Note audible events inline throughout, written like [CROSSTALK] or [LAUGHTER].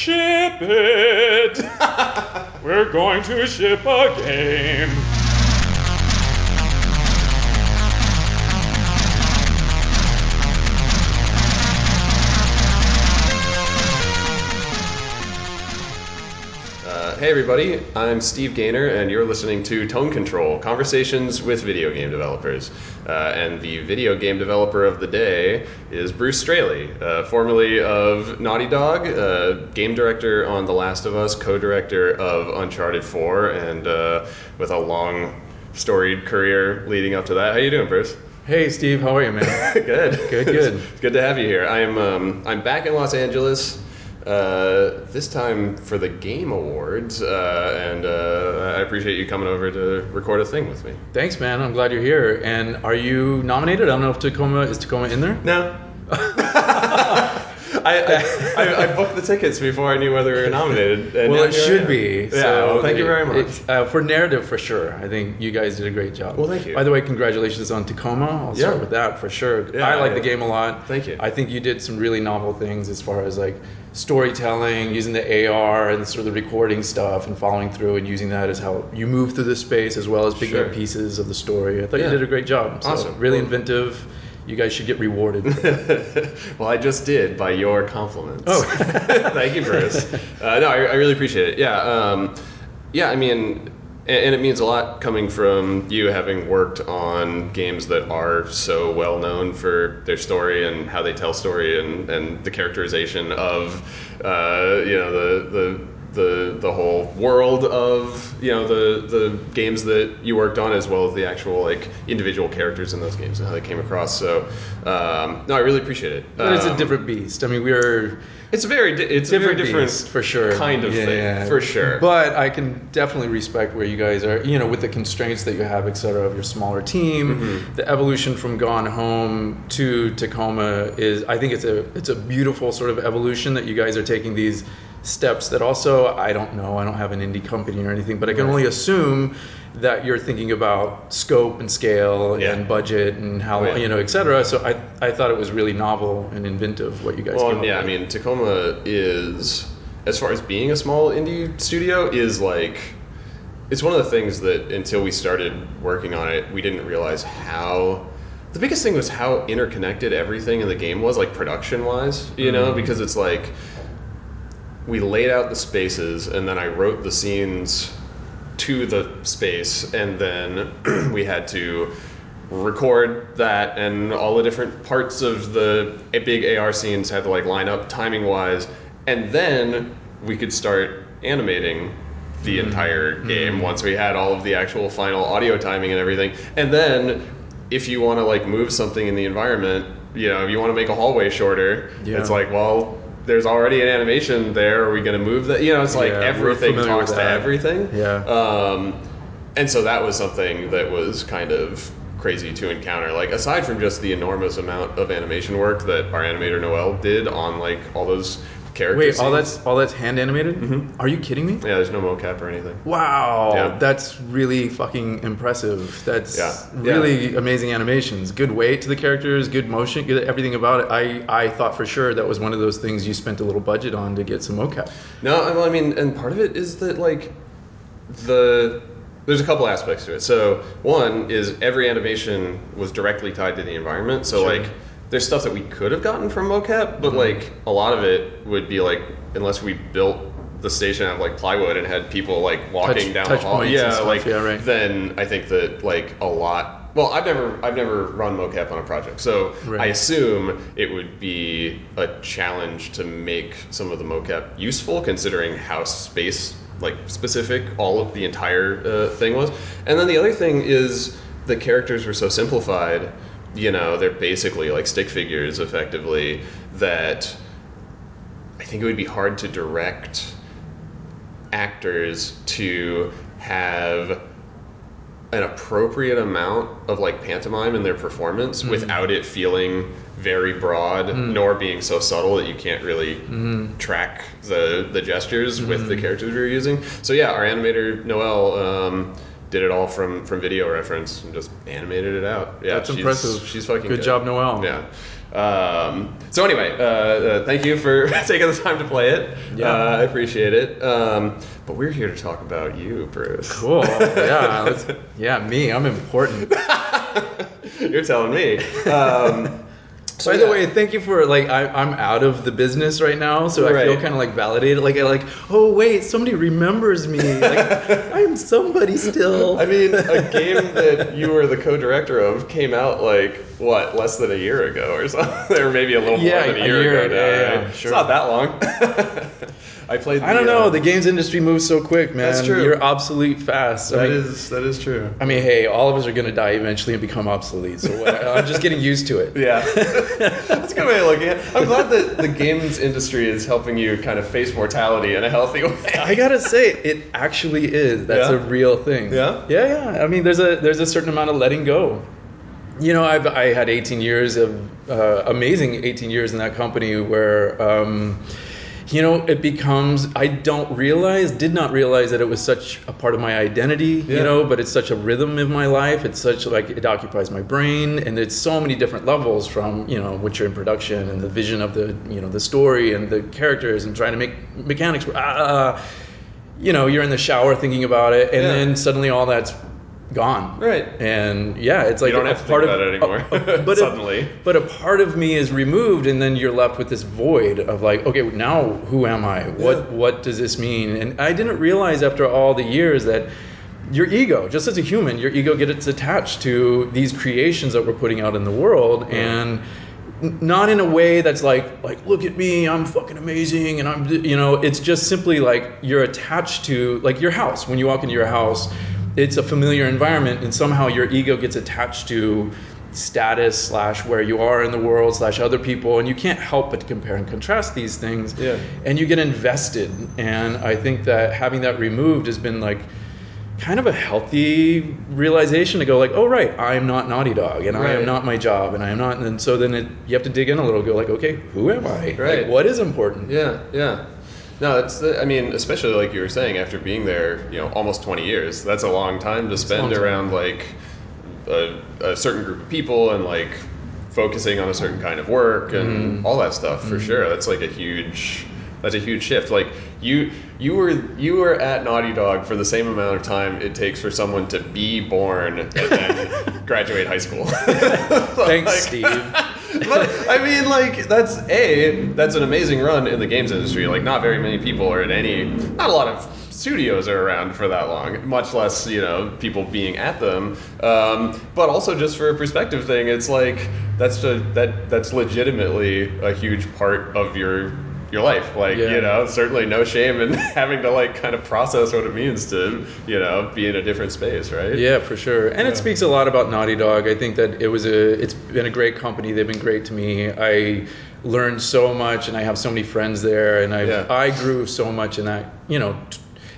Ship it! [LAUGHS] We're going to ship a game. Hey everybody, I'm Steve Gaynor, and you're listening to Tone Control Conversations with Video Game Developers. Uh, and the video game developer of the day is Bruce Straley, uh, formerly of Naughty Dog, uh, game director on The Last of Us, co director of Uncharted 4, and uh, with a long storied career leading up to that. How you doing, Bruce? Hey Steve, how are you, man? [LAUGHS] good, Good, good. [LAUGHS] It's good to have you here. I'm um, I'm back in Los Angeles. Uh, this time for the Game Awards, uh, and uh, I appreciate you coming over to record a thing with me. Thanks, man. I'm glad you're here. And are you nominated? I don't know if Tacoma is Tacoma in there. No. [LAUGHS] I, I, I, I booked the tickets before I knew whether we were nominated. and Well, it should am. be. Yeah, well, thank you very much. it- uh, for narrative, for sure. I think you guys did a great job. Well, thank you. By the way, congratulations on Tacoma. I'll start with that for sure. Yeah, I like I- the game a lot. Thank you. I think you did some really novel things as far as like storytelling, using the AR and sort of the recording stuff and following through and using that as how you move through the space as well as picking Sure. up pieces of the story. I thought Yeah. you did a great job. So Awesome. Really Well- inventive. You guys should get rewarded. [LAUGHS] well, I just did by your compliments. Oh. [LAUGHS] thank you, Bruce. Uh, no, I, I really appreciate it. Yeah, um, yeah. I mean, and, and it means a lot coming from you, having worked on games that are so well known for their story and how they tell story and, and the characterization of, uh, you know, the the the the whole world of you know the the games that you worked on as well as the actual like individual characters in those games and how they came across so um, no I really appreciate it But it's a Um, different beast. I mean, we're it's a very di- it's a very different beast, for sure, kind of Yeah, thing yeah. for sure But I can definitely respect where you guys are. You know, with the constraints that you have, etc of your smaller team, Mm-hmm. the evolution from Gone Home to Tacoma is. I think it's a it's a beautiful sort of evolution that you guys are taking these steps. That also I don't know. I don't have an indie company or anything, but I can only assume that you're thinking about scope and scale Yeah. and budget and how Oh, you know, et cetera. So I I thought it was really novel and inventive what you guys. well yeah I mean Tacoma is as far as being a small indie studio is like it's one of the things that until we started working on it we didn't realize how the biggest thing was how interconnected everything in the game was like production wise you know mm-hmm. because it's like we laid out the spaces and then I wrote the scenes to the space and then [CLEARS THROAT] we had to record that and all the different parts of the big AR scenes had to like line up timing wise and then we could start animating the mm-hmm. entire mm-hmm. game once we had all of the actual final audio timing and everything. And then if you want to like move something in the environment you know if you want to make a hallway shorter Yeah. it's like well there's already an animation there are we going to move that you know it's like Yeah, everything talks to everything Yeah. um, and so that was something that was kind of crazy to encounter. Like aside from just the enormous amount of animation work that our animator Noel did on like all those characters. Wait, all that's all that's hand animated? Mm-hmm. Are you kidding me? yeah. There's no mocap or anything. Wow, Yeah. that's really fucking impressive. That's Yeah. really amazing animations. Good weight to the characters, good motion, good everything about it. I I thought for sure that was one of those things you spent a little budget on to get some mocap. No, well, I mean, and part of it is that like the there's a couple aspects to it. So one is every animation was directly tied to the environment. So Sure. like there's stuff that we could have gotten from mocap, but like a lot of it would be like unless we built the station out of like plywood and had people like walking Touch- down touch the hall. Yeah, stuff, like yeah, right. then I think that like a lot well, I've never I've never run mocap on a project, so Right. I assume it would be a challenge to make some of the mocap useful, considering how space like specific all of the entire uh, thing was. And then the other thing is the characters were so simplified. You know, they're basically like stick figures, effectively. That I think it would be hard to direct actors to have an appropriate amount of like pantomime in their performance mm-hmm. without it feeling very broad mm-hmm. nor being so subtle that you can't really mm-hmm. track the the gestures with the characters we are using. So yeah our animator noel um, did it all from from video reference and just animated it out yeah That's she's, impressive. she's fucking Good job, Noel. yeah Um, so anyway, uh, uh, thank you for [LAUGHS] taking the time to play it. Yeah. Uh, I appreciate it. Um, but we're here to talk about you, Bruce. Cool. [LAUGHS] Yeah. yeah. Me. I'm important. [LAUGHS] You're telling me. Um, By the way, thank you for like I, I'm out of the business right now, so I feel kind of like validated. Like I like, oh wait, somebody remembers me. Like [LAUGHS] I'm somebody still. I mean, a game that you were the co-director of came out like what, less than a year ago or something, [LAUGHS] or maybe a little Yeah, more than a a year, year, ago. Now, yeah, yeah, sure. It's not that long. [LAUGHS] I played. I don't know. uh, The games industry moves so quick, man. That's true. You're obsolete fast. I mean, is, that is true. I mean, hey, all of us are gonna die eventually and become obsolete. So what, [LAUGHS] I'm just getting used to it. Yeah, that's a good way of looking at it. I'm glad that the games industry is helping you kind of face mortality in a healthy way. I gotta say, it actually is. That's Yeah? a real thing. Yeah? yeah, yeah. I mean, there's a there's a certain amount of letting go. You know, I've I had 18 years of uh, amazing 18 years in that company where. Um, you know, it becomes, I don't realize, did not realize that it was such a part of my identity, Yeah. you know, but it's such a rhythm in my life. It's such like, it occupies my brain and it's so many different levels from, you know, what you're in production and the vision of the, you know, the story and the characters and trying to make mechanics. Ah, you know, you're in the shower thinking about it, and Yeah. then suddenly all that's gone. Right. And yeah, it's like You don't have to part think of about it anymore. a- [LAUGHS] a- but [LAUGHS] Suddenly. A, but a part of me is removed, and then you're left with this void of like, okay, now who am I? What Yeah. what does this mean? And I didn't realize after all the years that. Your ego, just as a human, your ego gets attached to these creations that we're putting out in the world, and not in a way that's like like look at me i'm fucking amazing and i'm you know it's just simply like you're attached to like your house when you walk into your house it's a familiar environment and somehow your ego gets attached to status slash where you are in the world slash other people and you can't help but compare and contrast these things Yeah. and you get invested and i think that having that removed has been like kind of a healthy realization to go like, oh right, I am not Naughty Dog, and I am not my job, and I am not. And so then it, you have to dig in a little, go like, okay, who am I? Right. Like, what is important? Yeah, yeah. No, it's. The, I mean, especially like you were saying, after being there, you know, almost twenty years. That's a long time to spend time. around like a, a certain group of people and like focusing on a certain kind of work and Mm-hmm. all that stuff. For sure, that's like a huge. That's a huge shift. Like you, you were you were at Naughty Dog for the same amount of time it takes for someone to be born and then [LAUGHS] graduate high school. Thanks, [LAUGHS] Like- Steve. But I mean, like that's a that's an amazing run in the games industry. Like, not very many people are in any. Not a lot of studios are around for that long. Much less, you know, people being at them. Um, but also, just for a perspective thing, it's like that's a, that that's legitimately a huge part of your your life. Like, Yeah. you know, certainly no shame in [LAUGHS] having to like kind of process what it means to you know be in a different space, right? Yeah, for sure. And it speaks a lot about Naughty Dog. I think that it was a it's been a great company. They've been great to me. I learned so much and I have so many friends there and I Yeah. I grew so much in that, you know,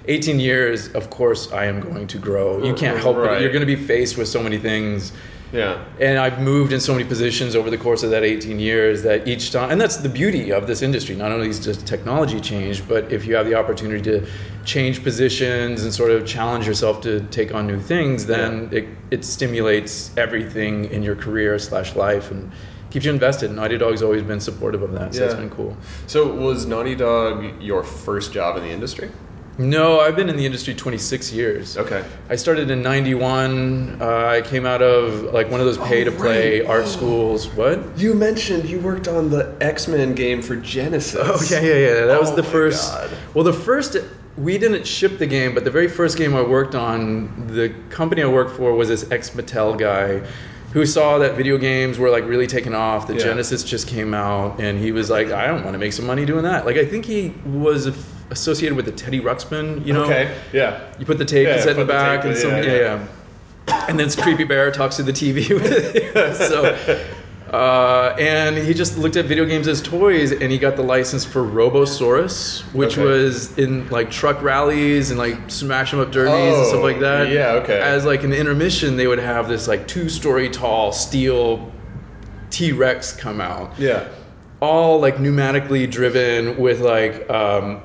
18 years, of course I am going to grow. You can't help Right. it. You're going to be faced with so many things. Yeah. And I've moved in so many positions over the course of that 18 years that each time, and that's the beauty of this industry. Not only is just technology change, but if you have the opportunity to change positions and sort of challenge yourself to take on new things, then it, it stimulates everything in your career slash life and keeps you invested. And Naughty Dog's always been supportive of that, so it's Yeah. been cool. So, was Naughty Dog your first job in the industry? No, I've been in the industry 26 years. Okay. I started in 91. Uh, I came out of like one of those pay to play right. art schools. What? You mentioned you worked on the X Men game for Genesis. Oh yeah, yeah, yeah. That was Oh the my first. God. Well, the first we didn't ship the game, but the very first game I worked on, the company I worked for was this ex Mattel guy. Who saw that video games were like really taking off? The Yeah. Genesis just came out, and he was like, "I don't want to make some money doing that." Like, I think he was associated with the Teddy Ruxpin, you know? Okay. Yeah. You put the tape Yeah, cassette in the the back, tape and some, yeah, yeah, yeah. And then creepy bear talks to the TV. [LAUGHS] [LAUGHS] so, uh, and he just looked at video games as toys, and he got the license for Robosaurus, which Okay. was in like truck rallies and like smash 'em up derbies and stuff Oh, like that. yeah, okay. As like an intermission, they would have this like two-story tall steel T Rex come out Yeah. all like pneumatically driven with like um,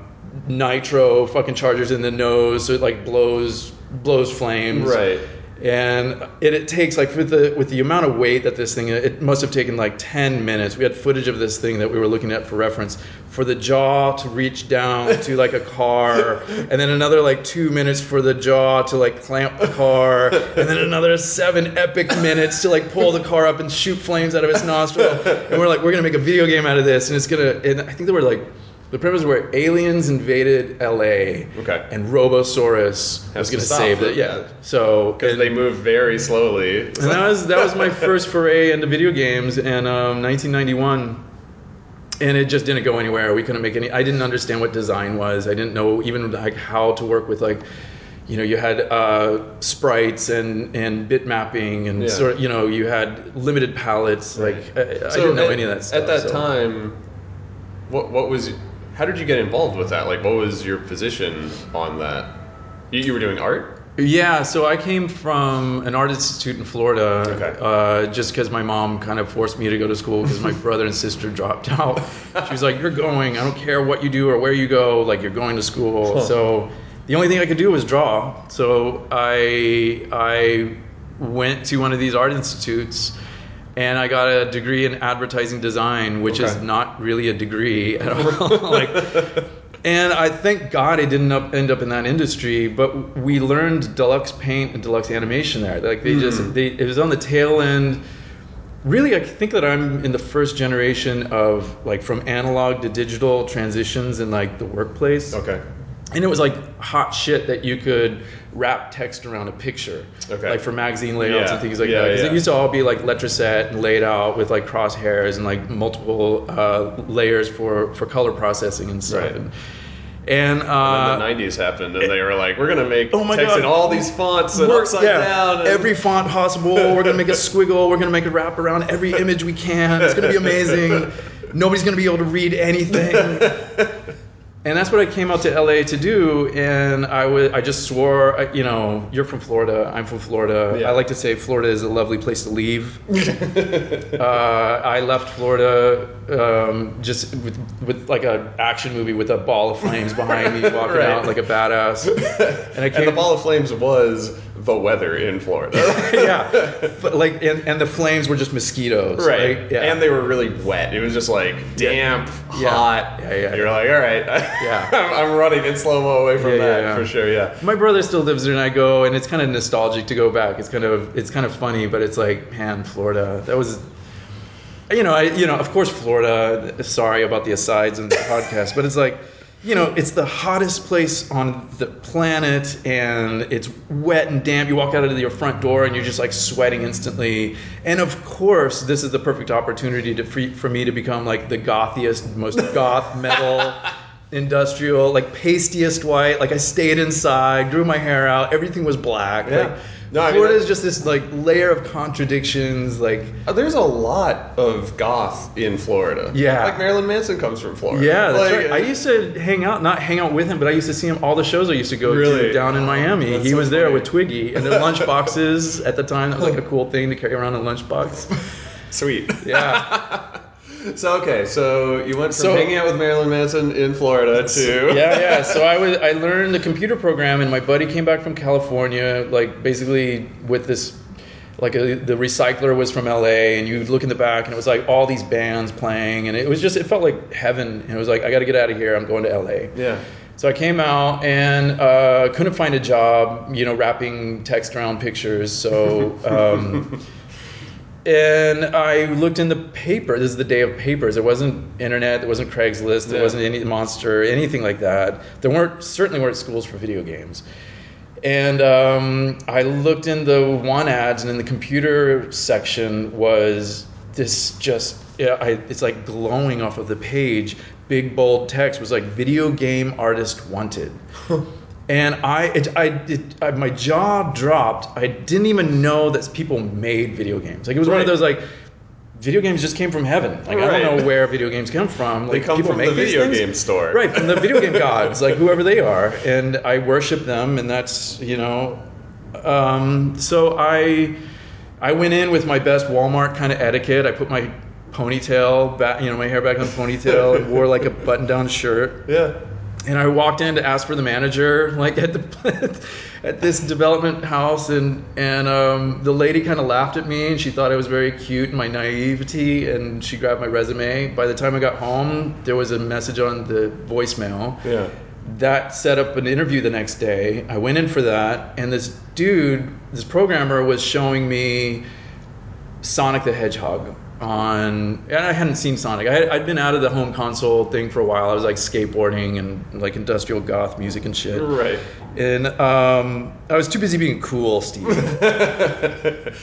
nitro fucking chargers in the nose so it like blows blows flames. Right. and it, it takes like with the with the amount of weight that this thing it must have taken like 10 minutes. We had footage of this thing that we were looking at for reference for the jaw to reach down [LAUGHS] to like a car and then another like two minutes for the jaw to like clamp the car and then another seven epic minutes to like pull the car up and shoot flames out of its nostril. And we're like we're gonna make a video game out of this and it's gonna and i think there were like the premise where aliens invaded LA, Okay. and Robosaurus Has was going to stop save it. Yeah, yeah. so Because they move very slowly. and that was that was my first foray into video games in um, 1991, and it just didn't go anywhere. We couldn't make any. I didn't understand what design was. I didn't know even like how to work with like. You know, you had uh, sprites and, and bit mapping, and Yeah. sort of, you know, you had limited palettes. Like, I, I So didn't know at, any of that stuff. At that so. time, what what was? How did you get involved with that? Like, what was your position on that? You, you were doing art. Yeah, so I came from an art institute in Florida, Okay. uh, just because my mom kind of forced me to go to school because my brother and sister dropped out. She was like, "You're going. I don't care what you do or where you go. Like you're going to school." Huh. So the only thing I could do was draw. So I I went to one of these art institutes. And I got a degree in advertising design, which is not really a degree at all. [LAUGHS] like, and I thank God I didn't up, end up in that industry, but we learned deluxe paint and deluxe animation there. Like they just, hmm. they, it was on the tail end. Really, I think that I'm in the first generation of like from analog to digital transitions in like the workplace. Okay. And it was like hot shit that you could wrap text around a picture. Okay. Like for magazine layouts Yeah. and things like Yeah, that. Because yeah. it used to all be like letraset and laid out with like crosshairs and like multiple uh, layers for, for color processing and stuff. Right. And, and, And uh, then the '90s happened, and they were like, "We're gonna make Oh my text God. in all these fonts and we're- upside yeah, down." And every font possible. We're gonna make a squiggle. We're gonna make a wrap around every image we can. It's gonna be amazing. [LAUGHS] Nobody's gonna be able to read anything. [LAUGHS] And that's what I came out to LA to do. And I was, I just swore, you know, you're from Florida. I'm from Florida. Yeah. I like to say Florida is a lovely place to leave. [LAUGHS] uh, I left Florida um, just with, with like an action movie with a ball of flames behind me, [LAUGHS] walking Right. out like a badass. [LAUGHS] And I came. And the ball of flames was the weather in Florida. [LAUGHS] yeah, [LAUGHS] but like, and, and the flames were just mosquitoes, right? Right. Yeah. And they were really wet. It was just like damp, Yeah. hot. Yeah, yeah, You're like, all right. [LAUGHS] Yeah. I'm, I'm running in slow mo away from Yeah, that yeah. for sure. Yeah. my brother still lives there, and I go, and it's kind of nostalgic to go back. It's kind of, it's kind of funny, but it's like, man, Florida. That was, you know, I, you know, of course, Florida. Sorry about the asides in the podcast, but it's like. You know, it's the hottest place on the planet, and it's wet and damp. You walk out of your front door, and you're just like sweating instantly. And of course, this is the perfect opportunity to for, for me to become like the gothiest, most [LAUGHS] goth metal industrial, like pastiest white. Like I stayed inside, grew my hair out, everything was black. Yeah. Like No, I mean, Florida is just this like layer of contradictions. Like Uh, There's a lot of goth in Florida. Yeah. Like Marilyn Manson comes from Florida. yeah, that's Like, right. I used to hang out, not hang out with him, but I used to see him all the shows I used to go Really? to down in Miami. That's he so was there funny. with Twiggy and their lunch [LAUGHS] boxes at the time. That was like a cool thing to carry around a lunchbox. Sweet. Yeah. [LAUGHS] [LAUGHS] So okay, so you went from So- hanging out with Marilyn Manson in Florida to yeah, yeah. [LAUGHS] So I was I learned the computer program, and my buddy came back from California, like basically with this, like a, the recycler was from LA, and you look in the back, and it was like all these bands playing, and it was just it felt like heaven, and it was like I got to get out of here. I'm going to LA. yeah. So I came out and uh, couldn't find a job, you know, wrapping text around pictures. So, um, [LAUGHS] and I looked in the paper. This is the day of papers. There wasn't internet. There wasn't Craigslist. There Yeah. wasn't any Monster, anything like that. There weren't certainly weren't schools for video games. And um, I looked in the one ads, and in the computer section was this just yeah, I, it's like glowing off of the page. Big bold text was like "video game artist wanted," [LAUGHS] and I, it, I, it, I, my jaw dropped. I didn't even know that people made video games. Like it was one of those like. Video games just came from heaven. Like I don't know where video games come from. They come people from make the video things. game store. Right, from the [LAUGHS] video game gods, like whoever they are, and I worship them, and that's you know. Um, so I, I went in with my best Walmart kind of etiquette. I put my ponytail back, you know, my hair back in a ponytail, and wore like a button-down shirt, Yeah. And I walked in to ask for the manager, like at the [LAUGHS] at this development house, and and um, the lady kind of laughed at me, and she thought I was very cute and my naivety, and she grabbed my resume. By the time I got home, there was a message on the voicemail. Yeah. That set up an interview the next day. I went in for that, and this dude, this programmer, was showing me Sonic the Hedgehog on and I hadn't seen Sonic. I had, I'd been out of the home console thing for a while. I was like skateboarding and like industrial goth music and shit. Right. And um, I was too busy being cool, Steve. [LAUGHS] I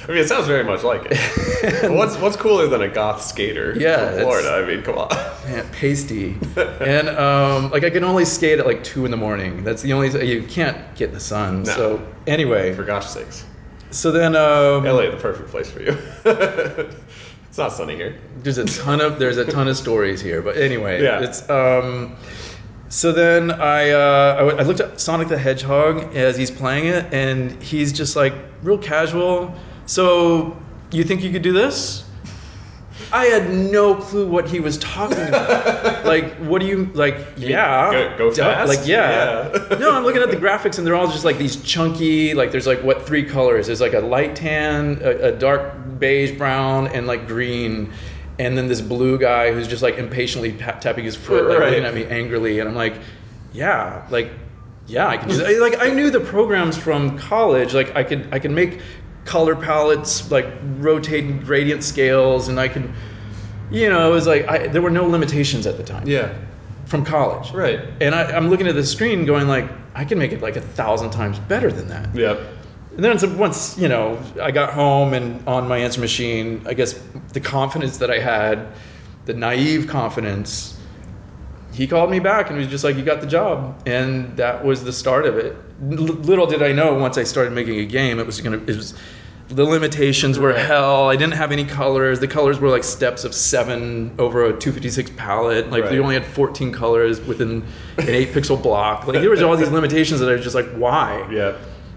mean, it sounds very much like it. [LAUGHS] what's what's cooler than a goth skater Yeah, from Florida? I mean, come on. Man, pasty. and um, like I can only skate at like two in the morning. That's the only you can't get in the sun. No. So anyway, For gosh sakes, so then um, LA, the perfect place for you. [LAUGHS] it's not sunny here. there's a ton of there's a ton of stories here but anyway Yeah. it's um so then I, uh, I w- I looked at Sonic the Hedgehog as he's playing it, and he's just like real casual. So, you think you could do this? I had no clue what he was talking about. [LAUGHS] like, what do you like? Yeah, go- go fast? Like, yeah. Yeah. [LAUGHS] no, I'm looking at the graphics, and they're all just like these chunky. Like, there's like what three colors? There's like a light tan, a, a dark beige brown, and like green. And then this blue guy who's just like impatiently pa- tapping his foot, like Right. looking at me angrily, and I'm like, yeah, like, yeah, I can do that. Like, I knew the programs from college. Like, I could, I could make color palettes, like rotating gradient scales, and I could, you know, it was like I, there were no limitations at the time Yeah. from college. Right. And I, I'm looking at the screen, going like, I can make it like a thousand times better than that. Yep. And then once you know, I got home and on my answer machine, I guess the confidence that I had, the naive confidence, he called me back and was just like, "You got the job," and that was the start of it. L- little did I know, once I started making a game, it was gonna. It was the limitations were hell. I didn't have any colors. The colors were like steps of seven over a 256 palette. Like Right. they only had 14 colors within an eight pixel block. Like there was all these limitations that I was just like, why? Yeah.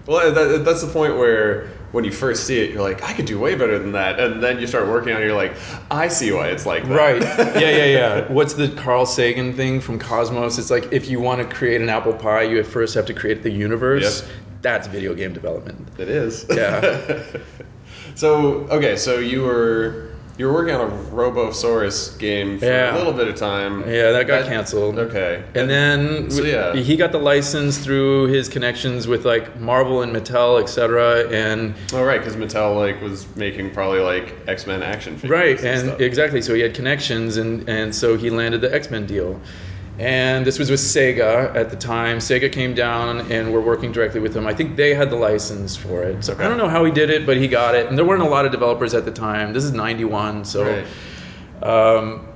Well, that, that's the point where when you first see it, you're like, I could do way better than that, and then you start working on it, you're like, I see why it's like that. Right. [LAUGHS] Yeah, yeah, yeah. What's the Carl Sagan thing from Cosmos? It's like if you want to create an apple pie, you first have to create the universe. Yep. That's video game development. It is. Yeah. [LAUGHS] So okay, so you were you were working on a Robosaurus game for Yeah. a little bit of time. Yeah, that got canceled. Okay. And then So, yeah. he got the license through his connections with like Marvel and Mattel, etc. And Oh right, because Mattel like was making probably like X Men action figures. right, and, and exactly. So he had connections, and and so he landed the X Men deal. And this was with Sega at the time. Sega came down and we're working directly with them. I think they had the license for it. So Okay. I don't know how he did it, but he got it. And there weren't a lot of developers at the time. This is 91, so Right. um,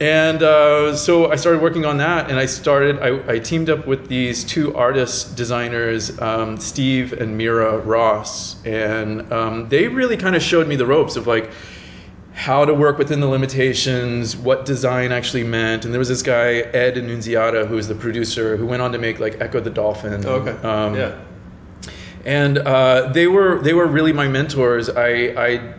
and uh, so I started working on that, and I started. I, I teamed up with these two artists, designers, um, Steve and Mira Ross, and um, they really kind of showed me the ropes of like how to work within the limitations, what design actually meant. And there was this guy Ed Annunziata, who was the producer, who went on to make like Ecco the Dolphin. Oh, okay. Um, yeah. and uh, they were they were really my mentors. I, I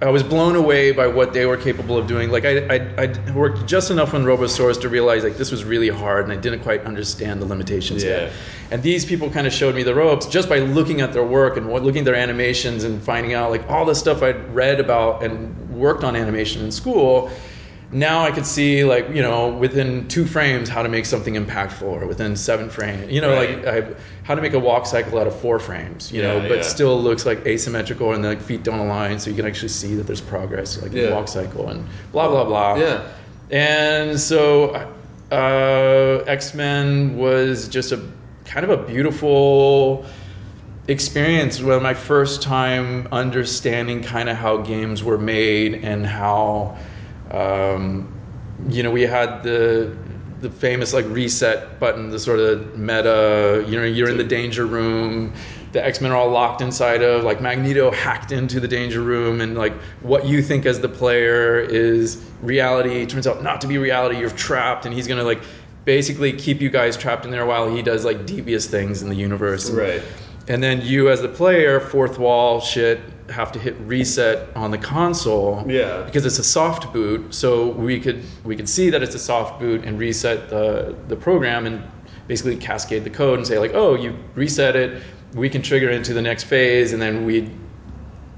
I was blown away by what they were capable of doing. Like I I, I worked just enough on Robosaurus to realize like this was really hard, and I didn't quite understand the limitations Yeah. yet. And these people kind of showed me the ropes just by looking at their work and what- looking at their animations and finding out like all the stuff I'd read about and worked on animation in school now I could see like you know within two frames how to make something impactful, or within seven frames, you know, Right. like I, how to make a walk cycle out of four frames, you know, but yeah. still looks like asymmetrical and the like, feet don't align, so you can actually see that there's progress, like in Yeah. the walk cycle and blah blah blah. Yeah. And so uh, X Men was just a kind of a beautiful experience well my first time understanding kind of how games were made and how um, you know we had the the famous like reset button the sort of meta you know you're in the danger room the x-men are all locked inside of like magneto hacked into the danger room and like what you think as the player is reality. Turns out not to be reality. You're trapped and he's gonna like basically keep you guys trapped in there while he does like devious things in the universe. Right. and then you, as the player, fourth wall shit, have to hit reset on the console. Yeah. Because it's a soft boot, so we could we could see that it's a soft boot and reset the the program and basically cascade the code and say like, oh, you reset it, we can trigger into the next phase, and then we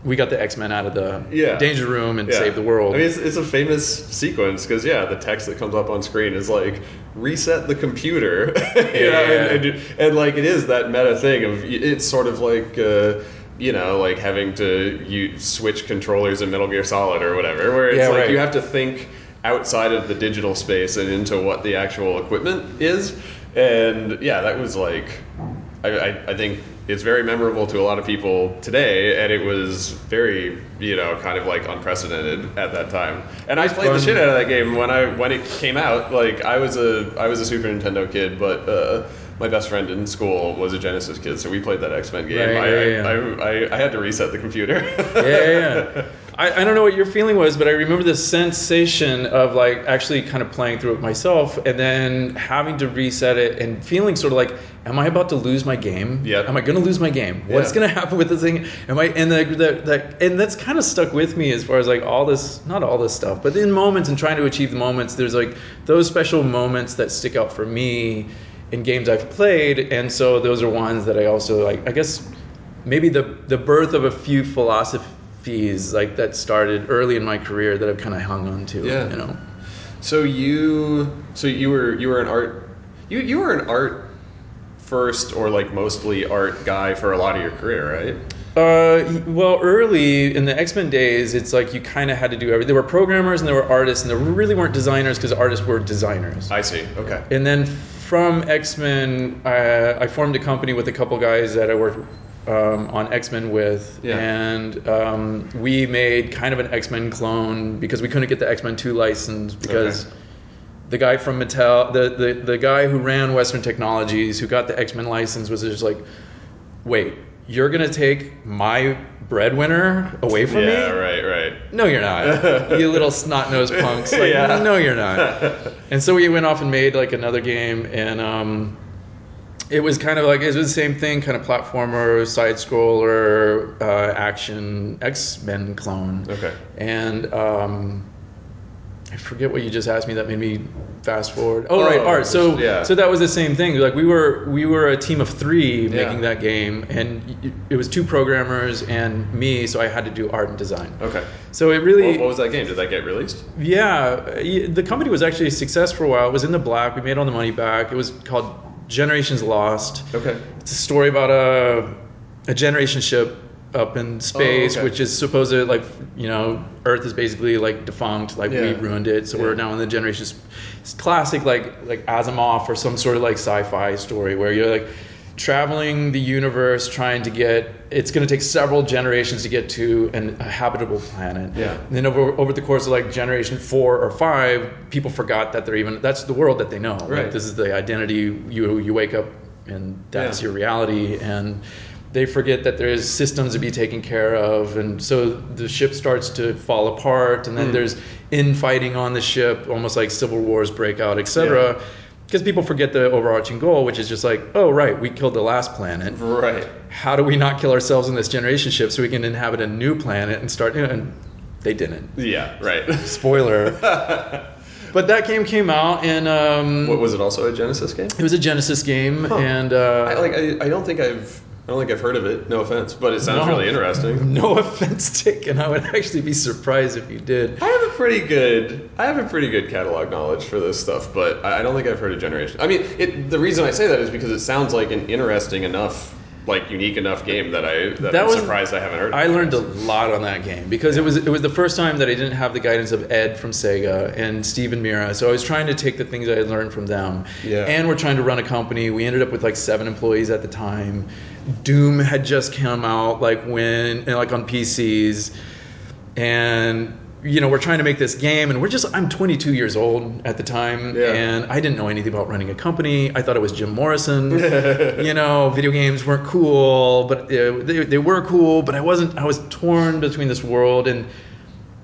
we got the X Men out of the Yeah. danger room and Yeah. save the world. I mean, it's, it's a famous sequence because yeah, the text that comes up on screen is like reset the computer, [LAUGHS] you know, and, and, and like it is that meta thing of it's sort of like. Uh, you know, like having to you switch controllers in Metal Gear Solid or whatever, where it's Yeah, like right. you have to think outside of the digital space and into what the actual equipment is. And yeah, that was like, I, I, I think it's very memorable to a lot of people today, and it was very, you know, kind of like unprecedented at that time. And I played the shit out of that game when I when it came out. Like I was a I was a Super Nintendo kid, but uh, my best friend in school was a Genesis kid, so we played that X Men game. Right, I, yeah, yeah. I, I, I, had to reset the computer. yeah, yeah, yeah. I, I don't know what your feeling was, but I remember the sensation of like actually kind of playing through it myself and then having to reset it and feeling sort of like, am I about to lose my game? Yep. Am I going to lose my game? What's Yeah. going to happen with this thing? Am I, and the, the, the, and that's kind of stuck with me as far as like all this, not all this stuff, but in moments and trying to achieve the moments, there's like those special moments that stick out for me in games I've played. And so those are ones that I also like, I guess maybe the the birth of a few philosophies like that started early in my career that I've kind of hung on to. Yeah. You know. So you, so you were you were an art, you you were an art first or like mostly art guy for a lot of your career, right? Uh, well, early in the X Men days, it's like you kind of had to do everything. There were programmers and there were artists, and there really weren't designers because artists were designers. I see. Okay. And then from X Men, uh, I formed a company with a couple guys that I worked um, on X Men with, Yeah. and um, we made kind of an X Men clone because we couldn't get the X Men Two license because. Okay. The guy from Mattel, the, the, the guy who ran Western Technologies, who got the X Men license, was just like, wait, you're gonna take my breadwinner away from Yeah. me? Yeah, right. Right. No, you're not. [LAUGHS] you little snot nosed punks. Like, Yeah. no, you're not. [LAUGHS] and so we went off and made like another game, and um, it was kind of like it was the same thing, kind of platformer, side scroller, uh, action, X Men clone. Okay. And um, forget what you just asked me that made me fast forward. Oh, Oh, right, art. So yeah. so that was the same thing. Like we were we were a team of three Yeah. making that game, and it was two programmers and me. So I had to do art and design. Okay. So it really What, what was that game? Did that get released? yeah, the company was actually a success for a while. It was in the black. We made all the money back. It was called Generations Lost. Okay. It's a story about a a generation ship up in oh, space, okay. which is supposed to like you know Earth is basically like defunct, like we ruined it. So we're now in the generation. It's classic like like Asimov or some sort of like sci-fi story where you're like traveling the universe trying to get it's going to take several generations to get to an, a habitable planet Yeah. and then over, over the course of like generation four or five people forgot that they're even that's the world that they know Like, Right. this is the identity you you wake up and that's Yeah. your reality and they forget that there's systems to be taken care of and so the ship starts to fall apart and then Hmm. there's infighting on the ship almost like civil wars break out etc Yeah. because people forget the overarching goal which is just like oh right we killed the last planet Right. how do we not kill ourselves in this generation ship so we can inhabit a new planet and start you know, and they didn't Yeah. Right. [LAUGHS] spoiler but that game came out and um, what was it? Also a Genesis game? it was a genesis game Huh. and uh, I like. I, I don't think I've. I don't think I've heard of it. No offense, but it sounds No. really interesting. [LAUGHS] No offense taken. And I would actually be surprised if you did. I have a pretty good. I have a pretty good catalog knowledge for this stuff, but I don't think I've heard of Generation. I mean, it, the reason I say that is because it sounds like an interesting enough, like unique enough game that I that, That I'm was- surprised I haven't heard. of I learned a lot on that game because it was it was the first time that I didn't have the guidance of Ed from Sega and Steve and Mira. So I was trying to take the things I had learned from them. Yeah. And we're trying to run a company. We ended up with like seven employees at the time. Doom had just come out like when and like on PCs. And you know, we're trying to make this game and we're just I'm 22 years old at the time Yeah. and I didn't know anything about running a company. I thought it was Jim Morrison. [LAUGHS] you know, video games weren't cool, but uh, they, they were cool, but I wasn't I was torn between this world and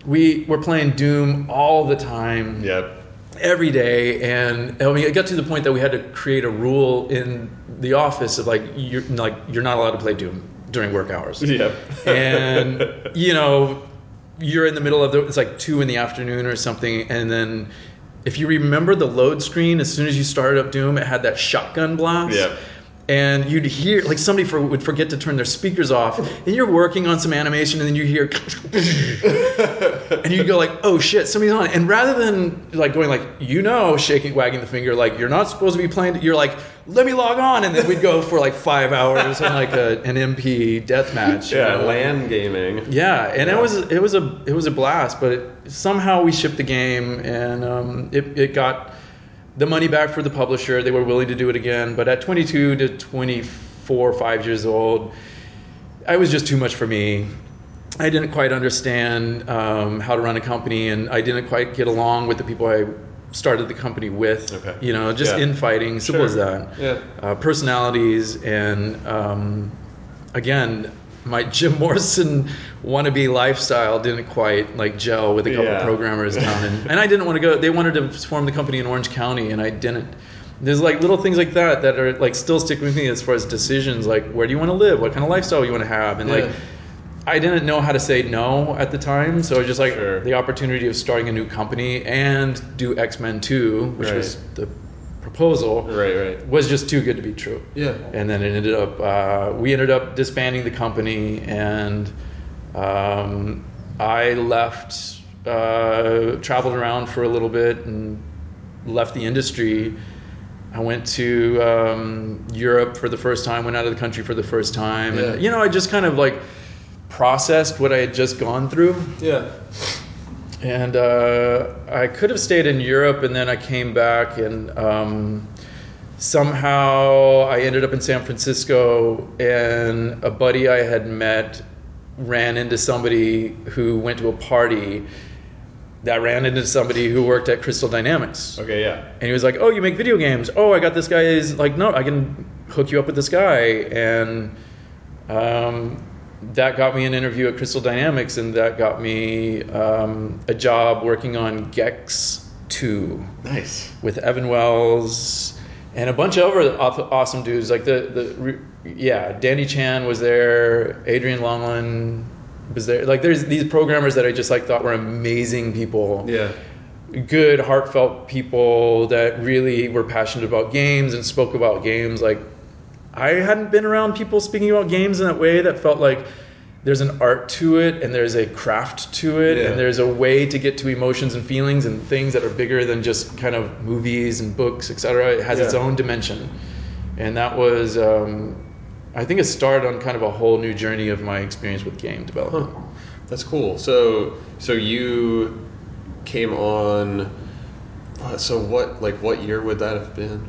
we were playing Doom all the time Yep. Every day and I mean it got to the point that we had to create a rule in the office of like you're like you're not allowed to play Doom during work hours. Yep. and you know, you're in the middle of the it's like two in the afternoon or something, and then if you remember the load screen, as soon as you started up Doom, it had that shotgun blast. Yeah. And you'd hear like somebody for, would forget to turn their speakers off, and you're working on some animation, and then you hear, and you go like, "Oh shit, somebody's on!" And rather than like going like, you know, shaking, wagging the finger, like you're not supposed to be playing, you're like, "Let me log on," and then we'd go for like five hours on like a, an MP death match. you Yeah, know? LAN gaming. Yeah, and Yeah. it was it was a it was a blast, but it, somehow we shipped the game and um, it it got the money back for the publisher. They were willing to do it again, but at 22 to 24, five years old, I was just too much for me. I didn't quite understand um, how to run a company, and I didn't quite get along with the people I started the company with. Okay. You know, just Yeah. infighting, simple as that Yeah. uh, personalities and um, again my [LAUGHS] jim morrison wannabe lifestyle didn't quite like gel with a couple Yeah. programmers down in, and i didn't want to go they wanted to form the company in orange county and i didn't there's like little things like that that are like still stick with me as far as decisions like where do you want to live what kind of lifestyle you want to have and Yeah. like I didn't know how to say no at the time, so I was just like Sure. the opportunity of starting a new company and do X Men Two, which Right. was the proposal Right, right. was just too good to be true. Yeah. And then it ended up, uh, we ended up disbanding the company, and um, I left, uh, traveled around for a little bit, and left the industry. I went to um, Europe for the first time, went out of the country for the first time, Yeah. and you know, I just kind of like processed what I had just gone through Yeah. and uh, I could have stayed in Europe, and then I came back, and um, somehow I ended up in San Francisco, and a buddy I had met ran into somebody who went to a party that ran into somebody who worked at Crystal Dynamics. Okay, yeah. And he was like, "Oh, you make video games? Oh, I got this guy's like, no, I can hook you up with this guy." And um, that got me an interview at Crystal Dynamics, and that got me um, a job working on Gex Two Nice. with Evan Wells and a bunch of other awesome dudes. Like the the yeah, Danny Chan was there, Adrian Longland was there. Like there's these programmers that I just like thought were amazing people Yeah. good, heartfelt people that really were passionate about games and spoke about games. Like, I hadn't been around people speaking about games in that way that felt like there's an art to it and there's a craft to it Yeah. and there's a way to get to emotions and feelings and things that are bigger than just kind of movies and books, etc. It has its own dimension. And that was, um, I think, it started on kind of a whole new journey of my experience with game development. Huh. That's cool. So, so you came on. uh, So what, like, what year would that have been?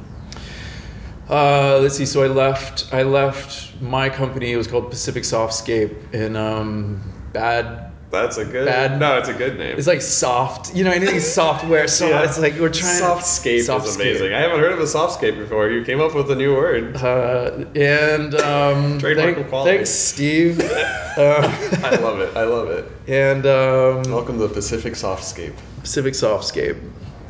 Uh, let's see. So I left. I left my company. It was called Pacific Softscape, and um, bad. That's a good. Bad- No, it's a good name. It's like soft. You know, anything software. So Yeah. it's like we're trying. Softscape is Softscape. amazing. I haven't heard of a softscape before. You came up with a new word. Uh, and um, [LAUGHS] Trademark thank- quality. thanks, Steve. [LAUGHS] uh, I love it. I love it. [LAUGHS] and um, Welcome to Pacific Softscape. Pacific Softscape.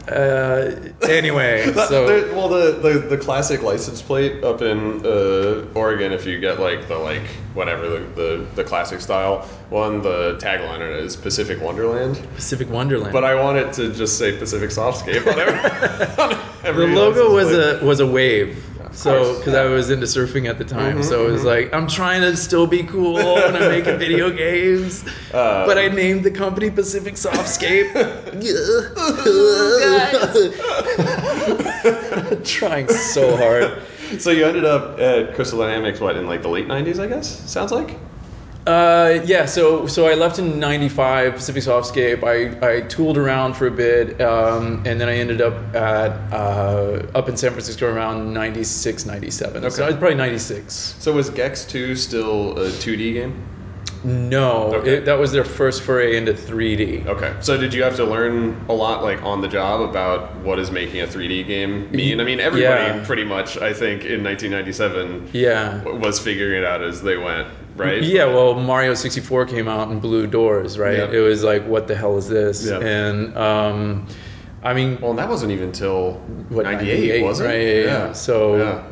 Uh, anyway, [LAUGHS] so there- well, the, the the classic license plate up in uh, Oregon, if you get like the like whatever the, the, the classic style one, the tagline on it is Pacific Wonderland. Pacific Wonderland. But I want it to just say Pacific Softscape on [LAUGHS] every, on every the logo was plate. a was a wave. So because. I was into surfing at the time, so it was like I'm trying to still be cool and I'm making video [LAUGHS] games, Uh, but I named the company Pacific Softscape. [LAUGHS] [LAUGHS] trying so hard. So you ended up at Crystal Dynamics, what in like the late '90s, I guess. Sounds like. Uh, yeah, so so I left in '95 Pacific Softscape. I, I tooled around for a bit, um, and then I ended up at uh, up in San Francisco around '96, '97. So Okay. I was probably '96. So was Gex 2 still a 2D game? No, Okay. it, that was their first foray into 3D. Okay. So did you have to learn a lot, like on the job, about what is making a 3D game mean? I mean, everybody Yeah. pretty much, I think, in 1997 Yeah. was figuring it out as they went, right? Yeah, well, Mario 64 came out and blew doors, right? Yeah. It was like, what the hell is this? Yeah. And um, I mean, Well, and that wasn't even till What, 98, 98, was it? right, yeah, yeah. So- yeah.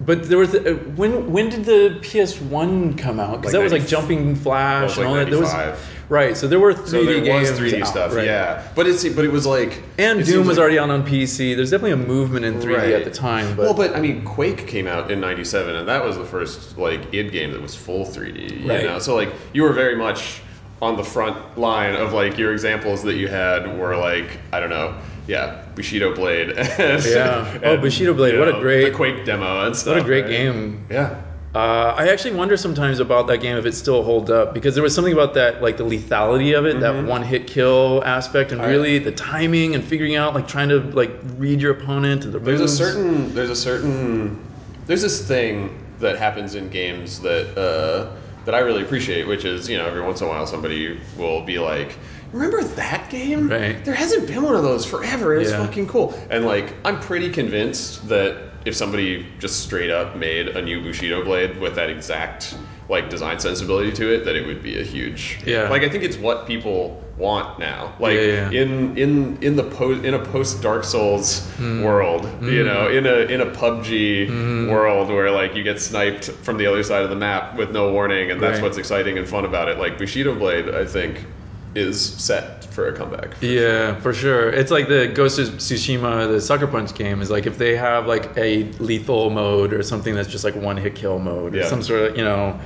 But there was uh, when when did the PS1 come out? Because Like that was like Jumping Flash was and all like that. There was 95. Right. So there were 3D So there games was 3D out, stuff, right. yeah. But it's but it was like And Doom was like- already on on PC. There's definitely a movement in 3D Right. at the time. But, well, but I mean, Quake came out in '97, and that was the first like id game that was full 3D. You Right. know, so like you were very much on the front line of like your examples that you had were like I don't know, yeah, Bushido Blade. And, [LAUGHS] Yeah. Oh, Bushido Blade, what a great- the Quake demo and stuff. what a great right? game. Yeah. Uh, I actually wonder sometimes about that game if it still holds up because there was something about that, like the lethality of it, that one hit kill aspect, and Mm-hmm. I- really the timing and figuring out, like trying to like read your opponent and the There's a certain there's a certain there's this thing that happens in games that uh, that I really appreciate, which is you know every once in a while somebody will be like, "Remember that game? Right. There hasn't been one of those forever. It was Yeah. fucking cool." And like I'm pretty convinced that if somebody just straight up made a new Bushido blade with that exact like design sensibility to it, that it would be a huge Yeah. Like I think it's what people want now. Like Yeah, yeah. in in in the post in a post Dark Souls Hmm. world, you know, in a in a PUBG Hmm. world where like you get sniped from the other side of the map with no warning, and that's Right. what's exciting and fun about it. Like Bushido Blade, I think, is set for a comeback. Yeah, for sure. It's like the Ghost of Tsushima, the Sucker Punch game is like if they have like a lethal mode or something that's just like one hit kill mode or Yeah. some sort of, you know,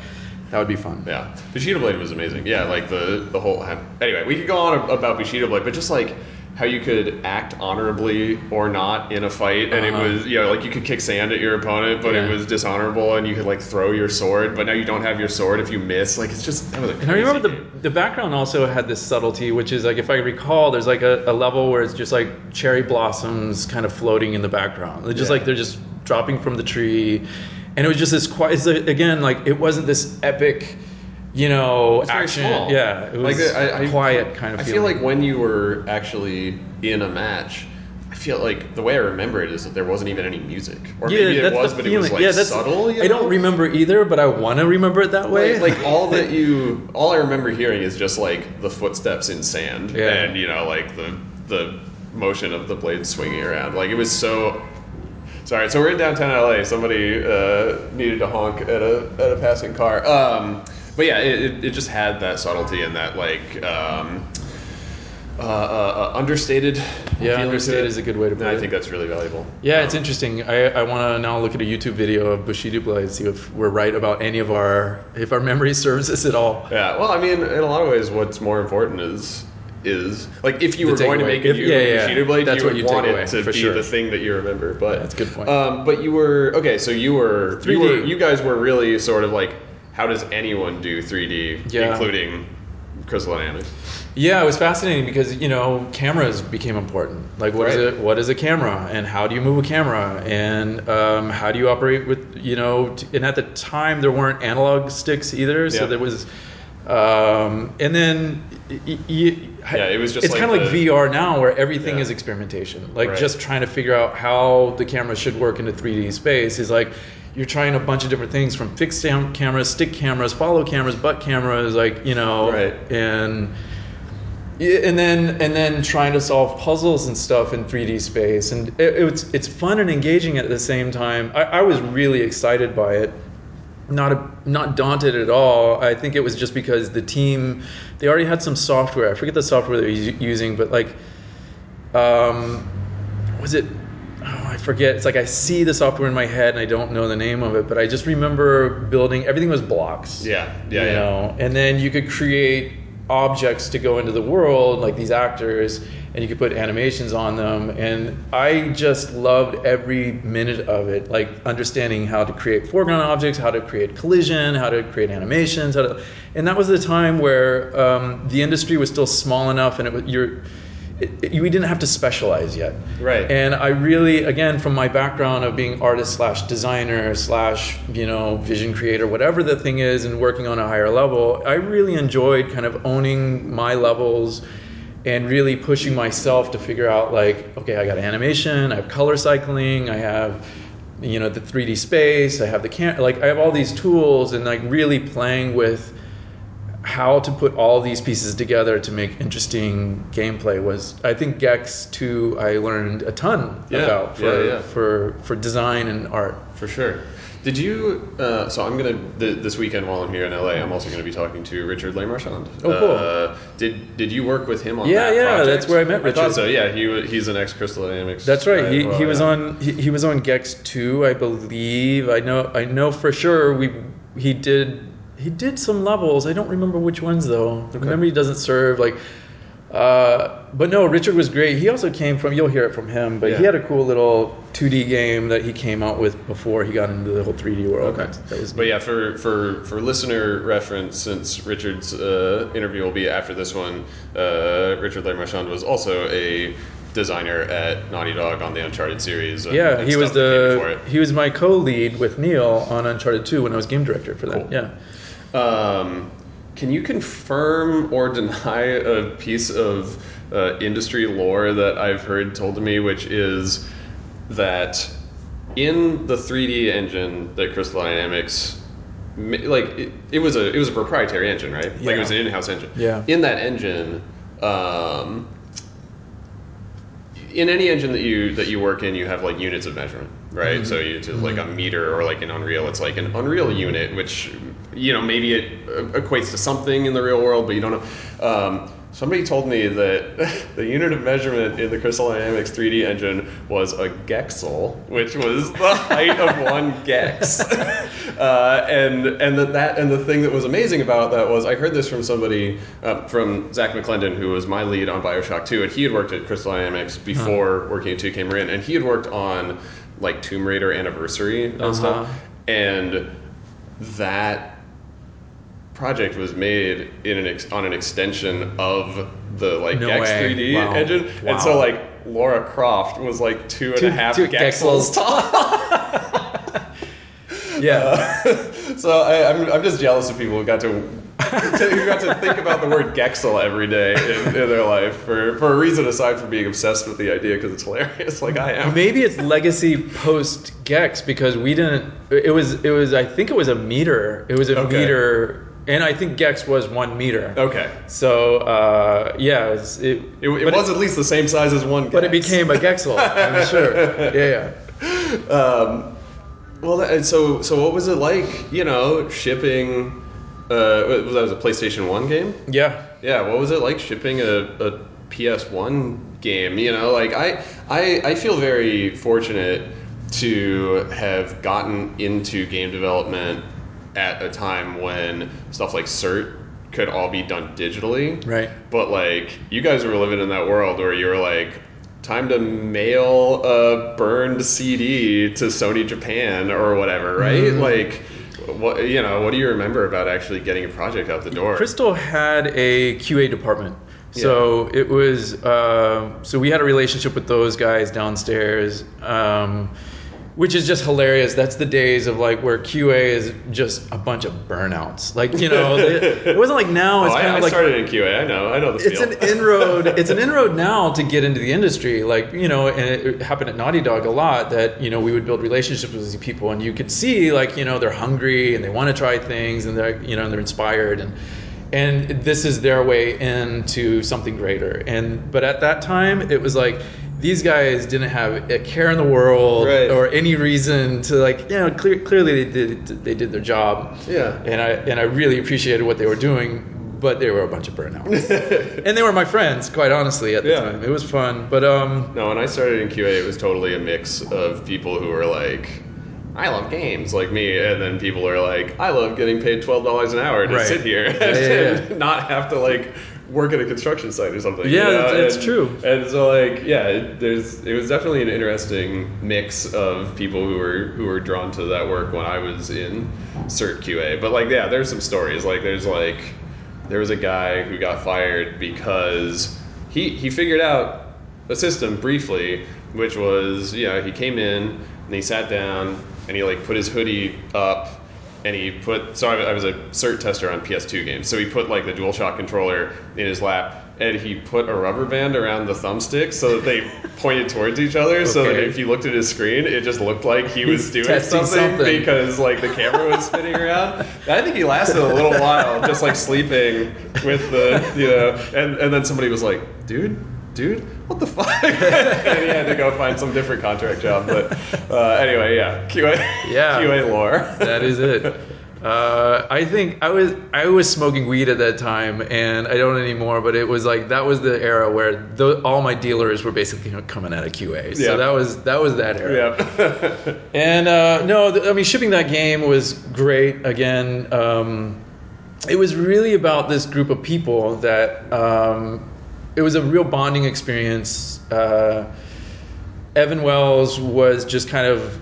that would be fun. Yeah, Bushido Blade was amazing. Yeah, like the the whole. Anyway, we could go on about Bushido Blade, but just like how you could act honorably or not in a fight, and Uh-huh. it was you know like you could kick sand at your opponent, but Yeah. it was dishonorable, and you could like throw your sword, but now you don't have your sword if you miss. Like it's just that was And I remember the, game. the background also had this subtlety, which is like if I recall, there's like a, a level where it's just like cherry blossoms kind of floating in the background. It's just Yeah. like they're just dropping from the tree, and it was just this quiet. Again, like it wasn't this epic, you know, It's very action. small. Yeah, it was Like, I- I- quiet kind of. I feel like when you were actually in a match. I feel like the way I remember it is that there wasn't even any music, or yeah, maybe that's it was, but feeling. it was like yeah, that's subtle. You I don't remember either, but I want to remember it that way. Like, like all that [LAUGHS] you, all I remember hearing is just like the footsteps in sand, Yeah. and you know, like the the motion of the blade swinging around. Like it was so. Sorry, so we're in downtown LA. Somebody uh, needed to honk at a at a passing car. Um, but yeah, it, it, it just had that subtlety and that like um, uh, uh, uh, understated. Yeah, understated it. is a good way to And put I think that's really valuable. Yeah, it's Um, interesting. I, I want to now look at a YouTube video of Bushido Blade, and see if we're right about any of our, if our memory [LAUGHS] serves us at all. Yeah, well, I mean, in a lot of ways, what's more important is is like if you The were going to make a new yeah, yeah, Bushido blade, that's you what you want away, it to be sure. the thing that you remember. But That's a good point. Um, but you were okay. So you were 3D. were you guys were really sort of like, how does anyone do 3D, Yeah. including Crystal Dynamics? Yeah, it was fascinating because you know cameras became important. Like, what is Right. it? What is a camera, and how do you move a camera, and um, how do you operate with you know? T- and at the time, there weren't analog sticks either, so Yeah. there was. Um, and then, y- y- Yeah, it was just it's like kind of like VR now, where everything Yeah. is experimentation. Like Right. just trying to figure out how the camera should work in a 3D space is like you're trying a bunch of different things from fixed cam- cameras, stick cameras, follow cameras, butt cameras, like you know, Right. and and then and then trying to solve puzzles and stuff in 3D space, and it, it's it's fun and engaging at the same time. I, I was really excited by it, not a, not daunted at all. I think it was just because the team they already had some software. I forget the software they were using, but like, um, was it? Oh, I forget. It's like I see the software in my head and I don't know the name of it, but I just remember building. Everything was blocks Yeah, yeah, you yeah. know and then you could create objects to go into the world like these actors and you could put animations on them and i just loved every minute of it like understanding how to create foreground objects how to create collision how to create animations how to and that was the time where um, the industry was still small enough and it was you're it, we didn't have to specialize yet Right. and I really, again, from my background of being artist slash designer slash, you know, vision creator, whatever the thing is, and working on a higher level, I really enjoyed kind of owning my levels and really pushing myself to figure out like, okay, I got animation, I have color cycling, I have, you know, the 3D space, I have the cam, like I have all these tools, and like really playing with how to put all these pieces together to make interesting gameplay was I think Gex 2 I learned a ton Yeah, about for, yeah, yeah. for for design and art. For sure. Did you? Uh, so I'm gonna th- this weekend while I'm here in LA. I'm also gonna be talking to Richard Lemarchand. Oh, cool. Uh, did Did you work with him on Yeah, that yeah, project? that's where I met Richard. I thought so. Yeah, he he's an ex Crystal Dynamics. That's right. He, well, he was yeah. on he, he was on Gex 2, I believe. I know I know for sure we he did he did some levels. I don't remember which ones though. The memory doesn't serve like uh, but no, Richard was great. He also came from you'll hear it from him, but he had a cool little 2D game that he came out with before he got into the whole 3D world. Okay. That was But yeah, for, for, for listener reference, since Richard's uh, interview will be after this one, uh, Richard Lemarchand was also a designer at Naughty Dog on the Uncharted series. And, Yeah, and he was stuff that came before the he was my co-lead with Neil on Uncharted 2 when I was game director for that. Cool. Yeah. Um, can you confirm or deny a piece of uh, industry lore that I've heard told to me, which is that in the 3D engine that Crystal Dynamics, like it, it was a it was a proprietary engine, right? Like it was an in-house engine. Yeah. In that engine. Um, in any engine that you that you work in, you have like units of measurement, right? Mm-hmm. So you to like a meter, or like an Unreal, it's like an Unreal unit, which you know maybe it uh, equates to something in the real world, but you don't know. Um, somebody told me that [LAUGHS] the unit of measurement in the Crystal Dynamics 3D engine was a gexel, which was the height of one gex. [LAUGHS] uh, and and that, that and the thing that was amazing about that was I heard this from somebody uh, from Zak McClendon, who was my lead on Bioshock 2, and he had worked at Crystal Dynamics before working at 2K Marin, and he had worked on like Tomb Raider Anniversary and Uh-huh. stuff, and that project was made in an ex- on an extension of the like No Gex way. 3D Wow. engine, and so like Lara Croft was like two and a half two gexels gexels. tall. [LAUGHS] [LAUGHS] Yeah. Uh, so I, I'm, I'm just jealous of people who got to, to who got to think about the word Gexel every day in, in their life for, for a reason aside from being obsessed with the idea because it's hilarious, like I am. Maybe it's legacy post Gex because we didn't. It was. It was. I think it was a meter. It was a Okay. meter, and I think Gex was one meter. Okay, So uh, yeah, it was. It, it, it was at least the same size as one. but it became a Gexel. [LAUGHS] I'm sure. Yeah, yeah. Um, well, that, so so what was it like? You know, shipping. Uh, was that was a PlayStation One game? Yeah. Yeah, what was it like shipping a, a PS1 game? You know, like I, I I feel very fortunate to have gotten into game development at a time when stuff like CERT could all be done digitally. Right. But like you guys were living in that world where you were like time to mail a burned CD to Sony Japan or whatever, right? Mm-hmm. Like what you know, what do you remember about actually getting a project out the door? Crystal had a QA department. So it was, um so we had a relationship with those guys downstairs, um, which is just hilarious. That's the days of like where QA is just a bunch of burnouts. Like, you know, it, it wasn't like now, Oh, it's I, kind I of like started in QA. I know. I know the it's field. an inroad it's an inroad now to get into the industry like you know and it happened at naughty dog a lot that you know we would build relationships with these people and you could see like you know they're hungry and they want to try things and they're you know and they're inspired and and this is their way into something greater and but at that time it was like these guys didn't have a care in the world Right. or any reason to like you know clear, clearly they did they did their job Yeah. and I and I really appreciated what they were doing, but they were a bunch of burnouts, [LAUGHS] and they were my friends, quite honestly, at the Yeah. time. It was fun, but um, No, when I started in QA, it was totally a mix of people who were like, I love games, like me, and then people are like, I love getting paid twelve dollars an hour to Right. sit here Yeah, [LAUGHS] and, yeah, yeah. not have to like work at a construction site or something. Yeah, that's- And- true. And so, like, yeah, it, there's it was definitely an interesting mix of people who were who were drawn to that work when I was in Cert QA. But like, yeah, there's some stories. Like, there's like there was a guy who got fired because he he figured out a system briefly, which was you know he came in and he sat down and he like put his hoodie up and he put so I, I was a cert tester on PS2 games, so he put like the DualShock controller in his lap and he put a rubber band around the thumbstick so that they [LAUGHS] pointed towards each other. So that if you looked at his screen, it just looked like he was He's doing something, something. because like the camera was spinning around. And I think he lasted a little while, just like sleeping with the you know, and and then somebody was like, dude. Dude, what the fuck? [LAUGHS] and he had to go find some different contract job. But uh, anyway, yeah, QA, Yeah. [LAUGHS] QA lore. that is it. Uh, I think I was I was smoking weed at that time, and I don't anymore. But it was like that was the era where tho- all my dealers were basically coming out of QA. So Yeah. that was that was that era. yeah. [LAUGHS] And uh, no, th- I mean, shipping that game was great. Again, um, it was really about this group of people that um, it was a real bonding experience. Uh, Evan Wells was just kind of,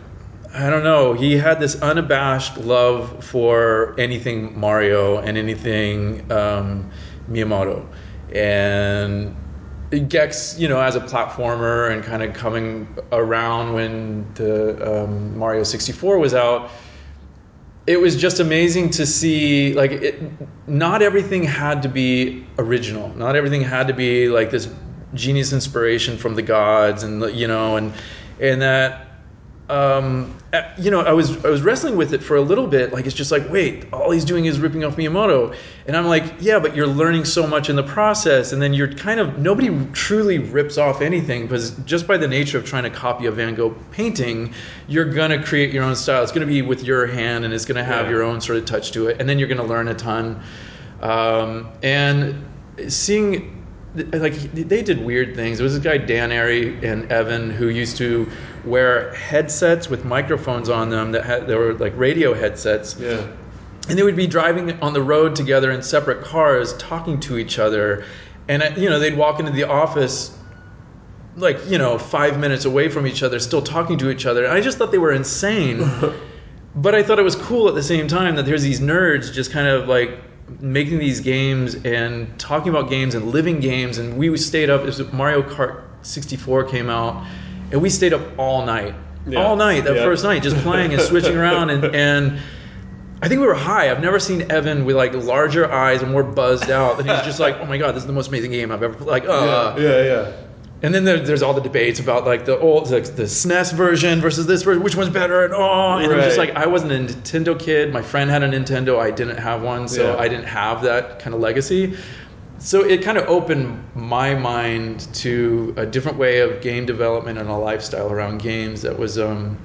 I don't know, he had this unabashed love for anything Mario and anything um, Miyamoto. And Gex, you know, as a platformer and kind of coming around when the um, Mario 64 was out, it was just amazing to see like it, not everything had to be original. Not everything had to be like this genius inspiration from the gods and you know and and that um, you know I was I was wrestling with it for a little bit like it's just like wait all he's doing is ripping off Miyamoto. And I'm like yeah but you're learning so much in the process. And then you're kind of nobody truly rips off anything because just by the nature of trying to copy a Van Gogh painting you're gonna create your own style. It's gonna be with your hand and it's gonna have Yeah. your own sort of touch to it. And then you're gonna learn a ton. Um, and seeing like they did weird things. There was this guy Dan Arey and Evan who used to wear headsets with microphones on them that had they were like radio headsets, Yeah. and they would be driving on the road together in separate cars, talking to each other, and you know they'd walk into the office like you know five minutes away from each other, still talking to each other. And I just thought they were insane. [LAUGHS] But I thought it was cool at the same time that there's these nerds just kind of like making these games and talking about games and living games. And we stayed up. It was Mario Kart 64 came out, and we stayed up all night, Yeah. all night that Yeah. first night, just playing and switching [LAUGHS] around and and. I think we were high. I've never seen Evan with like larger eyes and more buzzed out. And he's just like, "Oh my god, this is the most amazing game I've ever played." Like, uh, yeah, yeah. yeah. and then there, there's all the debates about like the old the, the SNES version versus this version, which one's better, and oh, and it was just like I wasn't a Nintendo kid. My friend had a Nintendo, I didn't have one, so Yeah. I didn't have that kind of legacy. So it kind of opened my mind to a different way of game development and a lifestyle around games that was. Um,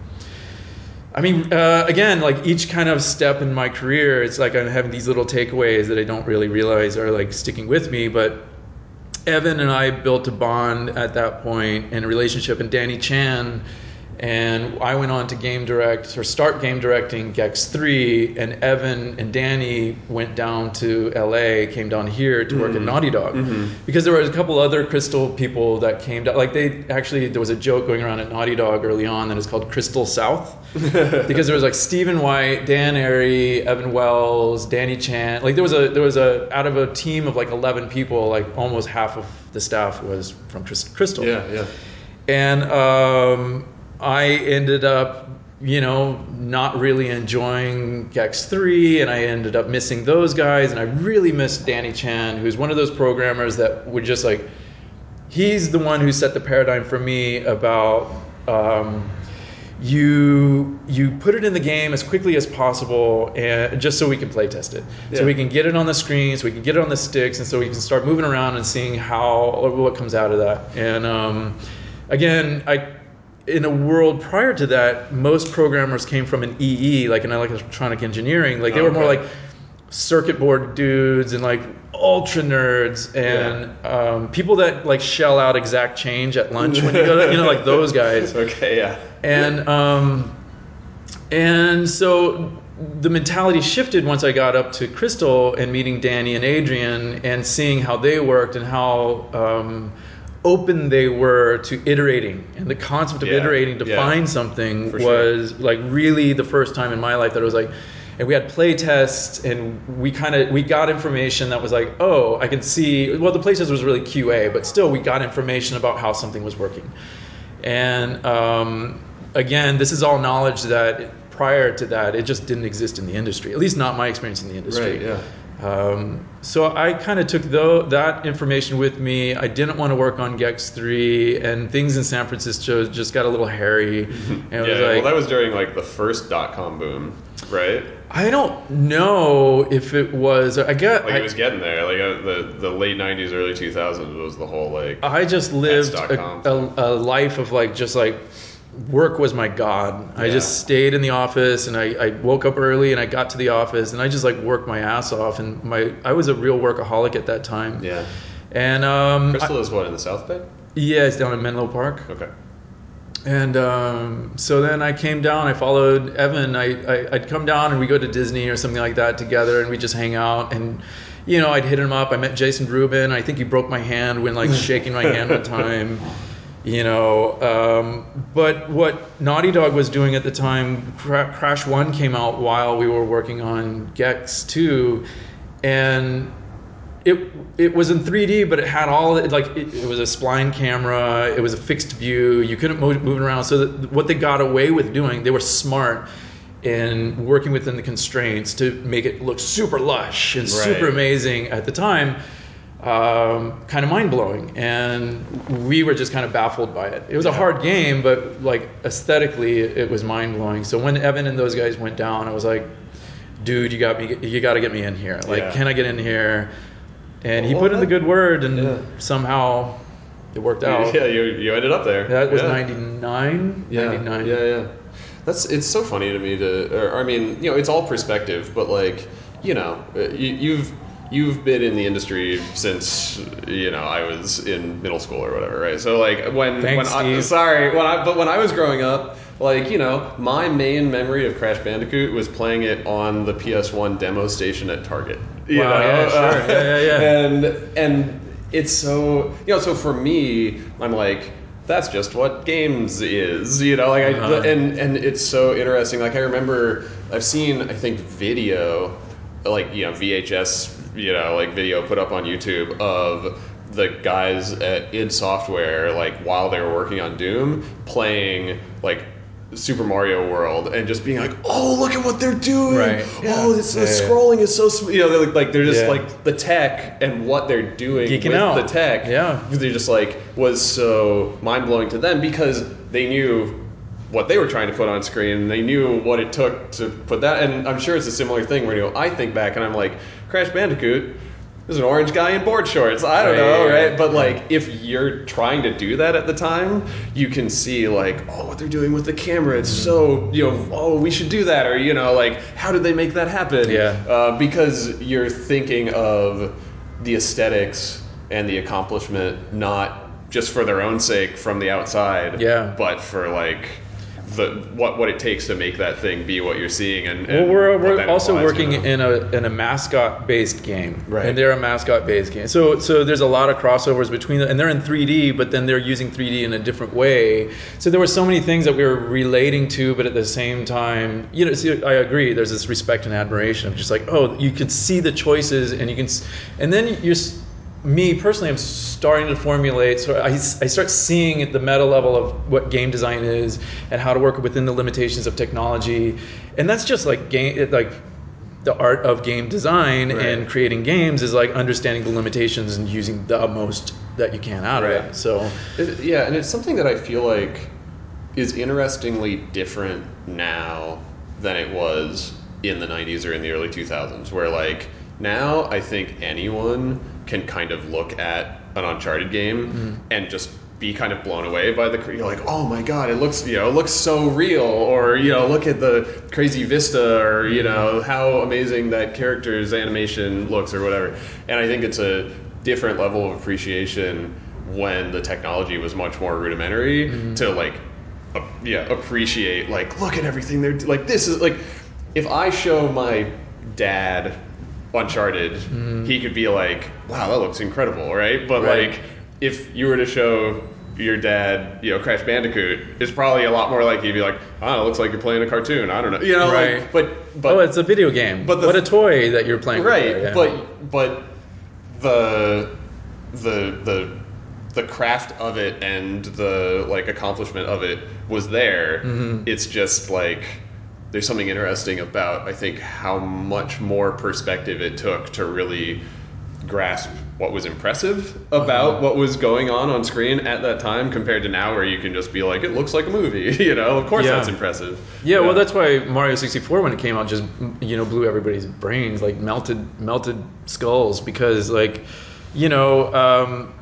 I mean, uh, again, like each kind of step in my career, it's like I'm having these little takeaways that I don't really realize are like sticking with me. But Evan and I built a bond at that point and a relationship, and Danny Chan. And I went on to game direct or start game directing Gex 3, and Evan and Danny went down to LA, came down here to work at Naughty Dog. Because there were a couple other Crystal people that came down. Like, they actually, there was a joke going around at Naughty Dog early on that is called Crystal South. [LAUGHS] because there was like Stephen White, Dan Arey, Evan Wells, Danny Chan. Like there was a there was a out of a team of like eleven people, like almost half of the staff was from Crystal. Yeah, yeah. And um, I ended up, you know, not really enjoying Gex 3, and I ended up missing those guys, and I really missed Danny Chan, who's one of those programmers that would just like, he's the one who set the paradigm for me about. Um, you you put it in the game as quickly as possible and just so we can play test it so we can get it on the screen so we can get it on the sticks and so we can start moving around and seeing how what comes out of that and um, again i in a world prior to that most programmers came from an ee like an electronic engineering. Like they were more like circuit board dudes and like ultra nerds and um, people that like shell out exact change at lunch when you go to you know like those guys. [LAUGHS] Okay, yeah. and um, and so the mentality shifted once I got up to Crystal and meeting Danny and Adrian and seeing how they worked and how um, open they were to iterating and the concept of Yeah, iterating to yeah, find something for sure. was like really the first time in my life that it was like and we had play tests and we kind of we got information that was like oh i can see well the play test was really qa but still we got information about how something was working and um, again this is all knowledge that prior to that, it just didn't exist in the industry. At least not my experience in the industry. Right, yeah. Um, so I kind of took that information with me. I didn't want to work on Gex 3, and things in San Francisco just got a little hairy. [LAUGHS] And Yeah, was well, that was during like the first dot com boom, right? I don't know if it was. I get. Like I, it was getting there. Like uh, the the late '90s, early 2000s was the whole like. I just lived a, a, a life of like just like work was my god. I just stayed in the office and I, I woke up early and I got to the office and I just like worked my ass off and my I was a real workaholic at that time. yeah. And um, I- Crystal is what in the South Bay? yeah, it's down in Menlo Park. Okay. And um, so then I came down. I followed Evan. I, I I'd come down and we go to Disney or something like that together, and we just hang out. And you know, I'd hit him up. I met Jason Rubin. I think he broke my hand when like shaking my hand one time. [LAUGHS] You know, um, but what Naughty Dog was doing at the time, Cra- Crash One came out while we were working on Gex Two, and it it was in 3D, but it had all it, like it, it was a spline camera. It was a fixed view. You couldn't move, move it around. So what they got away with doing, they were smart in working within the constraints to make it look super lush and super amazing at the time. Um, kind of mind blowing, and we were just kind of baffled by it. It was a hard game, but like aesthetically, it was mind blowing. So when Evan and those guys went down, I was like, "Dude, you got me. You got to get me in here. Like, Yeah. can I get in here?" And he Well, put in the good word, and Yeah. somehow it worked out. [LAUGHS] Yeah, you, you ended up there. That was yeah. 99, Yeah, 99. Yeah, yeah. That's it's so funny to me to. Or, I mean, you know, it's all perspective, but like, you know, you, you've you've been in the industry since you know I was in middle school or whatever, right? So like when Thanks, when I, sorry, when I but when I was growing up. Like you know, my main memory of Crash Bandicoot was playing it on the PS1 demo station at Target. You Wow, know? yeah, sure. Yeah, yeah, yeah. [LAUGHS] and and it's so you know so for me i'm like that's just what games is you know like I, Uh-huh. and and it's so interesting like i remember i've seen i think video like you know vhs you know like video put up on youtube of the guys at id software like while they were working on doom playing like Super Mario World and just being like, oh, look at what they're doing! Right. Oh, this Yeah, the yeah. scrolling is so sweet. You know, they're like, like they're just Yeah. like the tech and what they're doing Geeking with out. the tech. Yeah. they're just like was so mind blowing to them because they knew what they were trying to put on screen. And they knew what it took to put that. And I'm sure it's a similar thing where you know I think back and I'm like, Crash Bandicoot. There's an orange guy in board shorts. I don't know, right? But like, if you're trying to do that at the time, you can see like, oh, what they're doing with the camera. It's so you know, oh, we should do that, or you know, like, how did they make that happen? Yeah. uh, because you're thinking of the aesthetics and the accomplishment, not just for their own sake from the outside, Yeah. but for like the what what it takes to make that thing be what you're seeing. And, Well, we're, we're also working you know? in a in a mascot based game, Right. And they're a mascot based game, so so there's a lot of crossovers between them, and they're in 3D, but then they're using 3D in a different way. So there were so many things that we were relating to, but at the same time, you know, see, I agree. There's this respect and admiration of just like, oh, you can see the choices, and you can, and then you're. Me personally, I'm starting to formulate. So I, I start seeing at the meta level of what game design is and how to work within the limitations of technology, and that's just like game, like the art of game design Right. and creating games is like understanding the limitations and using the most that you can out of it. So It- yeah, and it's something that I feel like is interestingly different now than it was in the 90s or in the early 2000s, where like now I think anyone can kind of look at an Uncharted game mm. and just be kind of blown away by the you're like oh my god it looks you know it looks so real. Or you know look at the crazy vista or you mm-hmm. know how amazing that character's animation looks or whatever. And i think it's a different level of appreciation when the technology was much more rudimentary mm-hmm. to like a- yeah appreciate like look at everything they're like this is like if i show my dad uncharted mm-hmm. he could be like wow that looks incredible right but Right. like if you were to show your dad you know crash bandicoot it's probably a lot more like he'd be like oh it looks like you're playing a cartoon i don't know you know Right. like but but oh, it's a video game. but But the- what a toy that you're playing. right there, yeah. but but the the the the craft of it and the like accomplishment of it was there Mm-hmm. it's just like there's something interesting about I think how much more perspective it took to really grasp what was impressive about Uh-huh. what was going on on screen at that time compared to now where you can just be like it looks like a movie [LAUGHS] you know of course Yeah. that's impressive Yeah, well, that's why Mario 64 when it came out just you know blew everybody's brains like melted melted skulls because like you know um,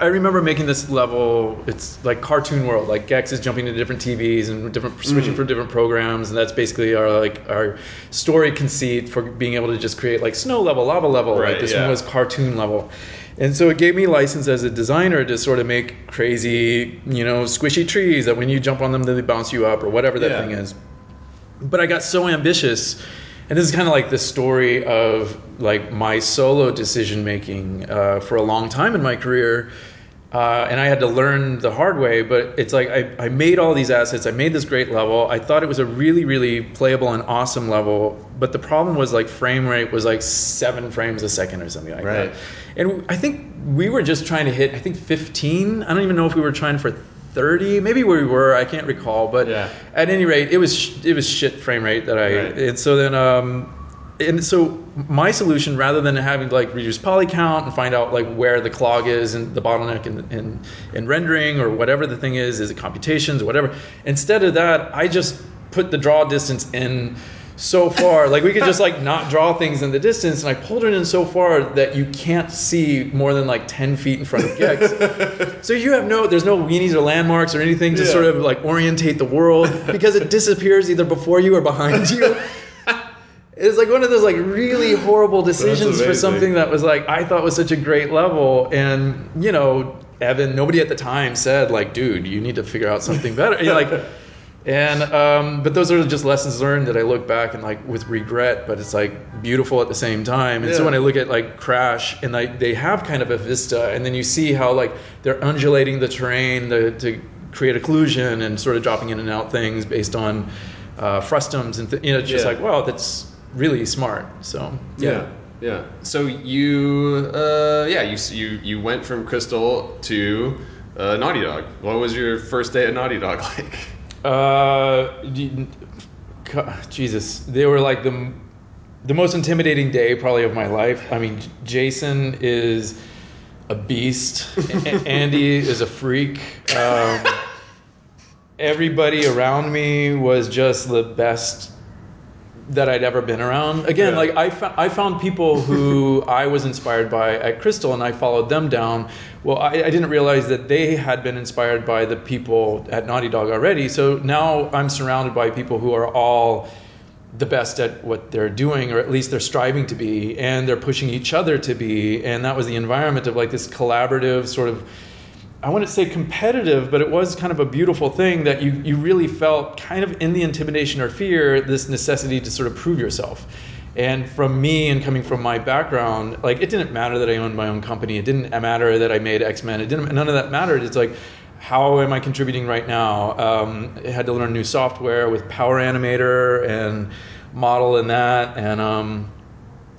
I remember making this level. It's like cartoon world. Like Gex is jumping to different TVs and different switching mm. from different programs, and that's basically our like our story conceit for being able to just create like snow level, lava level. Right, like this yeah. one was cartoon level. And so it gave me license as a designer to sort of make crazy, you know, squishy trees that when you jump on them, they bounce you up or whatever that Yeah. thing is. But I got so ambitious, and this is kind of like the story of like my solo decision making uh, for a long time in my career. Uh, and I had to learn the hard way, but it's like I, I made all these assets. I made this great level. I thought it was a really, really playable and awesome level. But the problem was like frame rate was like seven frames a second or something like Right. that. And I think we were just trying to hit, I think 15. I don't even know if we were trying for 30. Maybe where we were. I can't recall. But Yeah. at any rate, it was sh- it was shit frame rate that I. Right. And so then, um, and so my solution, rather than having to like reduce poly count and find out like where the clog is and the bottleneck in, in, in rendering or whatever the thing is, is it computations or whatever. Instead of that, I just put the draw distance in so far. like we could just like not draw things in the distance, and I pulled it in so far that you can't see more than like ten feet in front of Gex. [LAUGHS] so you have no, there's no weenies or landmarks or anything to Yeah. sort of like orientate the world because it disappears either before you or behind you. [LAUGHS] It's like one of those like really horrible decisions for something that was like I thought was such a great level, and you know, Evan, nobody at the time said like, dude, you need to figure out something better. You know, like, and um, but those are just lessons learned that I look back and like with regret, but it's like beautiful at the same time. And so when I look at like Crash and like they have kind of a vista, and then you see how like they're undulating the terrain to, to create occlusion and sort of dropping in and out things based on uh, frustums and th- you know, it's just Yeah. like wow, that's really smart. So Yeah, yeah. So you, uh, yeah, you you you went from Crystal to uh, Naughty Dog. What was your first day at Naughty Dog [LAUGHS] like? Uh, God, Jesus, they were like the the most intimidating day probably of my life. I mean, Jason is a beast. Andy is a freak. Um, [LAUGHS] everybody around me was just the best that I'd ever been around. Again, Yeah. like I, I found people who [LAUGHS] I was inspired by at Crystal, and I followed them down. Well, I, I didn't realize that they had been inspired by the people at Naughty Dog already. So now I'm surrounded by people who are all the best at what they're doing, or at least they're striving to be, and they're pushing each other to be. And that was the environment of like this collaborative sort of I wouldn't say competitive, but it was kind of a beautiful thing that you, you really felt kind of in the intimidation or fear, this necessity to sort of prove yourself. And from me and coming from my background, like it didn't matter that I owned my own company. It didn't matter that I made X Men. It didn't. None of that mattered. It's like, how am I contributing right now? Um, I had to learn new software with Power Animator and model and that, and um,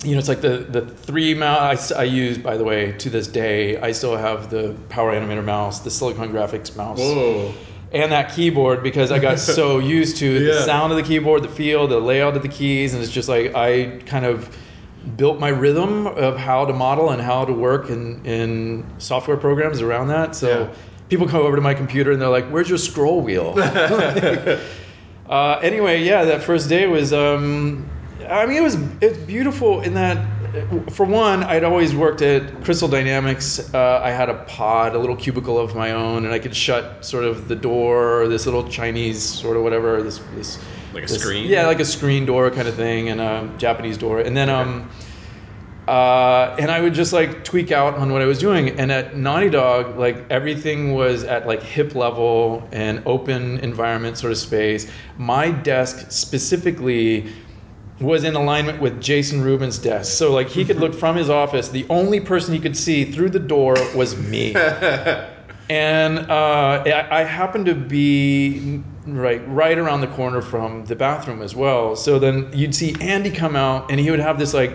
you know, it's like the the three mouse I use, by the way, to this day. I still have the Power Animator mouse, the Silicon Graphics mouse, Whoa. and that keyboard because I got [LAUGHS] so used to Yeah. the sound of the keyboard, the feel, the layout of the keys, and it's just like I kind of built my rhythm of how to model and how to work in in software programs around that. So. Yeah. People come over to my computer and they're like, "Where's your scroll wheel?" [LAUGHS] [LAUGHS] Uh, anyway, yeah, that first day was. Um, I mean, it was it's beautiful in that. For one, I'd always worked at Crystal Dynamics. Uh, I had a pod, a little cubicle of my own, and I could shut sort of the door, this little Chinese sort of whatever, this this Like a this- screen? Yeah, like a screen door kind of thing, and a Japanese door, and then um, uh, and I would just like tweak out on what I was doing. And at Naughty Dog, like everything was at like hip level and open environment sort of space. My desk specifically was in alignment with Jason Rubin's desk. So like he could look from his office. The only person he could see through the door was me. [LAUGHS] and uh, I, I happened to be right right around the corner from the bathroom as well. So then you'd see Andy come out, and he would have this like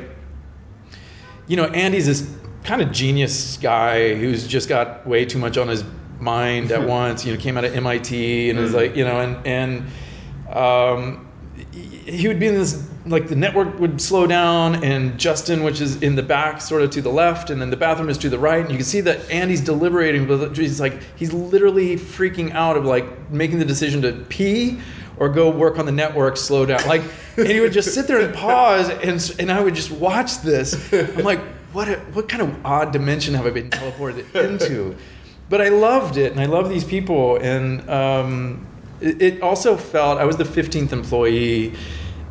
you know, Andy's this kind of genius guy who's just got way too much on his mind at [LAUGHS] once. You know, came out of MIT and was like, you know, and and um, he would be in this like the network would slow down and justin which is in the back sort of to the left and then the bathroom is to the right and you can see that andy's deliberating but he's like he's literally freaking out of like making the decision to pee or go work on the network slow down. Like and he would just sit there and pause and, and i would just watch this. I'm like what a, what kind of odd dimension have i been teleported into? But i loved it and i love these people and um, it, also felt I was the 15th employee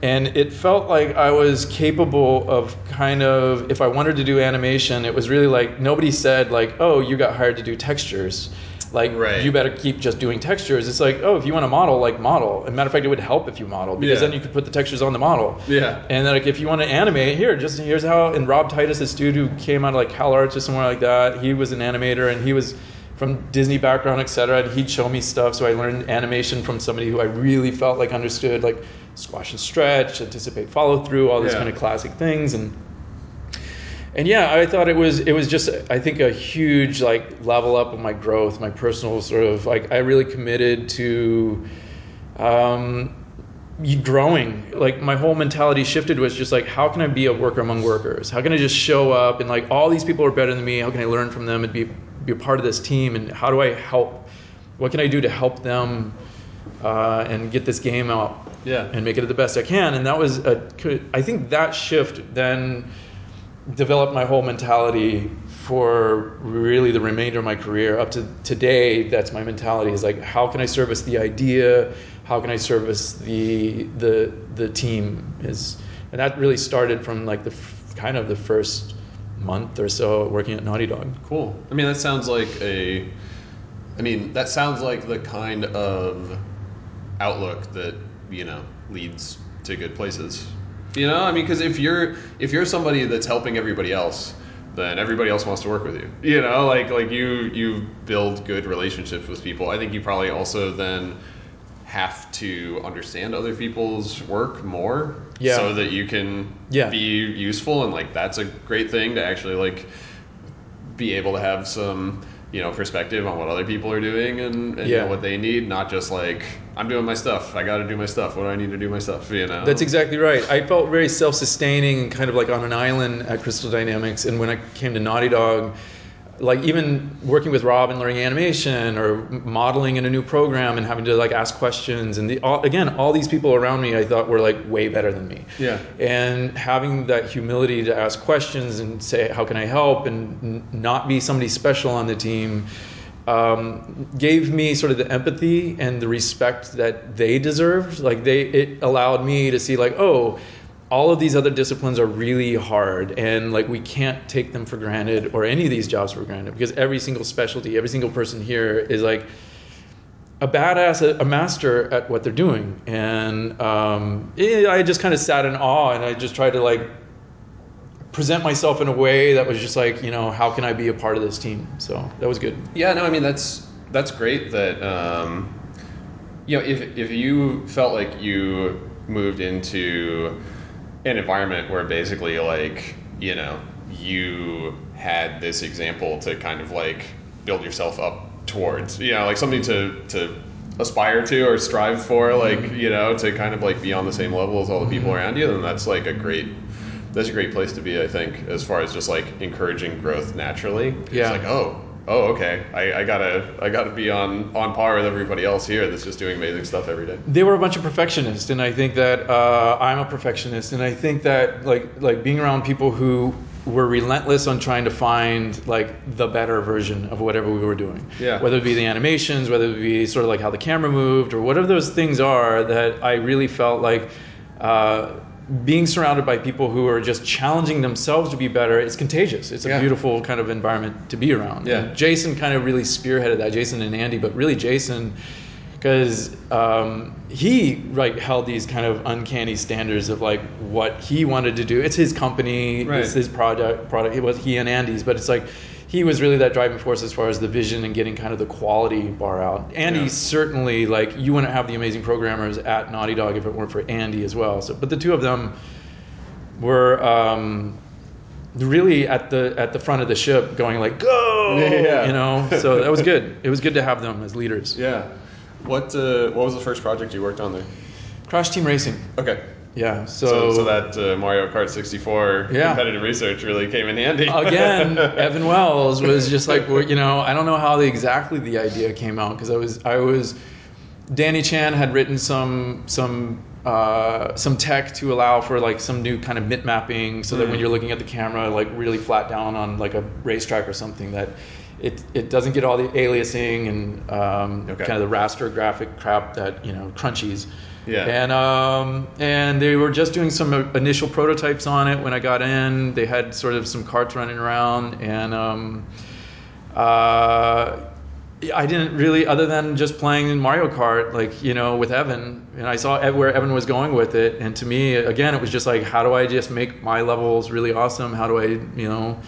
and it felt like I was capable of kind of if I wanted to do animation, it was really like nobody said like, "Oh, you got hired to do textures." Like Right. you better keep just doing textures. It's like, "Oh, if you want to model, like model." As a matter of fact, it would help if you model because Yeah. then you could put the textures on the model. Yeah. And then like if you want to animate, here, just here's how. And Rob Titus, this dude who came out of like CalArts or somewhere like that, he was an animator and he was from Disney background, etc. And he'd show me stuff, so I learned animation from somebody who I really felt like understood like squash and stretch, anticipate follow through, all these Yeah. kind of classic things and. And yeah, I thought it was it was just I think a huge like level up of my growth, my personal sort of like I really committed to um, growing like my whole mentality shifted was just like how can i be a worker among workers how can i just show up and like all these people are better than me how can i learn from them and be be a part of this team and how do i help what can i do to help them uh, and get this game out Yeah. and make it the best i can? And that was a i think that shift then developed my whole mentality for really the remainder of my career. Up to today that's my mentality is like how can i service the idea? How can i service the the the team? Is and that really started from like the f- kind of the first month or so working at naughty dog Cool. I mean, that sounds like a. I mean, that sounds like the kind of outlook that you know leads to good places. You know, I mean, because if you're if you're somebody that's helping everybody else, then everybody else wants to work with you. You know, like like you you build good relationships with people. I think you probably also then have to understand other people's work more Yeah. so that you can Yeah. be useful and like that's a great thing to actually like be able to have some you know perspective on what other people are doing and, and you know, what they need not just like i'm doing my stuff i gotta do my stuff what do i need to do my stuff you know That's exactly right. I felt very self-sustaining and kind of like on an island at Crystal Dynamics. And when I came to Naughty Dog, like even working with Rob and learning animation or modeling in a new program and having to like ask questions and the, all, again, all these people around me I thought were like way better than me. Yeah. And having that humility to ask questions and say, how can I help? And n- not be somebody special on the team um, gave me sort of the empathy and the respect that they deserved. Like they, it allowed me to see like, oh, all of these other disciplines are really hard, and like we can't take them for granted or any of these jobs for granted because every single specialty, every single person here is like a badass, a, master at what they're doing. And um, yeah, I just kind of sat in awe, and I just tried to like present myself in a way that was just like, you know, how can I be a part of this team? So that was good. yeah no i mean that's that's great that um you know if if you felt like you moved into an environment where basically like you know you had this example to kind of like build yourself up towards you know like something to to aspire to or strive for mm-hmm. like you know to kind of like be on the same level as all the people mm-hmm. around you then that's like a great that's a great place to be i think as far as just like encouraging growth naturally. Yeah. it's like oh oh okay. I, I gotta i gotta be on on par with everybody else here that's just doing amazing stuff every day. They were a bunch of perfectionists and i think that uh, i'm a perfectionist and i think that like like being around people who were relentless on trying to find like the better version of whatever we were doing. Yeah. whether it be the animations whether it be sort of like how the camera moved or whatever those things are that i really felt like uh, being surrounded by people who are just challenging themselves to be better it's contagious it's a Yeah. beautiful kind of environment to be around Yeah. And jason kind of really spearheaded that jason and andy but really jason because um, he like held these kind of uncanny standards of like what he wanted to do. It's his company, Right. it's his project. Product. It was he and Andy's, but it's like he was really that driving force as far as the vision and getting kind of the quality bar out. Andy Yeah. certainly like you wouldn't have the amazing programmers at Naughty Dog if it weren't for Andy as well. So, but the two of them were. Um, really at the at the front of the ship going like go [LAUGHS] Yeah. you know so that was good it was good to have them as leaders Yeah. What uh, What was the first project you worked on there? Crash Team Racing. Okay. Yeah. So, So, so that uh, Mario Kart 64 Yeah. competitive research really came in handy. again, [LAUGHS] Evan Wells was just like, well, you know, I don't know how the, exactly the idea came out because I was, I was, Danny Chan had written some, some, uh, some tech to allow for like some new kind of bit mapping, so that when you're looking at the camera, like really flat down on like a racetrack or something, that it, it doesn't get all the aliasing and um, Okay. kind of the raster graphic crap that you know crunchies. Yeah. And um, and they were just doing some initial prototypes on it when I got in. They had sort of some carts running around, and um, uh, I didn't really, other than just playing in Mario Kart, like you know, with Evan, and I saw where Evan was going with it, and to me, again, it was just like, how do I just make my levels really awesome? How do I, you know?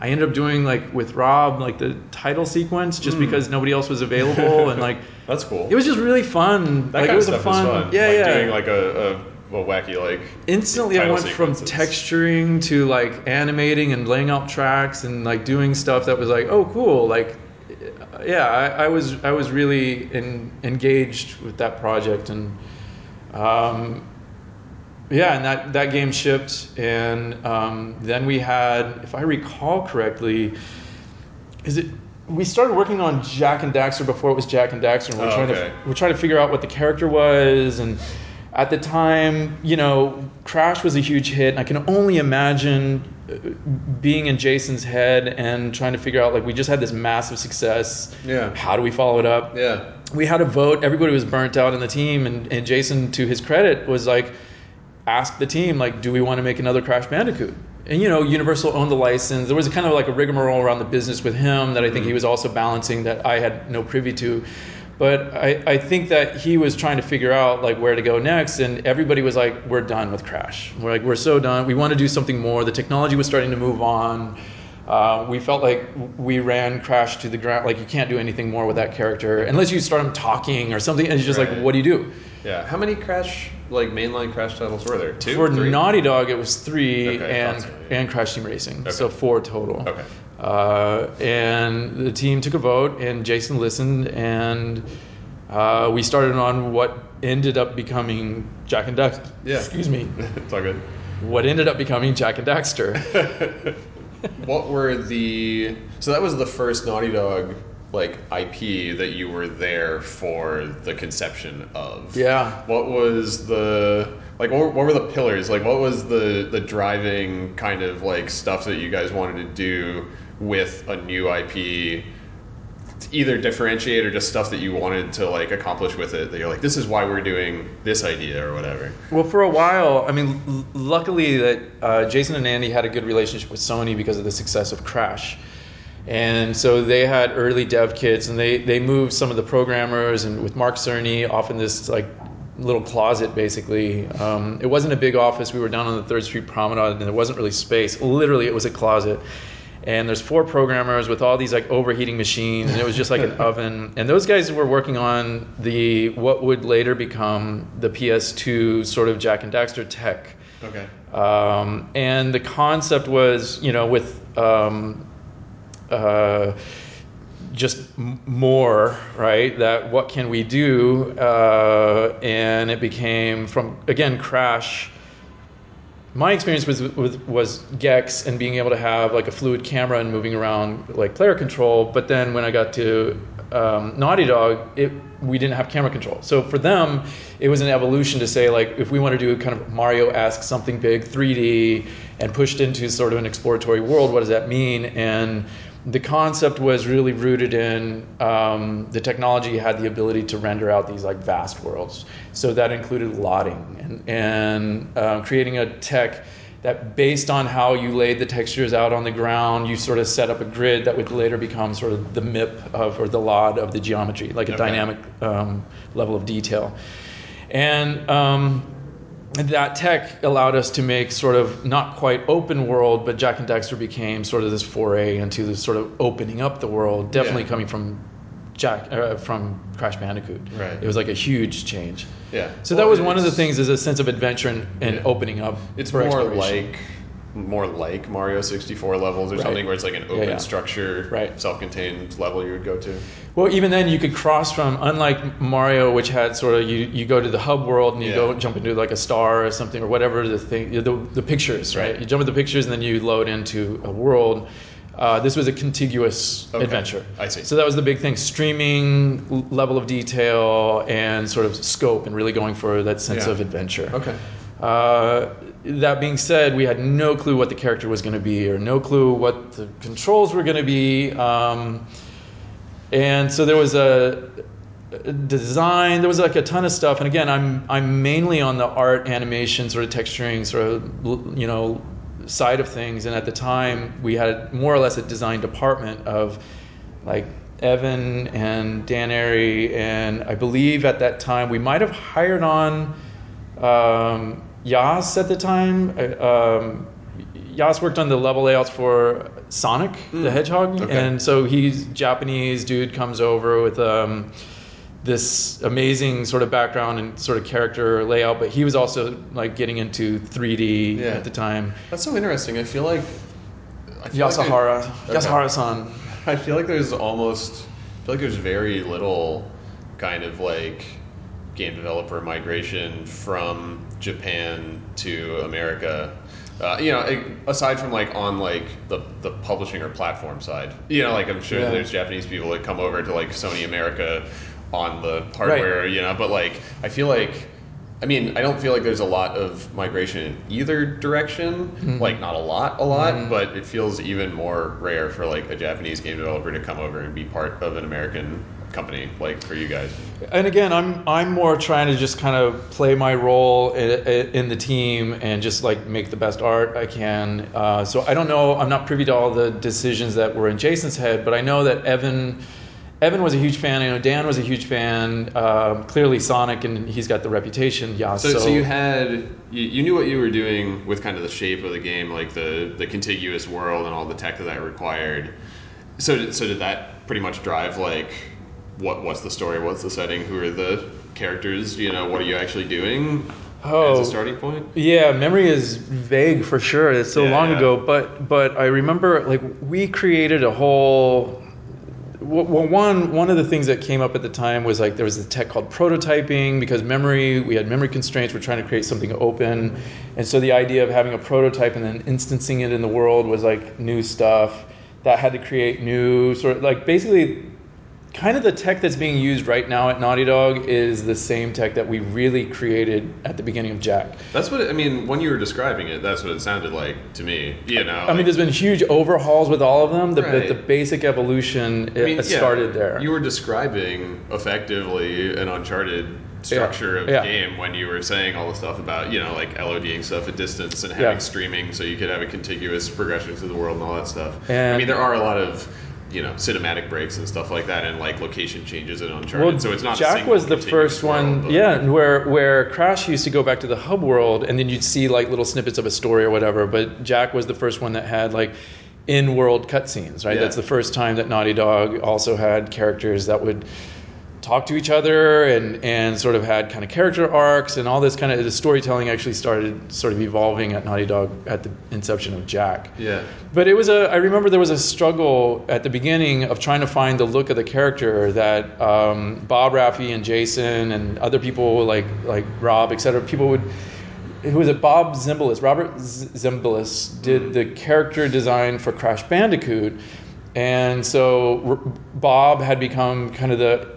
I ended up doing like with Rob, like the title sequence, just because nobody else was available, and like [LAUGHS] That's cool. it was just really fun. that like kind it was of a stuff fun, is fun. yeah, like yeah. Doing like a, a, a wacky like. instantly I went from texturing to like animating and laying out tracks and like doing stuff that was like oh cool like yeah I, I was I was really in, engaged with that project and um, yeah and that that game shipped and um, then we had if I recall correctly is it we started working on Jak and Daxter before it was Jak and Daxter and we're Oh, trying okay. to we're trying to figure out what the character was and at the time you know crash was a huge hit and i can only imagine uh, being in jason's head and trying to figure out like we just had this massive success Yeah. how do we follow it up Yeah. we had a vote everybody was burnt out in the team and, and jason to his credit was like ask the team like do we want to make another crash bandicoot and you know universal owned the license there was kind of like a rigmarole around the business with him that i think he was also balancing that i had no privy to but I, I think that he was trying to figure out like where to go next and everybody was like we're done with crash we're like we're so done we want to do something more the technology was starting to move on uh, we felt like we ran Crash to the ground. Like you can't do anything more with that character unless you start him talking or something. And it's just Right. like, what do you do? Yeah. How many crash like mainline crash titles were there? Two. For Three? Naughty Dog, it was three Okay, and so, yeah. and Crash Team Racing, Okay. so four total. Okay. Uh, and the team took a vote, and Jason listened, and uh, we started on what ended up becoming Jak and Daxter. Yeah. Excuse me. [LAUGHS] it's all good. What ended up becoming Jak and Daxter. [LAUGHS] What were the so that was the first Naughty Dog like IP that you were there for the conception of. Yeah. What was the like what, were- what were the pillars? Like what was the the driving kind of like stuff that you guys wanted to do with a new IP to either differentiate or just stuff that you wanted to like accomplish with it that you're like this is why we're doing this idea or whatever. Well, for a while, I mean, l- luckily that uh, Jason and Andy had a good relationship with Sony because of the success of Crash. And so they had early dev kits and they, they moved some of the programmers and with Mark Cerny off in this like little closet basically. Um, it wasn't a big office. We were down on the Third Street Promenade and there wasn't really space. Literally, it was a closet. And there's four programmers with all these like overheating machines, and it was just like an [LAUGHS] oven. And those guys were working on the what would later become the PS2 sort of Jak and Daxter tech. Okay. Um, and the concept was, you know, with um, uh, just more, right? That what can we do? Uh, and it became from again Crash. My experience was with was Gex and being able to have like a fluid camera and moving around like player control. But then when I got to um, Naughty Dog, it we didn't have camera control. So for them, it was an evolution to say like if we want to do kind of Mario-esque something big, 3D, and pushed into sort of an exploratory world, what does that mean? And the concept was really rooted in um, the technology had the ability to render out these like vast worlds. So that included LODing and, and uh, creating a tech that based on how you laid the textures out on the ground, you sort of set up a grid that would later become sort of the MIP of or the LOD of the geometry, like a Okay. dynamic um, level of detail. And um, that tech allowed us to make sort of not quite open world, but Jak and Daxter became sort of this foray into this sort of opening up the world. Definitely Yeah. coming from Jak uh, from Crash Bandicoot. Right. It was like a huge change. Yeah. So Well, that was one of the things is a sense of adventure and, and Yeah. opening up. It's more like more like Mario 64 levels or Right. something where it's like an open yeah. structure, Right. self-contained level you would go to. Well, even then, you could cross from, unlike Mario, which had sort of you, you go to the hub world and you Yeah. go jump into like a star or something or whatever the thing, the, the pictures, right? Right. You jump into the pictures and then you load into a world. Uh, this was a contiguous Okay. adventure. I see. So that was the big thing: streaming l- level of detail and sort of scope, and really going for that sense Yeah. of adventure. Okay. Uh, that being said, we had no clue what the character was going to be, or no clue what the controls were going to be. Um, and so there was a, a design. There was like a ton of stuff. And again, I'm I'm mainly on the art, animation, sort of texturing, sort of you know side of things. And at the time, we had more or less a design department of like Evan and Dan Arey, and I believe at that time we might have hired on um, Yas at the time. Uh, Um, Yas worked on the level layouts for Sonic the Hedgehog, Okay. and so he's Japanese dude comes over with um, this amazing sort of background and sort of character layout, but he was also like getting into 3D Yeah. at the time. That's so interesting. I feel like I feel like Okay. Yasuhara-san. I feel like there's almost I feel like there's very little kind of like game developer migration from Japan to America. Uh, you know, aside from like on like the, the publishing or platform side, you know, like I'm sure Yeah. there's Japanese people that come over to like Sony America on the hardware, you know, but like I feel like I mean, I don't feel like there's a lot of migration in either direction. Mm-hmm. Like, not a lot, a lot, but it feels even more rare for like a Japanese game developer to come over and be part of an American company, like for you guys. And again, I'm I'm more trying to just kind of play my role in, in the team and just like make the best art I can. Uh, so I don't know. I'm not privy to all the decisions that were in Jason's head, but I know that Evan. Evan was a huge fan. I know Dan was a huge fan. Uh, clearly, Sonic, and he's got the reputation. Yeah. So, so, you had you, you knew what you were doing with kind of the shape of the game, like the the contiguous world and all the tech that that required. So did, so did that pretty much drive like what what's the story, what's the setting, who are the characters, you know, what are you actually doing oh, as Oh. a starting point? Yeah, memory is vague for sure. It's so Yeah, long yeah. ago, but but I remember like we created a whole. Well, one one of the things that came up at the time was like there was a tech called prototyping because memory we had memory constraints. We're trying to create something open, and so the idea of having a prototype and then instancing it in the world was like new stuff that had to create new sort of like basically kind of the tech that's being used right now at Naughty Dog is the same tech that we really created at the beginning of Jak. That's what I mean. When you were describing it, that's what it sounded like to me. You know, I mean, like- there's been huge overhauls with all of them. The, Right. the, the basic evolution I mean, it yeah, started there. You were describing effectively an Uncharted structure of yeah. game when you were saying all the stuff about you know like LODing stuff at distance and having Yeah. streaming so you could have a contiguous progression through the world and all that stuff. I mean, there are a lot of you know cinematic breaks and stuff like that and like location changes in Uncharted. so it's not Jak was the first one, world, yeah, where where Crash used to go back to the hub world, and then you'd see like little snippets of a story or whatever. But Jak was the first one that had like in-world cutscenes, right? Yeah. That's the first time that Naughty Dog also had characters that would talk to each other and and sort of had kind of character arcs and all this kind of the storytelling actually started sort of evolving at Naughty Dog at the inception of Jak. Yeah. But it was a. I remember there was a struggle at the beginning of trying to find the look of the character that um, Bob Rafei and Jason and other people like like Rob, et cetera, people would. Who was it? Bob Zembillas. Robert Z- Zembillas did the character design for Crash Bandicoot, and so R- Bob had become kind of the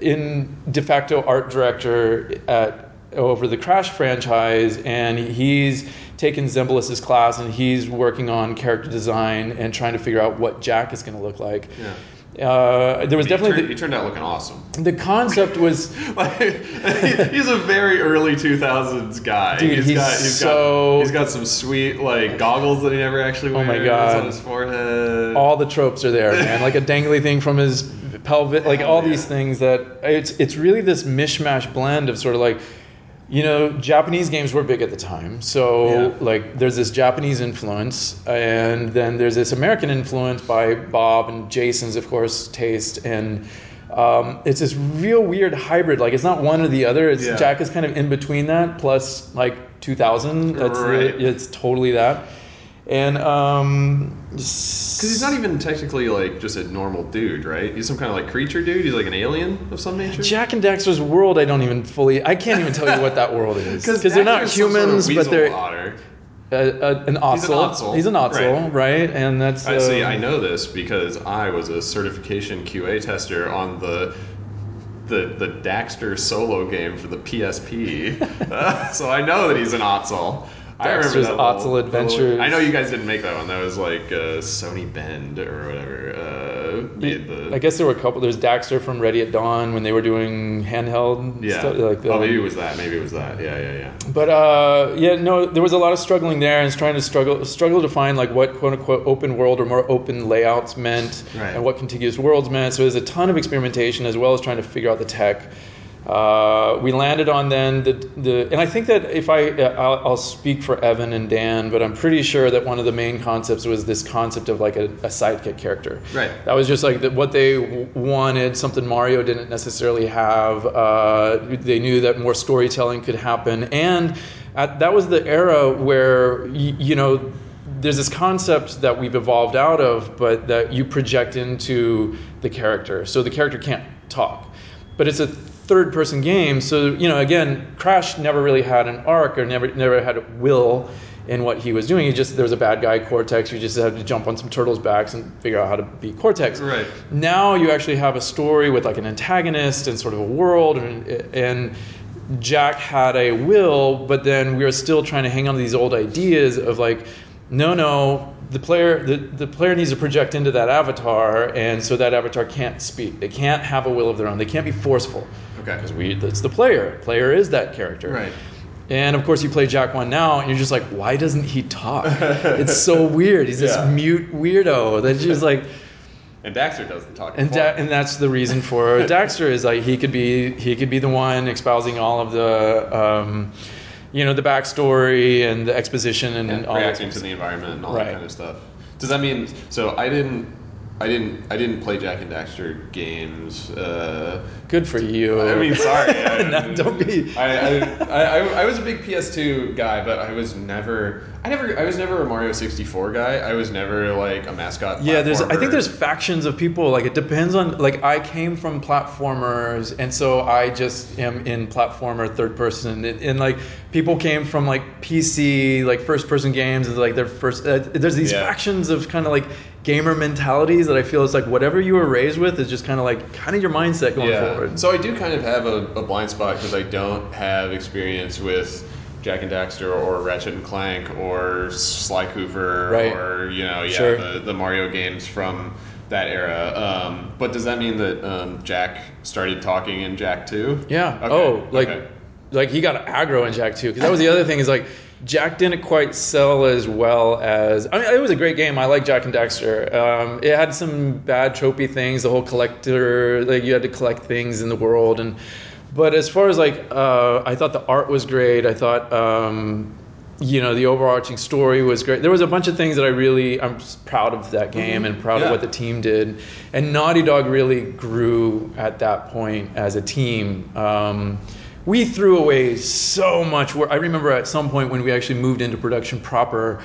in de facto art director at over the Crash franchise, and he's taken Zembillas's class and he's working on character design and trying to figure out what Jak is going to look like. Yeah. Uh, there was He definitely turned, he turned out looking awesome. the, the concept was [LAUGHS] Like, he's a very early 2000s guy. Dude, he's got, he's so- got he's got some sweet like goggles that he never actually Oh my God. on his forehead. all the tropes are there, man. Like a dangly thing from his pelvic, like all these things that it's it's really this mishmash blend of sort of like, you know, Japanese games were big at the time, so Yeah. like there's this Japanese influence, and then there's this American influence by Bob and Jason's, of course, taste and. Um, it's this real weird hybrid. Like it's not one or the other. It's Yeah. Jak is kind of in between that. Plus, like 2000, that's Right. it's totally that. And um, Because he's not even technically like just a normal dude, right? He's some kind of like creature dude. He's like an alien of some nature. Jak and Daxter's world. I don't even fully. I can't even tell you what that world [LAUGHS] is because they're not humans, but they're otter. uh, uh, an Ottsel. He's an Ottsel, right. And that's I see. uh, I know this because I was a certification QA tester on the the the Daxter solo game for the PSP, Uh, [LAUGHS] so I know that he's an Ottsel. I remember Daxter's that Ottsel Adventures. I know you guys didn't make that one. That was like uh, Sony Bend or whatever. Uh, the, I guess there were a couple. There's Daxter from Ready at Dawn when they were doing handheld yeah. stuff. Like the, oh, maybe it was that. Maybe it was that. Yeah, yeah, yeah. But uh, yeah, no, there was a lot of struggling there, and it's trying to struggle struggle to find like what quote unquote open world or more open layouts meant, Right. and what contiguous worlds meant. So there's a ton of experimentation as well as trying to figure out the tech. Uh, we landed on then the, the and I think that if I uh, I'll, I'll speak for Evan and Dan, but I'm pretty sure that one of the main concepts was this concept of like a, a sidekick character. Right. That was just like the, what they wanted, something Mario didn't necessarily have. Uh, they knew that more storytelling could happen, and at, that was the era where y- you know there's this concept that we've evolved out of, but that you project into the character. So the character can't talk, but it's a third person game. So you know, again, Crash never really had an arc or never never had a will in what he was doing. He just there was a bad guy, Cortex. You just had to jump on some turtles' backs and figure out how to beat Cortex. Right. Now you actually have a story with like an antagonist and sort of a world, and, and Jack had a will, but then we are still trying to hang on to these old ideas of like, no, no, the player the, the player needs to project into that avatar, and so that avatar can't speak. They can't have a will of their own. They can't be forceful. Because we it's the player. Player is that character. Right. And of course, you play Jak One now, and you're just like, why doesn't he talk? it's so [LAUGHS] weird. He's this Yeah. mute weirdo that's just like. And Daxter doesn't talk. And da- and that's the reason for [LAUGHS] Daxter is like he could be he could be the one espousing all of the um, you know the backstory and the exposition and, and all that reacting to the environment and all Right. that kind of stuff. Does that mean so? I didn't, I didn't, I didn't play Jak and Daxter games. Uh, Good for you. I mean, sorry, I, [LAUGHS] No, don't be- I, I, I, I, I was a big PS2 guy, but I was never, I never, I was never a Mario 64 guy. I was never like a mascot. Yeah, there's. I think there's factions of people. Like it depends on. Like I came from platformers, and so I just am in platformer third person. And, and like people came from like PC, like first person games, and like their first. Uh, there's these Yeah. factions of kind of like gamer mentalities that I feel it's like whatever you were raised with is just kind of like kind of your mindset going yeah. forward. So I do kind of have a, a blind spot because I don't have experience with Jak and Daxter or Ratchet and Clank or Sly Cooper Right. or you know yeah Sure. the, the Mario games from that era. Um, but does that mean that um, Jak started talking in Jak too? Yeah. Okay, Oh, like okay. like he got aggro in Jak too. Because that was the other thing is like Jak didn't quite sell as well as I mean it was a great game. I like Jak and Daxter. Um, it had some bad tropey things. The whole collector like you had to collect things in the world and. But as far as like, uh, I thought the art was great. I thought, um, you know, the overarching story was great. There was a bunch of things that I really, I'm proud of that game and proud Yeah. of what the team did. And Naughty Dog really grew at that point as a team. Um, we threw away so much work. I remember at some point when we actually moved into production proper,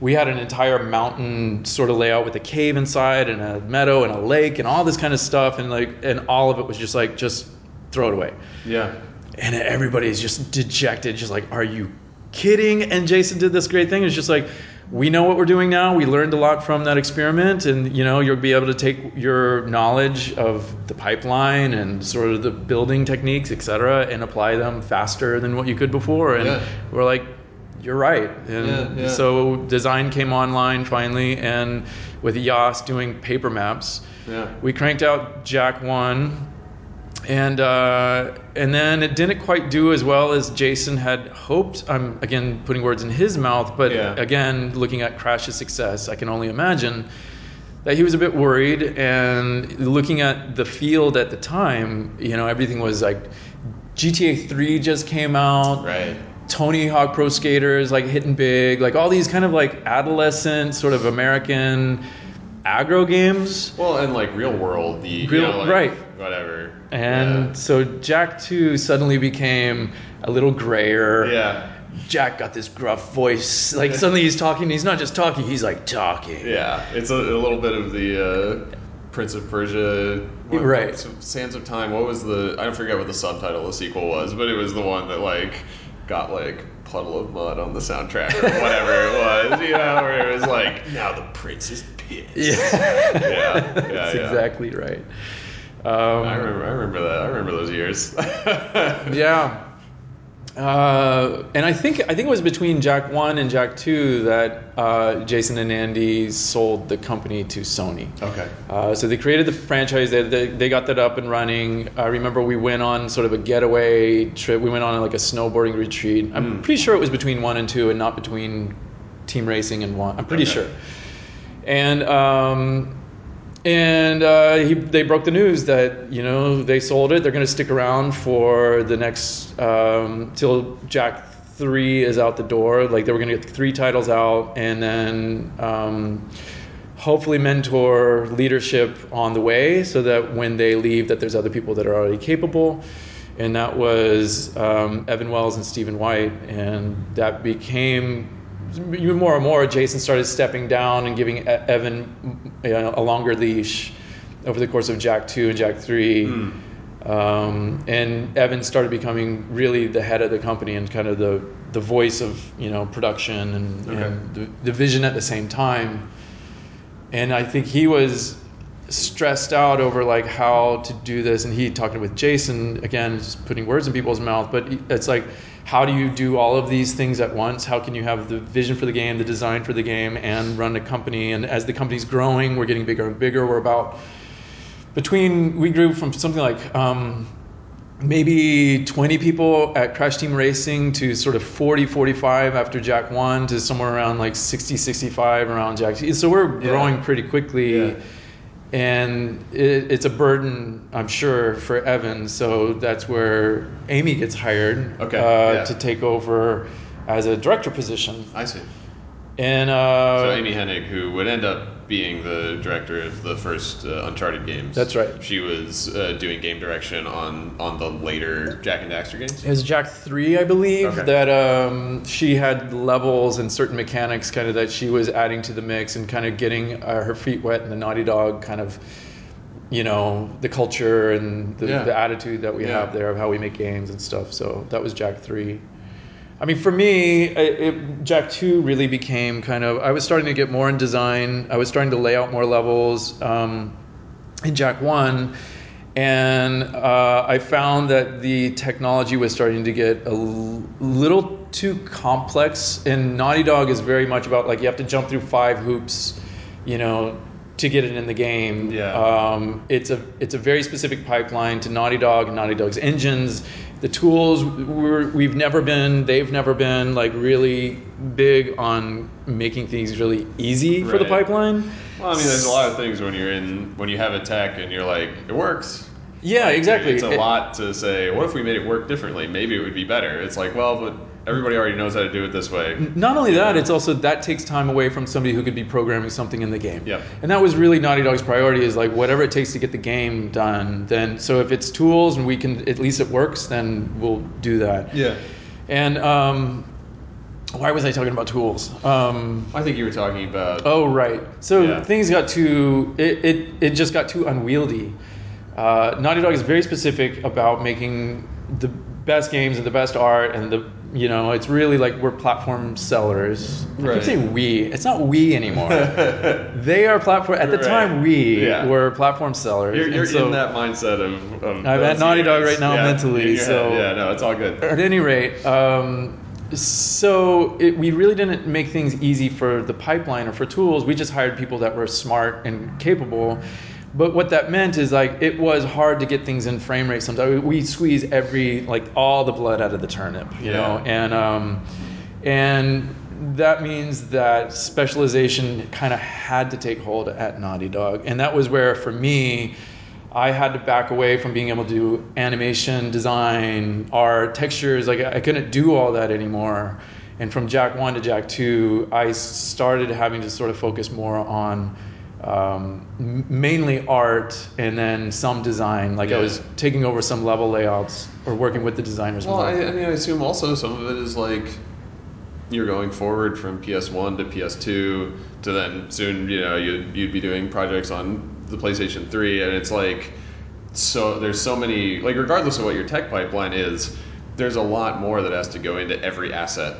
we had an entire mountain sort of layout with a cave inside and a meadow and a lake and all this kind of stuff. And like, and all of it was just like, just throw it away yeah. and everybody's just dejected just like are you kidding and jason did this great thing it's just like we know what we're doing now we learned a lot from that experiment and you know you'll be able to take your knowledge of the pipeline and sort of the building techniques et cetera and apply them faster than what you could before and Yeah. we're like you're right and Yeah, yeah. so design came online finally and with yas doing paper maps Yeah. we cranked out Jak 1 and uh, and then it didn't quite do as well as Jason had hoped. I'm again putting words in his mouth, but Yeah. again looking at Crash's success, I can only imagine that he was a bit worried. And looking at the field at the time, you know, everything was like GTA 3 just came out. Right. Tony Hawk Pro Skaters, like hitting big, like all these kind of like adolescent sort of American aggro games. Well, and like real world, the you Real- know, like, right. Whatever. And yeah. so Jak 2 suddenly became a little grayer. Yeah. Jak got this gruff voice. Like [LAUGHS] suddenly he's talking. He's not just talking. He's like talking. Yeah, it's a, a little bit of the uh, Prince of Persia, what- Right. what- Sands of Time. What was the? I forget what the subtitle of the sequel was, but it was the one that like got like Puddle of Mudd on the soundtrack or whatever it [LAUGHS] was. You know, where it was like now the prince is pissed. Yeah. [LAUGHS] yeah, yeah, That's yeah. exactly right. I Um, remember. I remember that. I remember those years. [LAUGHS] yeah. Uh, and I think I think it was between Jak One and Jak Two that uh, Jason and Andy sold the company to Sony. Okay. Uh, so they created the franchise. They, they, they got that up and running. I remember we went on sort of a getaway trip. We went on like a snowboarding retreat. I'm pretty sure it was between one and two, and not between team racing and one. I'm pretty Okay. sure. And um, and uh, he, they broke the news that you know they sold it. They're going to stick around for the next um, till Jak three is out the door. Like they were going to get three titles out, and then um, hopefully mentor leadership on the way, so that when they leave, that there's other people that are already capable. And that was um, Evan Wells and Stephen White, and that became even more and more, Jason started stepping down and giving Evan you know, a longer leash over the course of Jak 2 and Jak 3. Um, and Evan started becoming really the head of the company and kind of the, the voice of you know production and, Okay. and the, the vision at the same time. And I think he was stressed out over like how to do this and he talking with Jason again just putting words in people's mouth but it's like how do you do all of these things at once how can you have the vision for the game the design for the game and run a company and as the company's growing we're getting bigger and bigger we're about between we grew from something like um, maybe 20 people at Crash Team Racing to sort of 40, 45 after Jak 1 to somewhere around like 60, 65 around Jak So we're Yeah. growing pretty quickly. Yeah. And it, it's a burden, I'm sure, for Evan. So that's where Amy gets hired Okay, uh, yeah. to take over as a director position. I see. And uh, So Amy Hennig, who would end up being the director of the first uh, Uncharted games. That's right. She was uh, doing game direction on on the later Jak and Daxter games. It was Jak three, I believe, Okay. that um, she had levels and certain mechanics kind of that she was adding to the mix and kind of getting uh, her feet wet in the Naughty Dog kind of, you know, the culture and the, Yeah. the attitude that we Yeah. have there of how we make games and stuff. So that was Jak three. I mean, for me, it, it, Jak 2 really became kind of. I was starting to get more in design. I was starting to lay out more levels um, in Jak 1. And uh, I found that the technology was starting to get a l- little too complex. And Naughty Dog is very much about like you have to jump through five hoops, you know, to get it in the game. Yeah. Um, it's a it's a very specific pipeline to Naughty Dog and Naughty Dog's engines. The tools we're, we've never been, they've never been like really big on making things really easy for the pipeline. Well, I mean, there's a lot of things when you're in when you have a tech and you're like, it works. Yeah, Like, exactly. It's a It- lot to say. What if we made it work differently? Maybe it would be better. It's like, well, but everybody already knows how to do it this way. Not only that, it's also that takes time away from somebody who could be programming something in the game. Yep. And that was really Naughty Dog's priority is like whatever it takes to get the game done. Then so if it's tools and we can at least it works, then we'll do that. Yeah. And um, why was I talking about tools? Um, I think you were talking about. Oh right. So Yeah. things got too it, it it just got too unwieldy. Uh, Naughty Dog is very specific about making the best games and the best art and the you know it's really like we're platform sellers. I Right. keep saying we. It's not we anymore. [LAUGHS] they are platform. At the Right. time, we Yeah. were platform sellers. You're, you're so- in that mindset of. I'm at Naughty Dog right now Yeah, mentally, so- yeah, no, it's all good. At any rate, um, so it, we really didn't make things easy for the pipeline or for tools. We just hired people that were smart and capable. But what that meant is like it was hard to get things in frame rate. Sometimes we squeeze every like all the blood out of the turnip, you know, and um, and that means that specialization kind of had to take hold at Naughty Dog, and that was where for me. I had to back away from being able to do animation, design, art, textures. Like I couldn't do all that anymore. And from Jak One to Jak Two, I started having to sort of focus more on um, mainly art and then some design. Like I was taking over some level layouts or working with the designers Well. I, I mean, I assume also some of it is like you're going forward from PS1 to PS2 to then soon, you know, you'd, you'd be doing projects on the PlayStation 3, and it's like, so there's so many, like, regardless of what your tech pipeline is, there's a lot more that has to go into every asset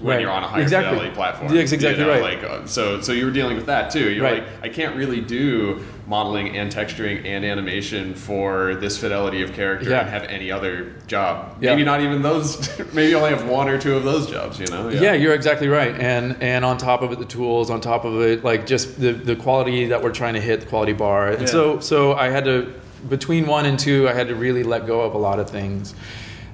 when Right. you're on a higher Exactly. fidelity platform. Yeah, that's exactly you know, right. Like, uh, so, so you were dealing with that too. You're Right. like, I can't really do modeling and texturing and animation for this fidelity of character Yeah. and have any other job. Yeah. Maybe not even those. [LAUGHS] maybe only have one or two of those jobs. You know? Yeah. you're exactly right. And and on top of it, the tools. On top of it, like just the the quality that we're trying to hit, the quality bar. And Yeah. so so I had to between one and two, I had to really let go of a lot of things.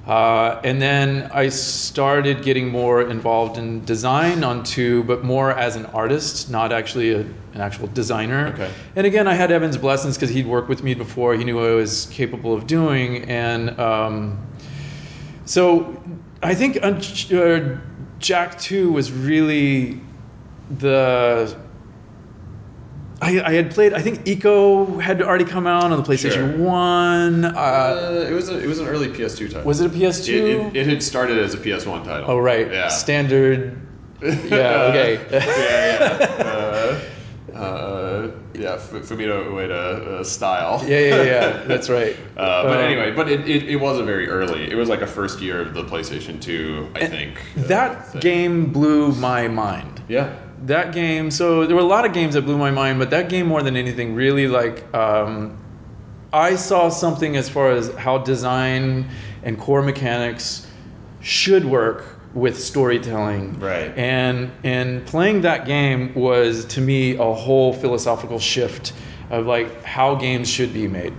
Uh, and then I started getting more involved in design on two, but more as an artist, not actually a, an actual designer. Okay. And again, I had Evan's blessings because he'd worked with me before. He knew what I was capable of doing, and um, so I think Unch- uh, Jak Two was really the. I, I had played. I think Ico had already come out on the PlayStation Sure. One. Uh, Uh, it was a, it was an early PS2 title. was it a PS2? It, it, it had started as a PS1 title. oh right, Yeah. standard. [LAUGHS] Yeah. Okay. [LAUGHS] yeah, yeah. Uh, uh, yeah, Fumito Ueda uh, style. yeah, yeah, yeah. [LAUGHS] That's right. Uh, but Um, anyway, but it, it, it wasn't very early. It was like a first year of the PlayStation 2, I think. uh, that game blew my mind. Yeah. That game so there were a lot of games that blew my mind but that game more than anything really like um, i saw something as far as how design and core mechanics should work with storytelling. Right. and and playing that game was to me a whole philosophical shift of like how games should be made.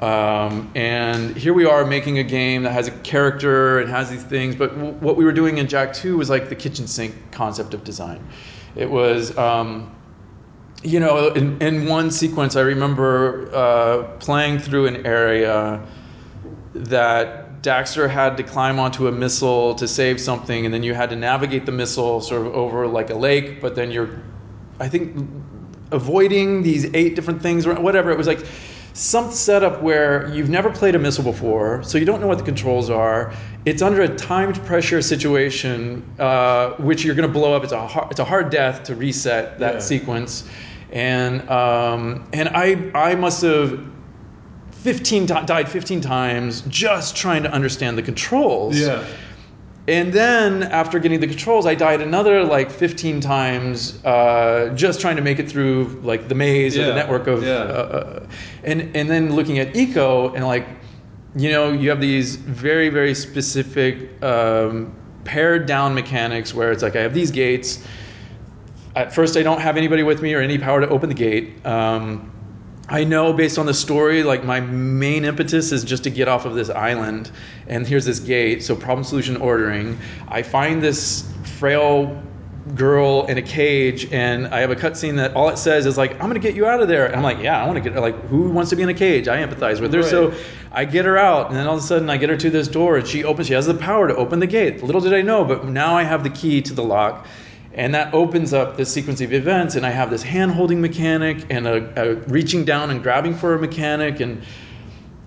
Um, and here we are making a game that has a character and has these things but w- what we were doing in Jak 2 was like the kitchen sink concept of design it was um, you know in, in one sequence i remember uh, playing through an area that Daxter had to climb onto a missile to save something, and then you had to navigate the missile sort of over like a lake, but then you're, I think, avoiding these eight different things or whatever. It was like some setup where you've never played a missile before, so you don't know what the controls are. It's under a timed pressure situation, uh, which you're going to blow up. It's a hard, it's a hard death to reset that Yeah. sequence, and um, and I I must have 15 ti died 15 times just trying to understand the controls. And then after getting the controls, I died another like 15 times uh, just trying to make it through like the maze or the network of. yeah. Uh, uh, and and then looking at Ico and like, you know, you have these very very specific um, pared down mechanics where it's like I have these gates. At first, I don't have anybody with me or any power to open the gate. Um, I know based on the story, like my main impetus is just to get off of this island, and here's this gate. So problem solution ordering. I find this frail girl in a cage, and I have a cutscene that all it says is like, "I'm gonna get you out of there." And I'm like, "Yeah, I want to get like who wants to be in a cage?" I empathize with her, so I get her out, and then all of a sudden I get her to this door, and she opens. She has the power to open the gate. Little did I know, but now I have the key to the lock. And that opens up this sequence of events, and I have this hand holding mechanic and a, a reaching down and grabbing for a mechanic, and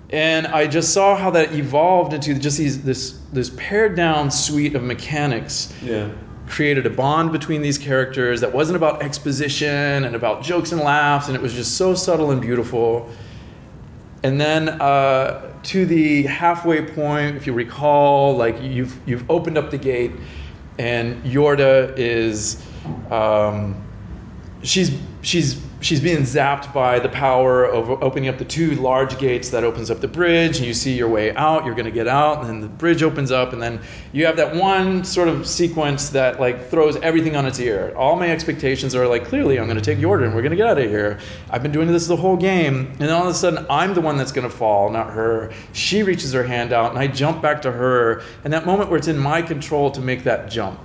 and I just saw how that evolved into just these this this pared down suite of mechanics Yeah. created a bond between these characters that wasn't about exposition and about jokes and laughs, and it was just so subtle and beautiful. And then uh, to the halfway point, if you recall, like you've you've opened up the gate, and Yorda is, um, she's she's she's being zapped by the power of opening up the two large gates that opens up the bridge and you see your way out you're going to get out and then the bridge opens up and then you have that one sort of sequence that like throws everything on its ear. All my expectations are like clearly i'm going to take Yorda and we're going to get out of here. I've been doing this the whole game and then all of a sudden i'm the one that's going to fall not her. She reaches her hand out and i jump back to her. And that moment where it's in my control to make that jump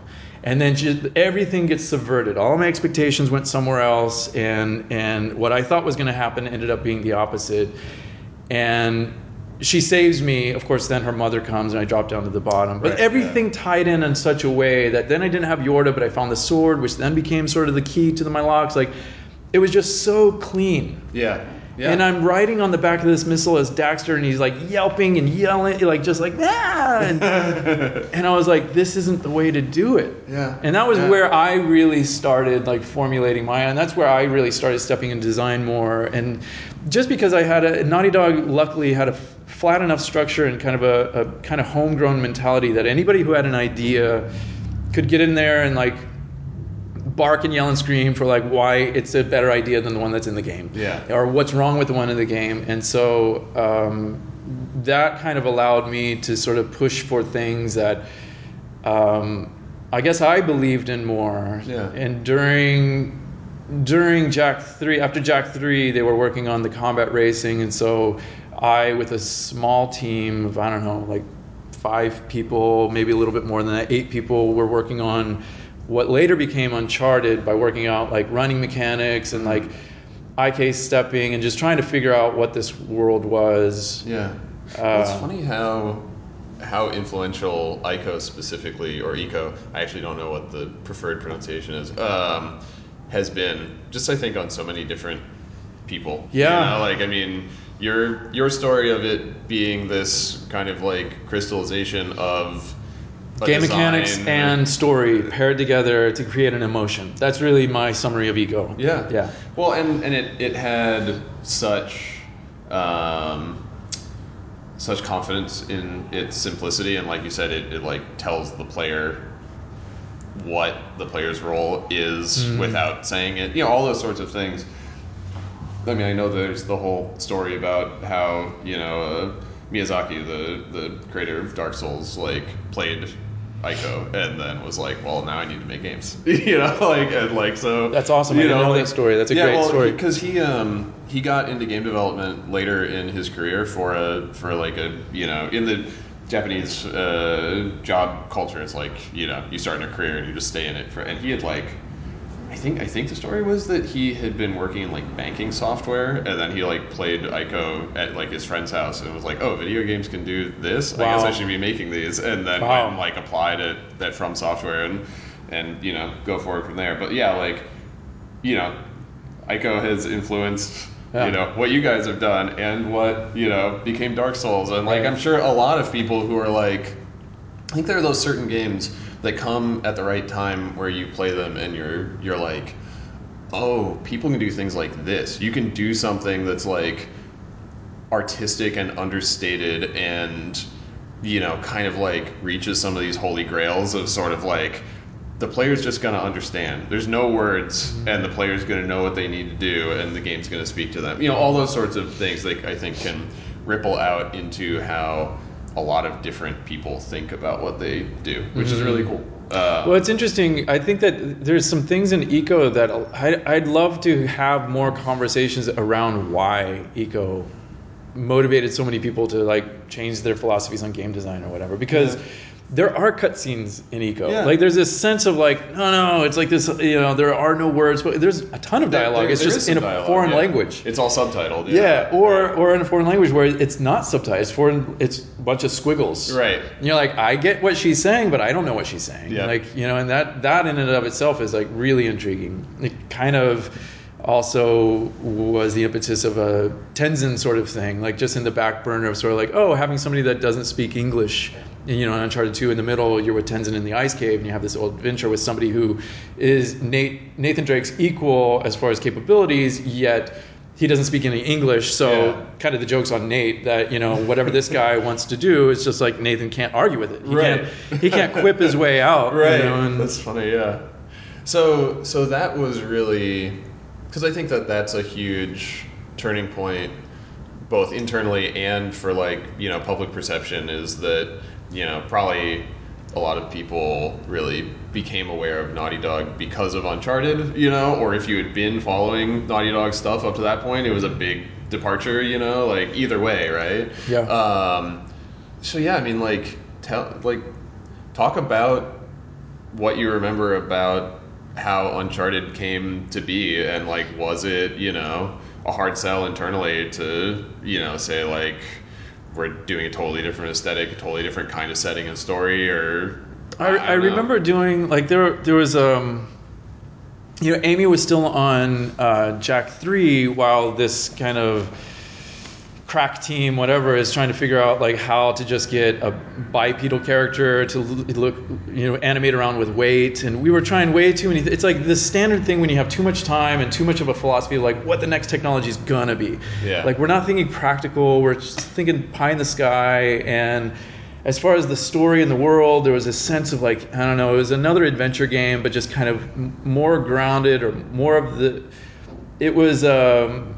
and then just everything gets subverted. All my expectations went somewhere else, and and what I thought was going to happen ended up being the opposite. And she saves me. Of course, then her mother comes, and I drop down to the bottom. But Right, everything tied in in such a way that then I didn't have Yorda, but I found the sword, which then became sort of the key to the, my locks. Like it was just so clean. Yeah. Yeah. And I'm riding on the back of this missile as Daxter, and he's like yelping and yelling, like just like ah. And, [LAUGHS] and I was like, this isn't the way to do it. Yeah. And that was Yeah. where I really started like formulating my, and that's where I really started stepping in design more. And just because I had a Naughty Dog, luckily had a flat enough structure and kind of a, a kind of homegrown mentality that anybody who had an idea could get in there and like bark and yell and scream for like why it's a better idea than the one that's in the game Yeah. or what's wrong with the one in the game and so um, that kind of allowed me to sort of push for things that um, i guess i believed in more Yeah. and during during Jak 3 after Jak 3 they were working on the combat racing and so i with a small team of i don't know like five people maybe a little bit more than that eight people were working on what later became uncharted by working out like running mechanics and like ik stepping and just trying to figure out what this world was Yeah. Well, it's Uh, funny how how influential ICO specifically or eco I actually don't know what the preferred pronunciation is um, has been just I think on so many different people. You Yeah. know, like I mean your your story of it being this kind of like crystallization of game mechanics and story paired together to create an emotion that's really my summary of Ico Yeah. yeah Well, and and it it had such um, such confidence in its simplicity, and like you said, it, it like tells the player what the player's role is without saying it. You know, all those sorts of things. I mean, I know there's the whole story about how you know uh, Miyazaki, the the creator of Dark Souls, like played Ico and then was like, well, now I need to make games. [LAUGHS] you know, like and like so. That's awesome. I didn't know that story. That's a great story. Because he um he got into game development later in his career for a for like a you know in the Japanese uh, job culture, it's like you know you start in a career and you just stay in it for. And he had like I think I think the story was that he had been working in like banking software, and then he like played Ico at like his friend's house, and was like, "Oh, video games can do this. I guess I should be making these." And then Wow. went and like applied at that FromSoftware, and and you know go forward from there. But yeah, like you know, Ico has influenced Yeah. you know what you guys have done and what you know became Dark Souls, and like. I'm sure a lot of people who are like I think there are those certain games that come at the right time where you play them and you're you're like, oh, people can do things like this. You can do something that's like artistic and understated and you know kind of like reaches some of these holy grails of sort of like the player's just going to understand there's no words and the player's going to know what they need to do and the game's going to speak to them you know all those sorts of things that i think can ripple out into how a lot of different people think about what they do which is really cool uh, Well, it's interesting. I think that there's some things in Ico that I'd, I'd love to have more conversations around why Ico motivated so many people to like change their philosophies on game design or whatever. Because there are cutscenes in Ico. Yeah. Like there's this sense of like, no, no, it's like this. You know, there are no words, but there's a ton of dialogue. there- it's there just in a dialogue, foreign yeah. language. it's all subtitled Yeah, or or in a foreign language where it's not subtitled. It's foreign. It's a bunch of squiggles. Right. And you're like, I get what she's saying, but I don't know what she's saying. Yeah. Like you know, and that that in and of itself is like really intriguing. It kind of also was the impetus of a Tenzin sort of thing, like just in the back burner of sort of like, oh, having somebody that doesn't speak English. You know, in Uncharted 2 in the middle, you're with Tenzin in the ice cave, and you have this old adventure with somebody who is Nate, Nathan Drake's equal as far as capabilities, yet he doesn't speak any English. So, Yeah. kind of the joke's on Nate that, you know, whatever this guy [LAUGHS] wants to do, it's just like Nathan can't argue with it. He, Right. can't, he can't quip his way out. you right know, and- that's funny yeah so so that was really because i think that that's a huge turning point both internally and for like you know public perception is that you know probably a lot of people really became aware of Naughty Dog because of Uncharted, you know, or if you had been following Naughty Dog stuff up to that point, it was a big departure, you know, like either way, right? Yeah. Um, so yeah, I mean, like, tell, like, talk about what you remember about how Uncharted came to be, and like, was it, you know, a hard sell internally to, you know, say like, we're doing a totally different aesthetic, a totally different kind of setting and story, or I, I don't remember doing like there there was um you know, Amy was still on uh, Jak Three while this kind of crack team, whatever, is trying to figure out like how to just get a bipedal character to look, you know, animate around with weight. And we were trying way too many. It's like the standard thing when you have too much time and too much of a philosophy of like what the next technology is gonna be. Yeah. Like we're not thinking practical. We're just thinking pie in the sky and. As far as the story in the world, there was a sense of like I don't know, it was another adventure game, but just kind of m- more grounded or more of the. It was um,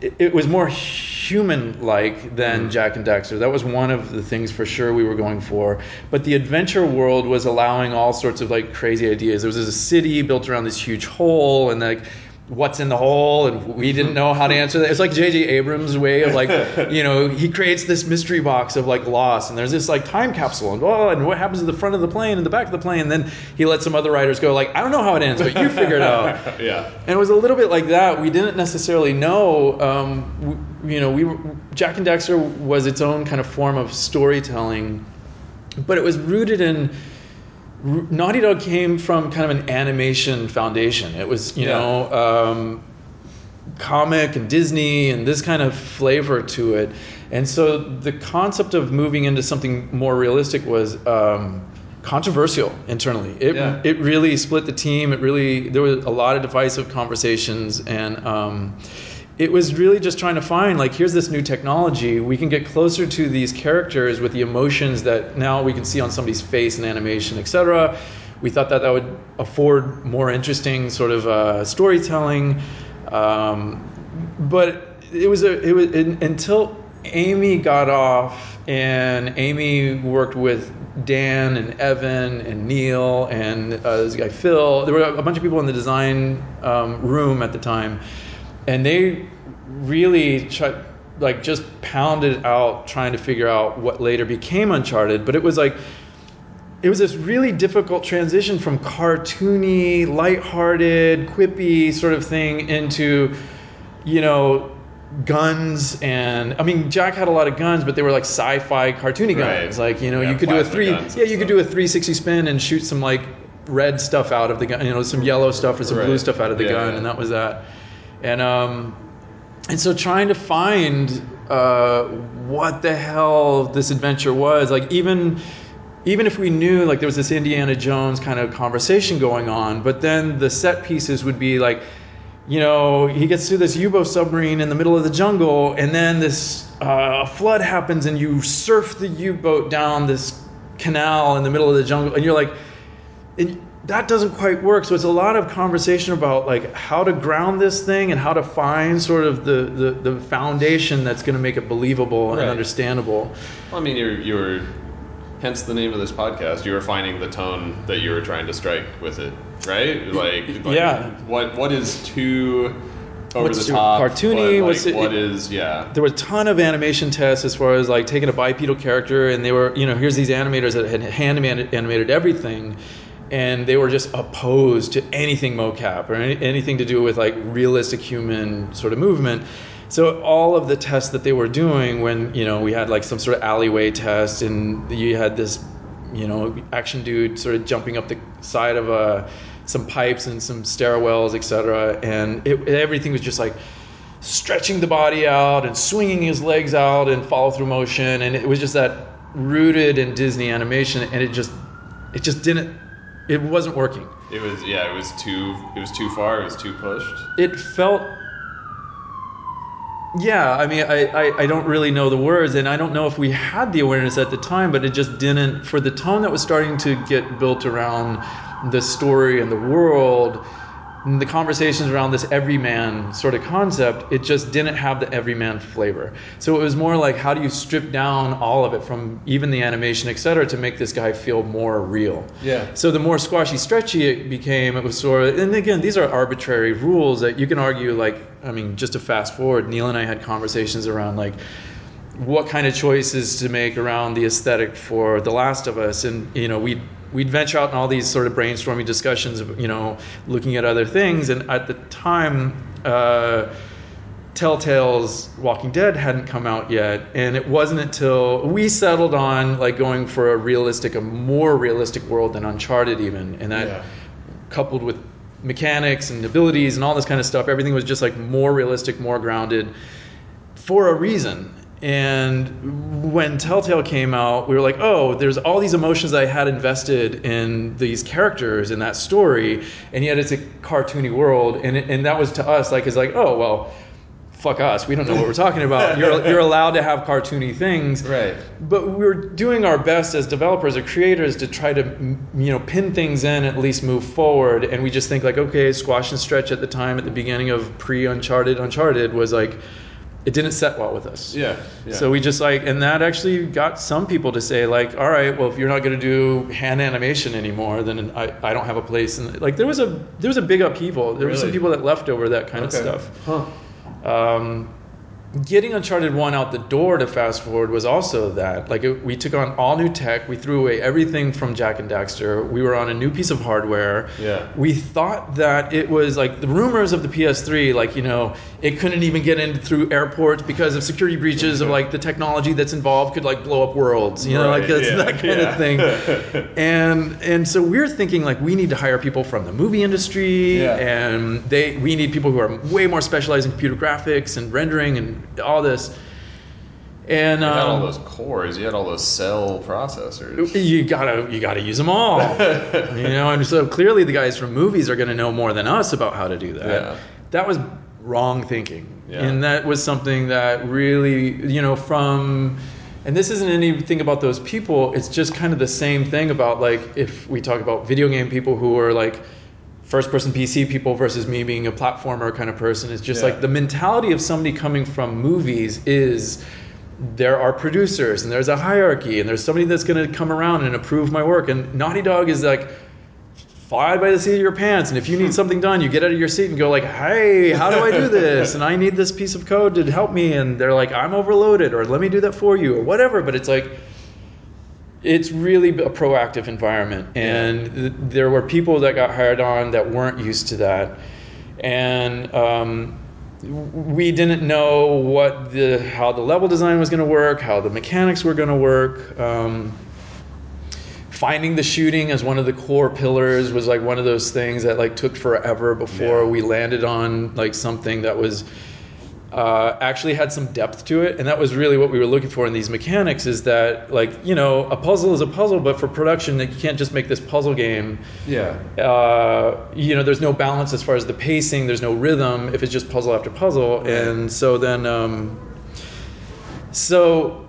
it, it was more human like than mm. Jak and Daxter. That was one of the things for sure we were going for. But the adventure world was allowing all sorts of like crazy ideas. There was a city built around this huge hole and like what's in the hole and we didn't know how to answer that. It's like JJ Abrams way of like, [LAUGHS] you know, he creates this mystery box of like Lost and there's this like time capsule and oh and what happens to the front of the plane and the back of the plane and then he lets some other writers go like, I don't know how it ends, but you figure it [LAUGHS] out. yeah. And it was a little bit like that. We didn't necessarily know. Um, w you know, we were, Jak and Daxter was its own kind of form of storytelling, but it was rooted in. Naughty Dog came from kind of an animation foundation. It was, you Yeah. know, um, comic and Disney and this kind of flavor to it. And so the concept of moving into something more realistic was um, controversial internally. It, Yeah. it really split the team. It really, there was a lot of divisive conversations. And um, it was really just trying to find like, here's this new technology. We can get closer to these characters with the emotions that now we can see on somebody's face and animation, etc. We thought that that would afford more interesting sort of uh, storytelling. Um, but it was a it was in, until Amy got off and Amy worked with Dan and Evan and Neil and uh, this guy Phil. There were a bunch of people in the design um, room at the time, and they really tried, like just pounded out trying to figure out what later became Uncharted. But it was like it was this really difficult transition from cartoony, lighthearted, quippy sort of thing into, you know, guns and I mean Jak had a lot of guns, but they were like sci-fi cartoony Right. guns. Like you know, Yeah, you could do a three, yeah, you could do a 360 spin and shoot some like red stuff out of the gun, you know, some yellow stuff or some blue stuff out of the Yeah, gun, and that was that. And um, and so trying to find uh, what the hell this adventure was like even even if we knew like there was this indiana jones kind of conversation going on but then the set pieces would be like you know he gets to this u-boat submarine in the middle of the jungle and then this uh, flood happens and you surf the u-boat down this canal in the middle of the jungle and you're like that doesn't quite work. So it's a lot of conversation about like how to ground this thing and how to find sort of the the, the foundation that's going to make it believable Right. and understandable. Well, I mean, you're you're hence the name of this podcast. You were finding the tone that you were trying to strike with it, right? Like, like Yeah. What what is too over What's the top? cartoony? What, What's it- what is yeah? There were a ton of animation tests as far as like taking a bipedal character and they were you know here's these animators that had hand animated, animated everything. And they were just opposed to anything mocap or any, anything to do with like realistic human sort of movement. So all of the tests that they were doing when you know we had like some sort of alleyway test and you had this you know action dude sort of jumping up the side of uh, some pipes and some stairwells etc and it, everything was just like stretching the body out and swinging his legs out and follow through motion and it was just that rooted in disney animation and it just it just didn't it wasn't working It was yeah. It was too it was too far. It was too pushed. it felt yeah i mean I, I i don't really know the words and i don't know if we had the awareness at the time but it just didn't for the tone that was starting to get built around the story and the world and the conversations around this everyman sort of concept it just didn't have the everyman flavor so it was more like how do you strip down all of it from even the animation et cetera to make this guy feel more real Yeah. so the more squashy, stretchy it became, it was sort of. And again, these are arbitrary rules that you can argue. Like, I mean, just to fast forward, Neil and I had conversations around like what kind of choices to make around the aesthetic for The Last of Us, and you know, we'd we'd venture out in all these sort of brainstorming discussions, of, you know, looking at other things. And at the time. Uh, Telltale's Walking Dead hadn't come out yet, and it wasn't until we settled on like going for a realistic, a more realistic world than Uncharted even, and that Yeah. coupled with mechanics and abilities and all this kind of stuff. Everything was just like more realistic, more grounded for a reason. And when Telltale came out, we were like, oh, there's all these emotions I had invested in these characters in that story, and yet it's a cartoony world. And, it, and that was to us like, it's like, oh, well, fuck us. We don't know what we're talking about. [LAUGHS] You're, you're allowed to have cartoony things. Right. But we were doing our best as developers or creators to try to, you know, pin things in, at least move forward. And we just think like, okay, Squash and Stretch at the time, at the beginning of pre-Uncharted, Uncharted was like, it didn't set well with us. Yeah. yeah. So we just like, and that actually got some people to say like, all right, well, if you're not going to do hand animation anymore, then I, I don't have a place. And like, there was a there was a big upheaval. There were some people that left over that kind Okay. of stuff. Huh. Um, getting Uncharted One out the door to fast forward was also that. Like, it, we took on all new tech. We threw away everything from Jak and Daxter. We were on a new piece of hardware. Yeah. We thought that it was like the rumors of the PS3, like, you know, it couldn't even get in through airports because of security breaches of like the technology that's involved could like blow up worlds, you know, like that's yeah, that kind yeah. of thing. [LAUGHS] and and so we're thinking like we need to hire people from the movie industry Yeah. and they we need people who are way more specialized in computer graphics and rendering and all this. And You had all um, those cores. You had all those cell processors. you gotta you gotta use them all [LAUGHS] you know and so clearly the guys from movies are gonna know more than us about how to do that Yeah. that was wrong thinking Yeah. and that was something that really you know from and this isn't anything about those people it's just kind of the same thing about like if we talk about video game people who are like first person pc people versus me being a platformer kind of person. It's just Yeah. like the mentality of somebody coming from movies is there are producers and there's a hierarchy and there's somebody that's going to come around and approve my work. And naughty dog is like fly by the seat of your pants. And if you need hmm. something done you get out of your seat and go like hey how do i do this? And i need this piece of code to help me. And they're like i'm overloaded or let me do that for you or whatever. But it's like it's really a proactive environment. And th- there were people that got hired on that weren't used to that. And um, we didn't know what the how the level design was going to work how the mechanics were going to work. Um, finding the shooting as one of the core pillars was like one of those things that like took forever before Yeah. we landed on like something that was uh, actually had some depth to it and that was really what we were looking for in these mechanics is that like you know a puzzle is a puzzle but for production like, you can't just make this puzzle game Yeah. uh, you know, there's no balance as far as the pacing. There's no rhythm if it's just puzzle after puzzle, and so then, um, so,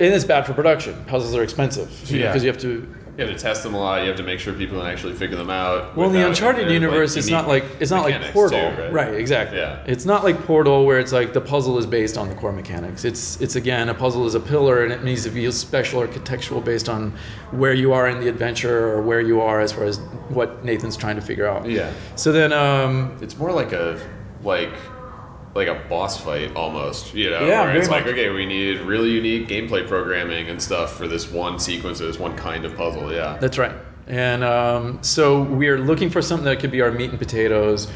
and it's bad for production. Puzzles are expensive Yeah. because you have to. You have to test them a lot. You have to make sure people can actually figure them out. Well, in the Uncharted their, universe, like, it's not like it's not like Portal, too, right? Exactly. Yeah. It's not like Portal where it's like the puzzle is based on the core mechanics. It's it's again a puzzle is a pillar and it needs to be special or contextual based on where you are in the adventure or where you are as far as what Nathan's trying to figure out. Yeah. So then, um, It's more like a like like a boss fight almost, you know. Yeah, where it's very like, much. okay, we need really unique gameplay programming and stuff for this one sequence or this one kind of puzzle. Yeah. That's right. And um, so we are looking for something that could be our meat and potatoes.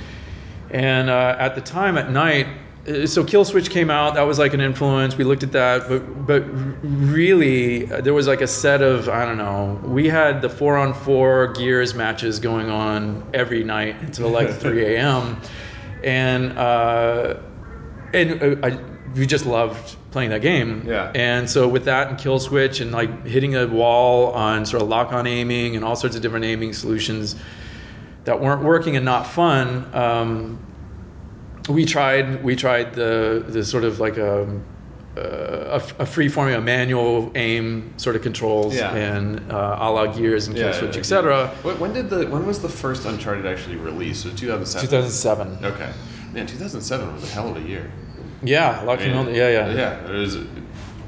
And uh, at the time, at night, uh, so Kill Switch came out. That was like an influence. We looked at that, but but really, uh, there was like a set of I don't know. We had the four on four Gears matches going on every night until like [LAUGHS] 3 a.m. And uh, and uh, I, we just loved playing that game. Yeah. And so with that and kill switch and like hitting a wall on sort of lock on aiming and all sorts of different aiming solutions that weren't working and not fun, um, we tried we tried the the sort of like a a, a free forming a manual aim sort of controls Yeah. and uh, a la gears and kill Yeah, switch yeah. etc. When, when did the when was the first Uncharted actually released? It 2007? 2007. Okay. Man, 2007 was a hell of a year. Yeah, Lock I mean, yeah, yeah, Yeah. It was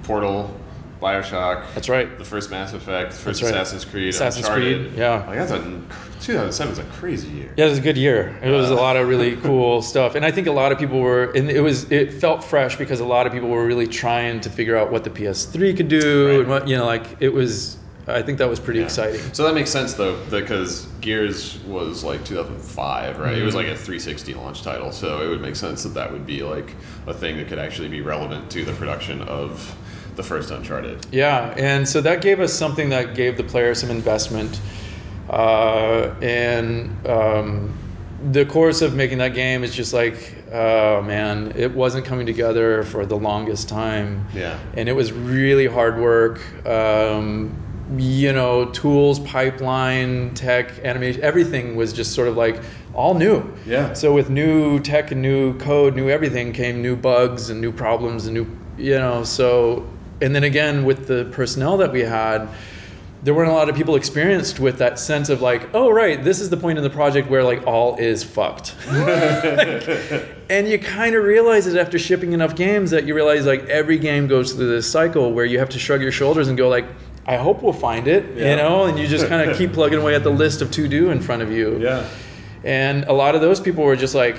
Portal, Bioshock. That's right. The first Mass Effect, the first right. Assassin's Creed, Assassin's Uncharted. Creed, yeah. Like that's a 2007 was a crazy year. Yeah, it was a good year. It was a lot of really [LAUGHS] cool stuff, and I think a lot of people were, and it was, it felt fresh because a lot of people were really trying to figure out what the PS3 could do, Right. and what you know, like it was. I think that was pretty Yeah. exciting. So that makes sense though, because Gears was like 2005, right? It was Mm-hmm. like a 360 launch title, so it would make sense that that would be like a thing that could actually be relevant to the production of the first Uncharted. Yeah, and so that gave us something that gave the player some investment, uh, and um, the course of making that game is just like, oh man, it wasn't coming together for the longest time. Yeah. And it was really hard work. Um, you know, tools, pipeline, tech, animation, everything was just sort of like all new. Yeah. So with new tech and new code, new everything came new bugs and new problems and new, you know, so, and then again with the personnel that we had, there weren't a lot of people experienced with that sense of like, oh right, this is the point in the project where like all is fucked. [LAUGHS] and you kind of realize it after shipping enough games that you realize like every game goes through this cycle where you have to shrug your shoulders and go like, I hope we'll find it, Yeah. you know, and you just kind of keep [LAUGHS] plugging away at the list of to do in front of you. Yeah. And a lot of those people were just like,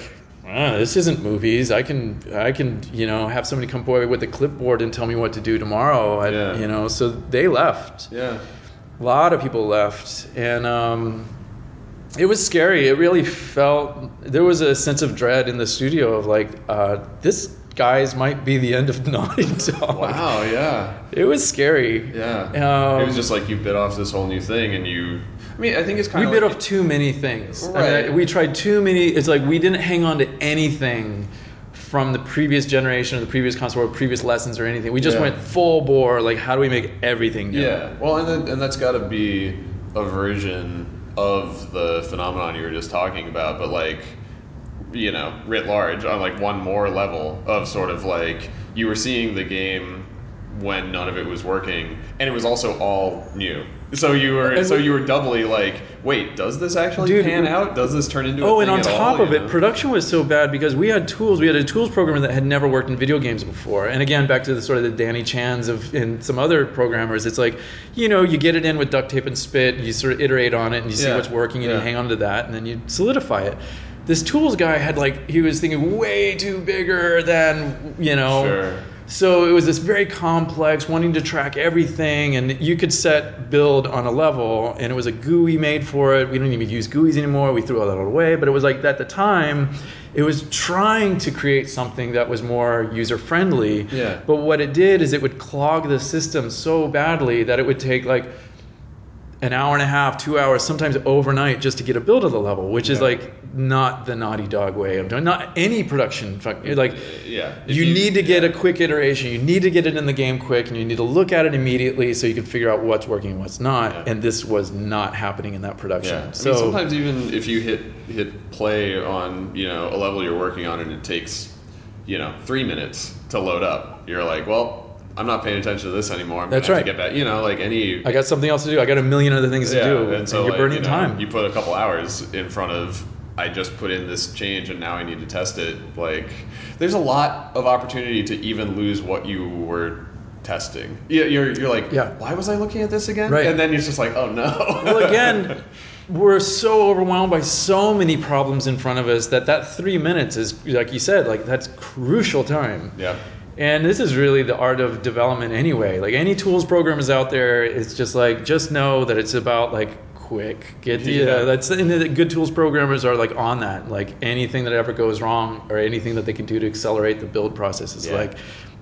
"Ah, this isn't movies. I can, I can, you know, have somebody come away with a clipboard and tell me what to do tomorrow. I, Yeah. You know, so they left. Yeah. A lot of people left, and um, it was scary. It really felt there was a sense of dread in the studio of like, uh, this guys might be the end of [LAUGHS] Naughty Dog. Wow. Yeah. It was scary. Yeah. Um, it was just like you bit off this whole new thing, and you. I mean, I think it's kind of. we of bit off too many things. I mean, Right. we tried too many. It's like we didn't hang on to anything from the previous generation or the previous console or previous lessons or anything. We just Yeah. went full bore. Like, how do we make everything new? Yeah. Well, and then, and that's got to be a version of the phenomenon you were just talking about, but like, you know, writ large on like one more level of sort of like you were seeing the game when none of it was working, and it was also all new. So you were so you were doubly like, wait, does this actually Dude, pan out? Does this turn into a Oh, and on top all, of it, know? production was so bad because we had tools. We had a tools programmer that had never worked in video games before. And again, back to the sort of the Danny Chans of and some other programmers. It's like, you know, you get it in with duct tape and spit. You sort of iterate on it and you see Yeah, what's working and yeah. you hang on to that and then you solidify it. This tools guy had like he was thinking way too bigger than you know. Sure. So it was this very complex, wanting to track everything, and you could set build on a level, and it was a GUI made for it. We don't even use GUIs anymore. We threw all that away. But it was like at the time, it was trying to create something that was more user friendly. Yeah. But what it did is it would clog the system so badly that it would take like an hour and a half, two hours, sometimes overnight, just to get a build of the level, which is Yeah. like not the Naughty Dog way of doing. Not any production. fuck- Like yeah. If you, need to get yeah. a quick iteration. You need to get it in the game quick, and you need to look at it immediately so you can figure out what's working and what's not. Yeah. And this was not happening in that production. Yeah. So I mean, sometimes even if you hit hit play on you know a level you're working on and it takes you know three minutes to load up, you're like, well, I'm not paying attention to this anymore. I'm That's right. to get back. You know, like any. I got something else to do. I got a million other things to yeah, do, and so you're like, burning you know, time. You put a couple hours in front of. I just put in this change and now I need to test it. Like, there's a lot of opportunity to even lose what you were testing. Yeah, you're you're like, Yeah. why was I looking at this again? Right. And then you're just like, oh no. [LAUGHS] well, again, we're so overwhelmed by so many problems in front of us that that three minutes is, like you said, like that's crucial time. yeah. And this is really the art of development anyway. Like any tools program is out there, it's just like just know that it's about like quick. Get the Yeah. uh, that's and the good tools programmers are like on that. Like anything that ever goes wrong or anything that they can do to accelerate the build process is Yeah. like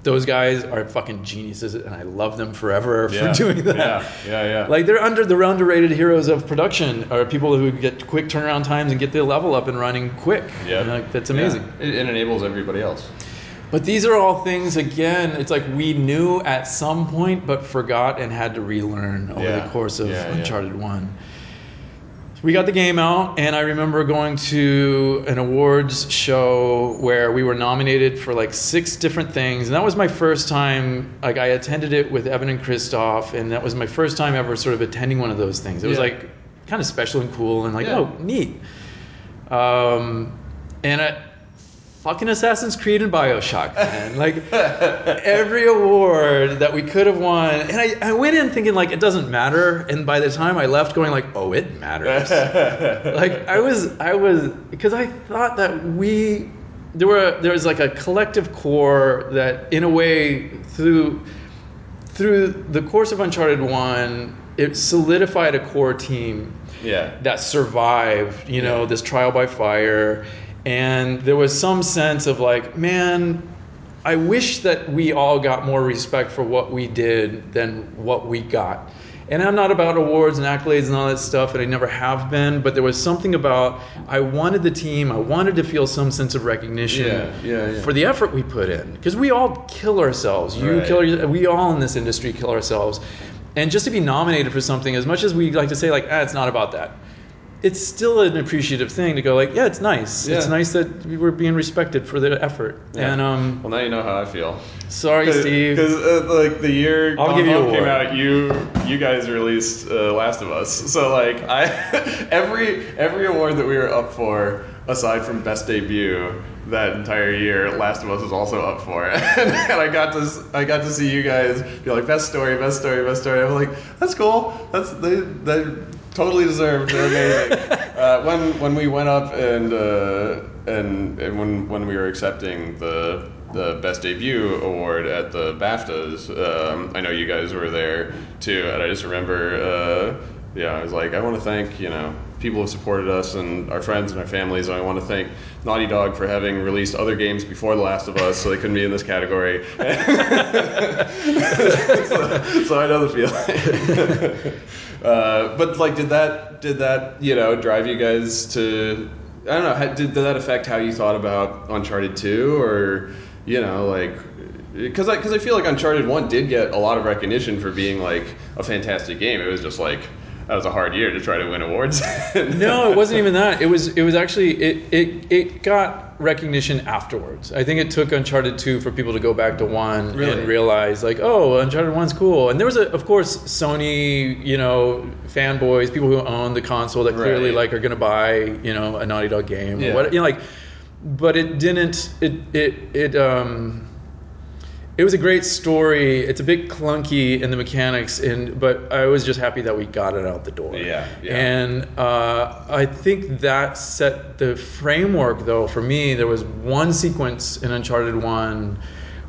those guys are fucking geniuses and I love them forever Yeah. for doing that. Yeah, yeah, yeah. Like they're under the underrated heroes of production are people who get quick turnaround times and get the level up and running quick. Yeah. Like, that's amazing. Yeah. It, it enables everybody else. But these are all things, again, it's like we knew at some point, but forgot and had to relearn over Yeah. the course of Yeah, yeah. Uncharted 1. We got the game out, and I remember going to an awards show where we were nominated for like six different things. And that was my first time, like, I attended it with Evan and Christophe, and that was my first time ever sort of attending one of those things. It was like kind of special and cool, and like, Yeah. oh, neat. Um, and I, fucking Assassin's Creed and Bioshock, man. like every award that we could have won, and I, I went in thinking like it doesn't matter, and by the time I left, going like, oh, it matters. [LAUGHS] like I was, I was because I thought that we there were there was like a collective core that in a way through through the course of Uncharted One, it solidified a core team Yeah. that survived, you know, Yeah. this trial by fire. And there was some sense of like, man, I wish that we all got more respect for what we did than what we got. And I'm not about awards and accolades and all that stuff, and I never have been. But there was something about I wanted the team. I wanted to feel some sense of recognition Yeah, yeah, yeah. for the effort we put in, because we all kill ourselves. You Right. kill. We all in this industry kill ourselves. And just to be nominated for something, as much as we like to say, like, ah, it's not about that. It's still an appreciative thing to go, like, yeah, it's nice. It's nice that we were being respected for the effort. Yeah. And um, well, now you know how I feel. sorry, Steve. Because uh, like the year I'll Gone give you Home a came out, you you guys released uh, Last of Us. So like I [LAUGHS] every every award that we were up for, aside from best debut, that entire year, Last of Us was also up for. [LAUGHS] it, and I got to s- I got to see you guys be like best story, best story, best story. I'm like that's cool. That's they they totally deserved. They're amazing. uh, when when we went up and uh, and and when when we were accepting the the best debut award at the BAFTAs. Um, I know you guys were there too, and I just remember, uh, yeah, I was like, I want to thank you know people who supported us and our friends and our families, and I want to thank Naughty Dog for having released other games before The Last of Us, so they couldn't be in this category. [LAUGHS] so, so I know the feeling. [LAUGHS] uh, but like, did that did that you know drive you guys to? I don't know. Did, did that affect how you thought about Uncharted Two, or you know, like? Because I, cause I feel like Uncharted 1 did get a lot of recognition for being like a fantastic game. It was just like, that was a hard year to try to win awards. [LAUGHS] no, it wasn't even that. It was it was actually it, it it got recognition afterwards. I think it took Uncharted 2 for people to go back to 1 Really? and realize like, oh, Uncharted 1's cool. And there was a, of course Sony, you know, fanboys, people who own the console that clearly Right. like are going to buy, you know, a Naughty Dog game Yeah. or what, you know like but it didn't it it it um it was a great story. It's a bit clunky in the mechanics, and but I was just happy that we got it out the door. Yeah, yeah. And uh, I think that set the framework, though. For me, there was one sequence in Uncharted One,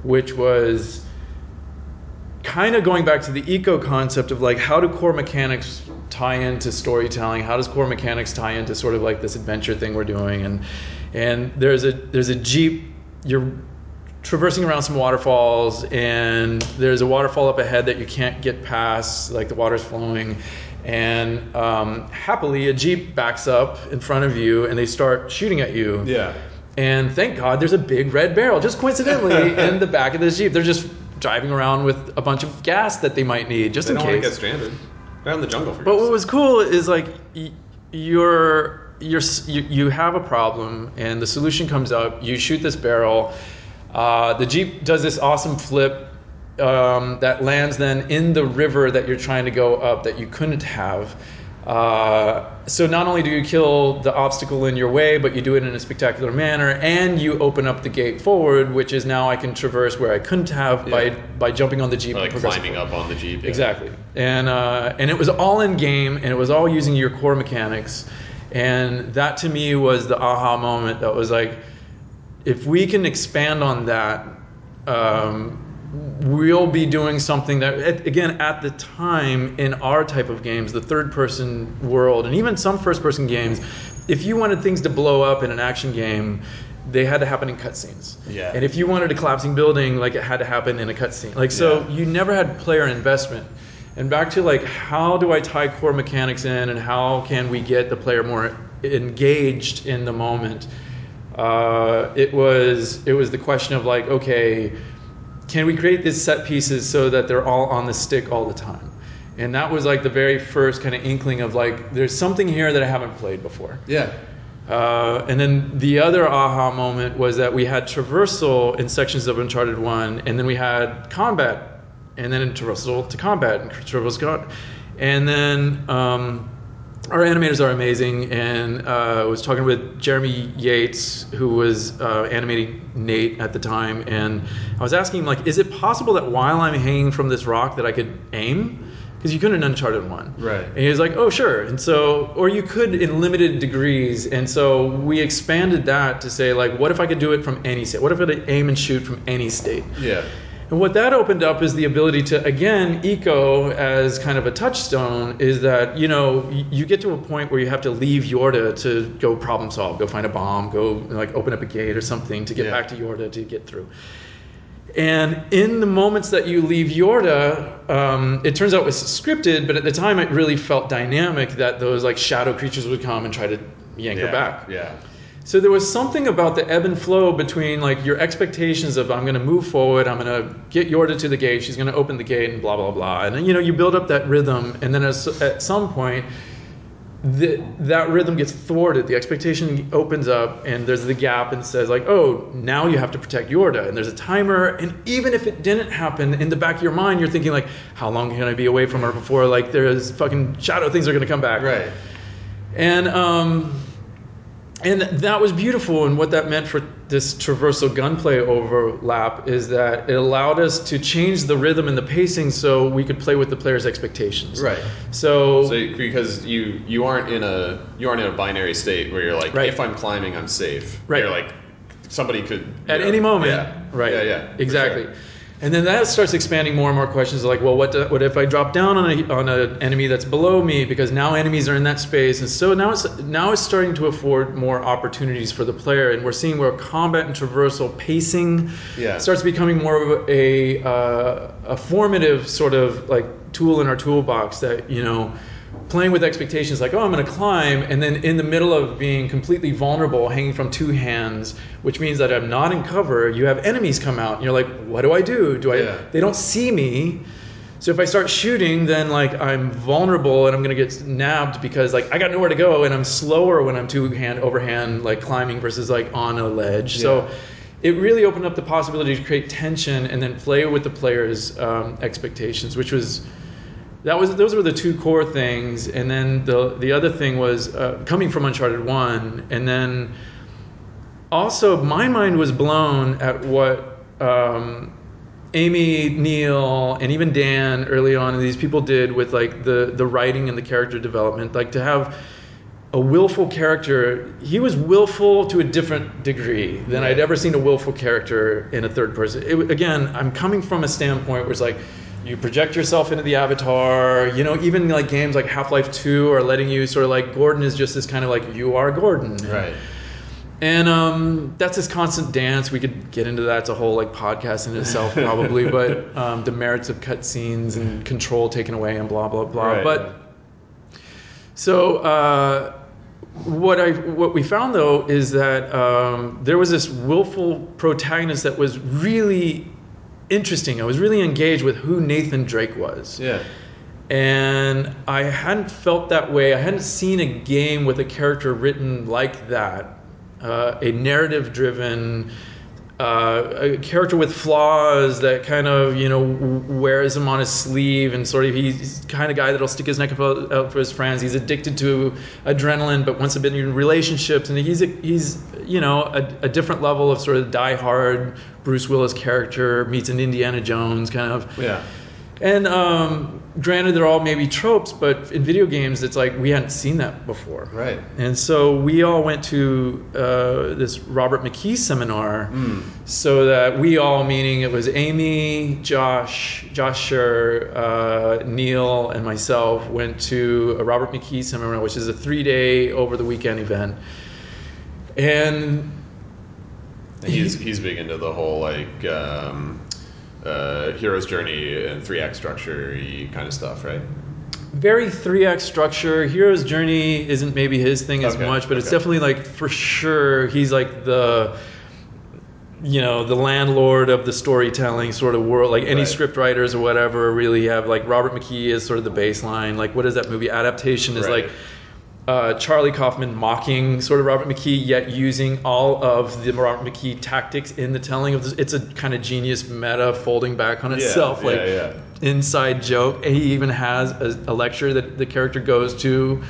which was kind of going back to the Ico concept of like how do core mechanics tie into storytelling how does core mechanics tie into sort of like this adventure thing we're doing and and there's a there's a jeep you're traversing around some waterfalls and there's a waterfall up ahead that you can't get past like the water's flowing and um, happily a jeep backs up in front of you and they start shooting at you yeah. and thank God there's a big red barrel just coincidentally [LAUGHS] in the back of this Jeep. They're just driving around with a bunch of gas that they might need just They in don't to get stranded. They're in the jungle for But what was cool is like y- you're, you're you, you have a problem and the solution comes up. You shoot this barrel. Uh, the Jeep does this awesome flip um, that lands then in the river that you're trying to go up that you couldn't have. Uh, so not only do you kill the obstacle in your way, but you do it in a spectacular manner, and you open up the gate forward, which is now I can traverse where I couldn't have by Yeah. by jumping on the jeep. Or like climbing up on the jeep. yeah. Exactly. And uh, and it was all in game, and it was all using your core mechanics, and that to me was the aha moment. That was like, if we can expand on that, um, we'll be doing something that again at the time in our type of games, the third person world, and even some first person games, if you wanted things to blow up in an action game. They had to happen in cutscenes. Yeah. And if you wanted a collapsing building, like it had to happen in a cutscene. Like so, Yeah. you never had player investment. And back to like, how do I tie core mechanics in, and how can we get the player more engaged in the moment? Uh, it was it was the question of like, okay, can we create these set pieces so that they're all on the stick all the time? And that was like the very first kind of inkling of like, there's something here that I haven't played before. Yeah. Uh, and then the other aha moment was that we had traversal in sections of Uncharted 1, and then we had combat, and then traversal to combat, and traversal to combat. And then um, our animators are amazing, and uh, I was talking with Jeremy Yates, who was uh, animating Nate at the time, and I was asking him, like, is it possible that while I'm hanging from this rock that I could aim? Because you couldn't in Uncharted 1. Right. And he was like, oh, sure. And so, or you could in limited degrees. And so we expanded that to say, like, what if I could do it from any state? What if I could aim and shoot from any state? Yeah. And what that opened up is the ability to, again, Ico as kind of a touchstone is that, you know, you get to a point where you have to leave Yorda to go problem solve, go find a bomb, go like open up a gate or something to get Yeah. back to Yorda to get through. And in the moments that you leave Yorda, um, it turns out it was scripted, but at the time it really felt dynamic that those like shadow creatures would come and try to yank yeah, her back. Yeah. So there was something about the ebb and flow between like your expectations of I'm going to move forward, I'm going to get Yorda to the gate, she's going to open the gate, and blah blah blah, and then you know you build up that rhythm, and then as, at some point, the, that rhythm gets thwarted. The expectation opens up, and there's the gap, and says like, oh, now you have to protect Yorda, and there's a timer, and even if it didn't happen, in the back of your mind, you're thinking like, how long can I be away from her before like there's fucking shadow things are going to come back, Right. and um, and that was beautiful. And what that meant for this traversal gunplay overlap is that it allowed us to change the rhythm and the pacing so we could play with the player's expectations. Right. So, So because you you aren't in a you aren't in a binary state where you're like Right. if I'm climbing I'm safe. Right. You're like somebody could at know, any moment, Yeah. right? Yeah. Yeah. exactly. sure. And then that starts expanding more and more questions like, well, what do, what if I drop down on a on an enemy that's below me because now enemies are in that space, and so now it's now it's starting to afford more opportunities for the player, and we're seeing where combat and traversal pacing Yeah. starts becoming more of a uh, a formative sort of like tool in our toolbox that you know playing with expectations like oh i'm going to climb and then in the middle of being completely vulnerable hanging from two hands which means that i'm not in cover you have enemies come out and you're like what do i do? Do i Yeah. they don't see me. So if i start shooting then like i'm vulnerable and i'm going to get nabbed because like i got nowhere to go and i'm slower when i'm two hand overhand like climbing versus like on a ledge. So it really opened up the possibility to create tension and then play with the players' um, expectations, which was that was those were the two core things, and then the the other thing was uh, coming from Uncharted One, and then also my mind was blown at what. Um, Amy, Neil, and even Dan early on, these people did with like the the writing and the character development, like to have a willful character. He was willful to a different degree than I'd ever seen a willful character in a third person. It, again, I'm coming from a standpoint where it's like you project yourself into the avatar. You know, even like games like Half Life Two are letting you sort of like Gordon is just this kind of like you are Gordon, Right. and um, that's this constant dance. We could get into that. It's a whole like podcast in itself, probably. [LAUGHS] but um, the merits of cutscenes and control taken away and blah blah blah. Right, but so uh, what I what we found though is that um, there was this willful protagonist that was really interesting. I was really engaged with who Nathan Drake was. Yeah. And I hadn't felt that way. I hadn't seen a game with a character written like that. Uh, a narrative driven, uh, a character with flaws that kind of, you know, wears him on his sleeve and sort of he's kind of guy that'll stick his neck out for his friends. He's addicted to adrenaline, but wants to be in relationships. And he's, a, he's you know, a, a different level of sort of die-hard Bruce Willis character meets an Indiana Jones kind of. Yeah. And um, granted, they're all maybe tropes, but in video games, it's like we hadn't seen that before. Right. And so we all went to uh, this Robert McKee seminar, so that we all, meaning it was Amy, Josh, Josh Scherr, uh, Neil, and myself, went to a Robert McKee seminar, which is a three-day over the weekend event. And He's he's big into the whole like um, uh, hero's journey and three act structure kind of stuff, right? very 3x structure hero's journey isn't maybe his thing as Okay, much but it's definitely like for sure he's like the you know the landlord of the storytelling sort of world like any Right. script writers or whatever really have like robert mckee is sort of the baseline like what is that movie adaptation is Right. like uh, Charlie Kaufman mocking sort of Robert McKee, yet using all of the Robert McKee tactics in the telling of this. It's a kind of genius meta folding back on itself. yeah, like yeah. inside joke. And he even has a, a lecture that the character goes to.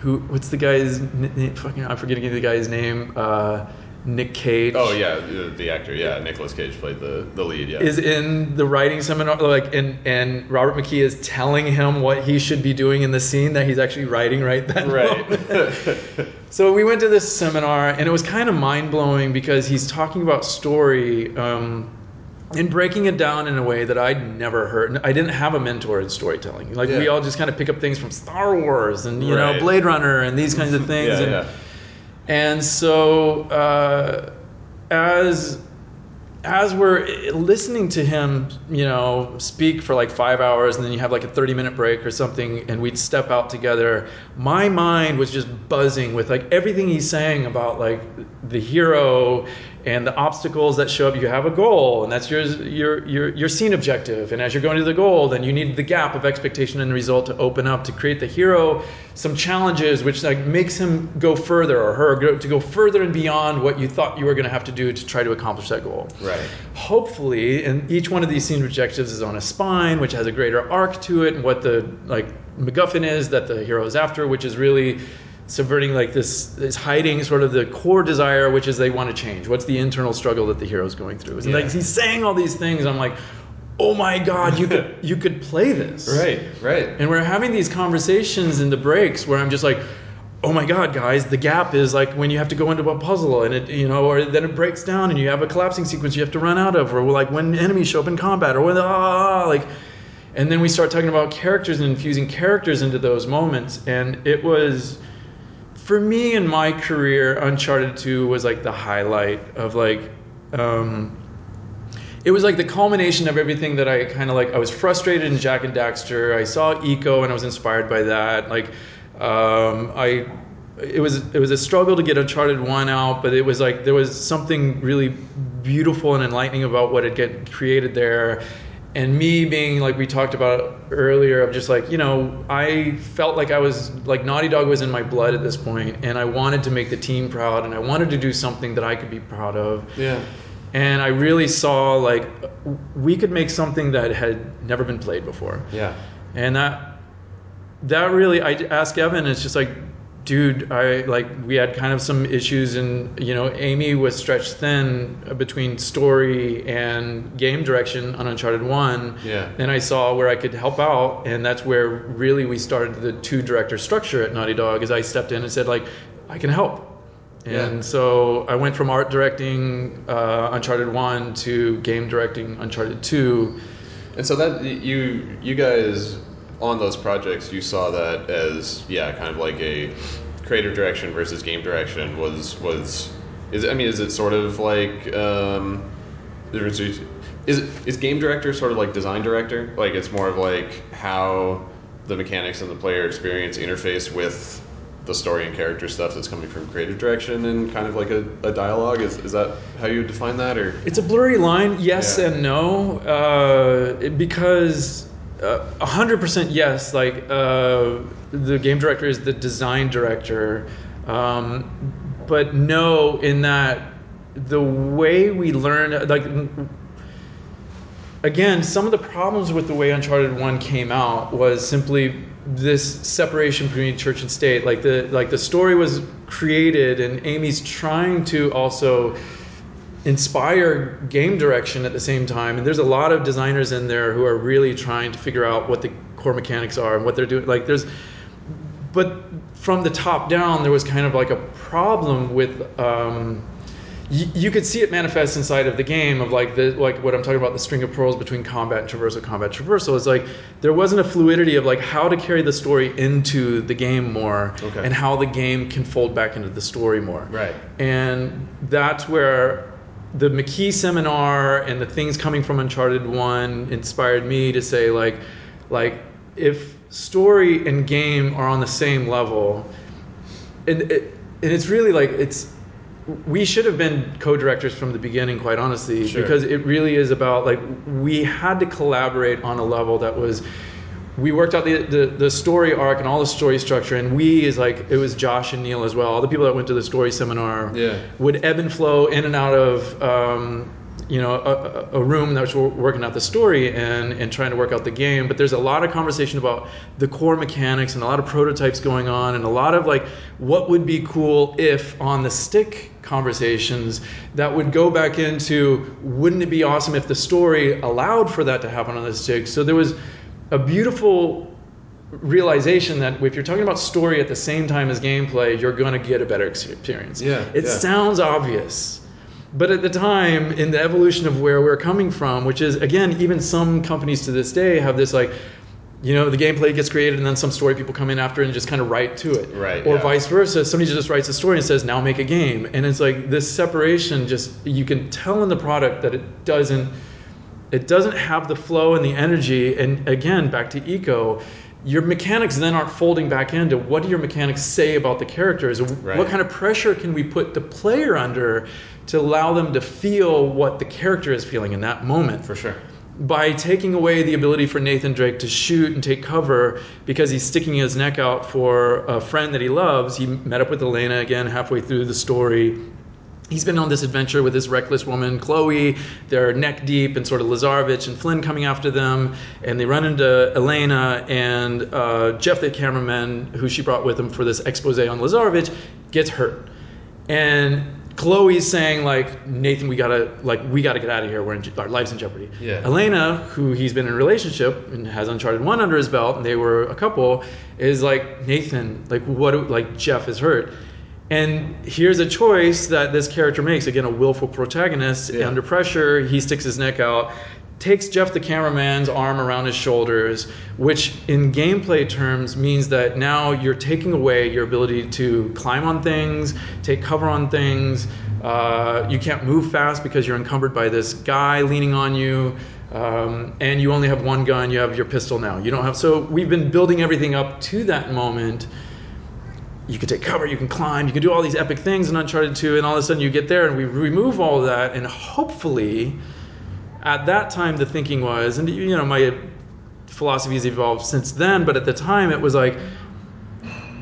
Who? What's the guy's? n- n- Fucking, I'm forgetting the guy's name. Uh, Nick Cage. Oh yeah, the, the actor. Yeah, Nicolas Cage played the the lead. Yeah. Is in the writing seminar, like, and and Robert McKee is telling him what he should be doing in the scene that he's actually writing right moment. right. [LAUGHS] So we went to this seminar, and it was kind of mind blowing because he's talking about story um, and breaking it down in a way that I'd never heard. I didn't have a mentor in storytelling. Like we all just kind of pick up things from Star Wars and you know Blade Runner and these kinds of things. yeah, and, yeah. And so, uh, as as we're listening to him, you know, speak for like five hours, and then you have like a thirty-minute break or something, and we'd step out together. My mind was just buzzing with like everything he's saying about like the hero and the obstacles that show up. You have a goal, and that's your your your your scene objective. And as you're going to the goal, then you need the gap of expectation and result to open up to create the hero some challenges, which like makes him go further or her go, to go further and beyond what you thought you were going to have to do to try to accomplish that goal. Right. Hopefully, and each one of these scene objectives is on a spine, which has a greater arc to it, and what the like MacGuffin is that the hero is after, which is really subverting like this is hiding sort of the core desire which is they want to change what's the internal struggle that the hero's going through and Yeah. like he's saying all these things i'm like oh my god you could [LAUGHS] you could play this Right. Right. and we're having these conversations in the breaks where i'm just like oh my god guys the gap is like when you have to go into a puzzle and it you know or then it breaks down and you have a collapsing sequence you have to run out of or like when enemies show up in combat or when ah, ah, ah, ah like and then we start talking about characters and infusing characters into those moments and it was for me in my career uncharted 2 was like the highlight of like um it was like the culmination of everything that I kind of like. I was frustrated in Jak and Daxter. I saw Ico and I was inspired by that. Like, um, I, it was it was a struggle to get Uncharted One out, but it was like there was something really beautiful and enlightening about what had get created there. And me being like we talked about earlier, of just like you know, I felt like I was like Naughty Dog was in my blood at this point, and I wanted to make the team proud, and I wanted to do something that I could be proud of Yeah. and I really saw like we could make something that had never been played before, Yeah. and that that really I asked Evan. It's just like, dude, I like we had kind of some issues, and you know, Amy was stretched thin between story and game direction on Uncharted One. Yeah. Then I saw where I could help out, and that's where really we started the two director structure at Naughty Dog. Is I stepped in and said like, I can help. And Yeah. so I went from art directing uh, Uncharted One to game directing Uncharted Two. And so that you you guys on those projects you saw that as yeah kind of like a creative direction versus game direction was was is I mean is it sort of like um, is is game director sort of like design director? Like it's more of like how the mechanics and the player experience interface with the story and character stuff that's coming from creative direction and kind of like a, a dialogue? Is, is that how you would define that or? It's a blurry line, yes Yeah. and no, uh, because hundred percent yes. Like uh, the game director is the design director, um, but no, in that the way we learn, like again, some of the problems with the way Uncharted One came out was simply this separation between church and state. Like the like the story was created, and Amy's trying to also inspire game direction at the same time. And there's a lot of designers in there who are really trying to figure out what the core mechanics are and what they're doing. Like there's, but from the top down, there was kind of like a problem with. Um, you, you could see it manifest inside of the game of like the like what I'm talking about the string of pearls between combat and traversal combat traversal is like there wasn't a fluidity of like how to carry the story into the game more Okay. and how the game can fold back into the story more Right. and that's where the McKee seminar and the things coming from Uncharted One inspired me to say like, like if story and game are on the same level, and it, and it's really like it's we should have been co-directors from the beginning quite honestly Sure. because it really is about like we had to collaborate on a level that was we worked out the, the, the story arc and all the story structure and we is like it was josh and neil as well. All the people that went to the story seminar Yeah. would ebb and flow in and out of um, you know a, a a room that was working out the story and and trying to work out the game. But there's a lot of conversation about the core mechanics and a lot of prototypes going on and a lot of like what would be cool if on the stick conversations that would go back into wouldn't it be awesome if the story allowed for that to happen on the stick? So there was a beautiful realization that if you're talking about story at the same time as gameplay, you're going to get a better experience. Yeah, It yeah. sounds obvious. But at the time, in the evolution of where we're coming from, which is, again, even some companies to this day have this like, you know the gameplay gets created and then some story people come in after and just kind of write to it Right, or yeah. vice versa somebody just writes a story and says now make a game and it's like this separation just you can tell in the product that it doesn't it doesn't have the flow and the energy and again back to Ico your mechanics then aren't folding back into what do your mechanics say about the characters Right. what kind of pressure can we put the player under to allow them to feel what the character is feeling in that moment For sure. by taking away the ability for Nathan Drake to shoot and take cover because he's sticking his neck out for a friend that he loves. He met up with Elena again halfway through the story. He's been on this adventure with this reckless woman, Chloe. They're neck deep, and sort of Lazarevic and Flynn coming after them. And they run into Elena and uh, Jeff, the cameraman, who she brought with him for this expose on Lazarevic, gets hurt. And Chloe's saying like Nathan, we gotta like we gotta get out of here. We're in our lives in jeopardy. Yeah. Elena, who he's been in a relationship and has Uncharted One under his belt, and they were a couple, is like Nathan, like what? do- Like Jeff is hurt, and here's a choice that this character makes. Again, a willful protagonist Yeah. under pressure. He sticks his neck out. Takes Jeff the cameraman's arm around his shoulders, which in gameplay terms means that now you're taking away your ability to climb on things, take cover on things. Uh, you can't move fast because you're encumbered by this guy leaning on you. Um, and you only have one gun, you have your pistol now. You don't have. So we've been building everything up to that moment you can take cover, you can climb, you can do all these epic things in Uncharted 2, and all of a sudden you get there and we remove all of that, and hopefully, at that time the thinking was, and you know my philosophy has evolved since then, but at the time it was like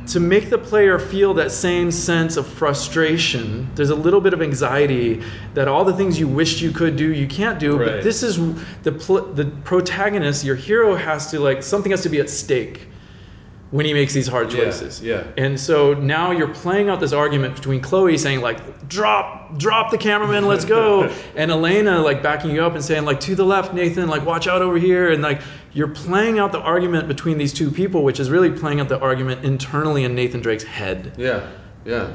to make the player feel that same sense of frustration. There's a little bit of anxiety that all the things you wished you could do, you can't do. But this is the the protagonist, your hero has to like something has to be at stake when he makes these hard Yeah, choices. yeah. And so now you're playing out this argument between Chloe saying like, "Drop, drop the cameraman, let's go," [LAUGHS] and Elena like backing you up and saying like, "To the left, Nathan, like watch out over here," and like you're playing out the argument between these two people, which is really playing out the argument internally in Nathan Drake's head. Yeah. Yeah.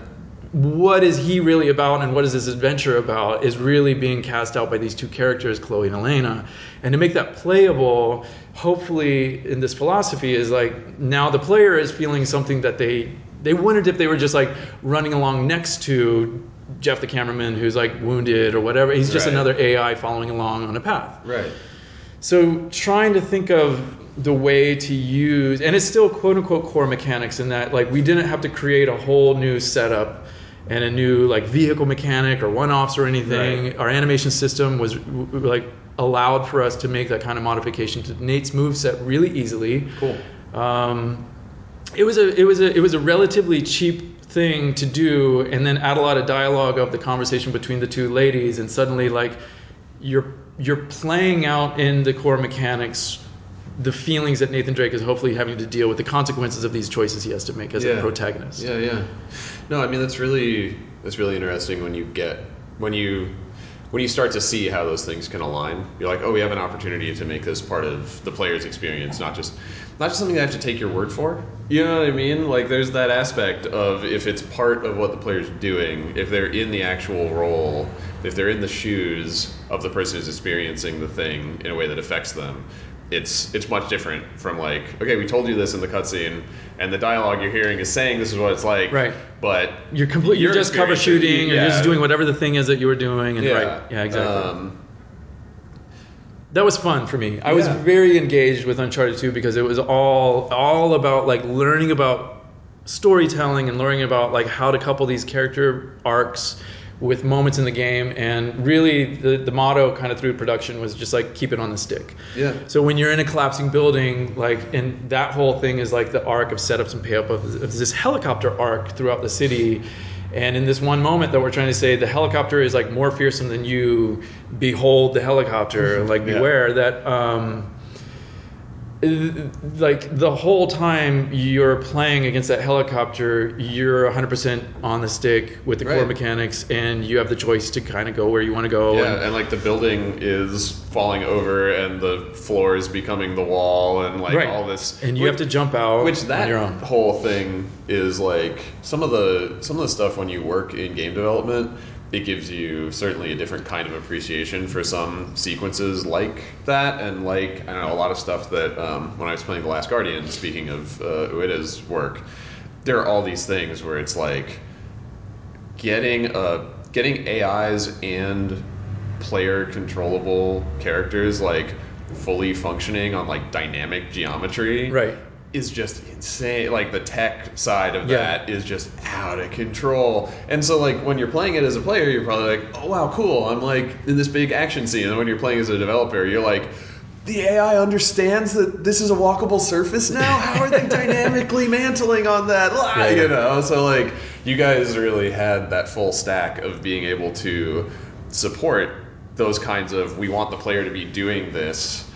What is he really about, and what is this adventure about? Is really being cast out by these two characters, Chloe and Elena, and to make that playable, hopefully in this philosophy is like now the player is feeling something that they they wondered if they were just like running along next to Jeff the cameraman who's like wounded or whatever. He's just Right. another AI following along on a path. Right. So trying to think of the way to use, and it's still quote unquote core mechanics in that like we didn't have to create a whole new setup and a new like vehicle mechanic or one-offs or anything. Right. Our animation system was like allowed for us to make that kind of modification to Nate's moveset really easily. Cool. Um, it was a it was a it was a relatively cheap thing to do, and then add a lot of dialogue of the conversation between the two ladies, and suddenly like you're you're playing out in the core mechanics the feelings that Nathan Drake is hopefully having to deal with the consequences of these choices he has to make as a protagonist. Yeah, yeah. No, I mean that's really that's really interesting when you get when you when you start to see how those things can align. You're like, oh, we have an opportunity to make this part of the player's experience, not just not just something I have to take your word for. You know what I mean? Like there's that aspect of if it's part of what the player's doing, if they're in the actual role, if they're in the shoes of the person who's experiencing the thing in a way that affects them, it's it's much different from like okay we told you this in the cutscene and the dialogue you're hearing is saying this is what it's like Right. but You're complete. You're just cover shooting, or you're just doing whatever the thing is that you were doing, and right, yeah, exactly. um, that was fun for me. I was very engaged with Uncharted 2 because it was all all about like learning about storytelling and learning about like how to couple these character arcs with moments in the game and really the, the motto kind of through production was just like keep it on the stick. Yeah. So when you're in a collapsing building like and that whole thing is like the arc of setups and payoff of, of this helicopter arc throughout the city and in this one moment that we're trying to say the helicopter is like more fearsome than you behold the helicopter [LAUGHS] like Yeah. beware that um like the whole time you're playing against that helicopter you're 100% on the stick with the core mechanics and you have the choice to kind of go where you want to go yeah and, and like the building is falling over and the floor is becoming the wall and like Right. all this and you have to jump out which that whole thing is like some of the some of the stuff when you work in game development it gives you certainly a different kind of appreciation for some sequences like that, and like I don't know a lot of stuff that um, when I was playing The Last Guardian. Speaking of uh, Ueda's work, there are all these things where it's like getting a getting AIs and player controllable characters like fully functioning on like dynamic geometry Right. Is just insane like the tech side of Yeah. that is just out of control and so like when you're playing it as a player you're probably like oh wow cool i'm like in this big action scene and when you're playing as a developer you're like the AI understands that this is a walkable surface now. How are they [LAUGHS] dynamically mantling on that? Ah, yeah. You know, so like you guys really had that full stack of being able to support those kinds of we want the player to be doing this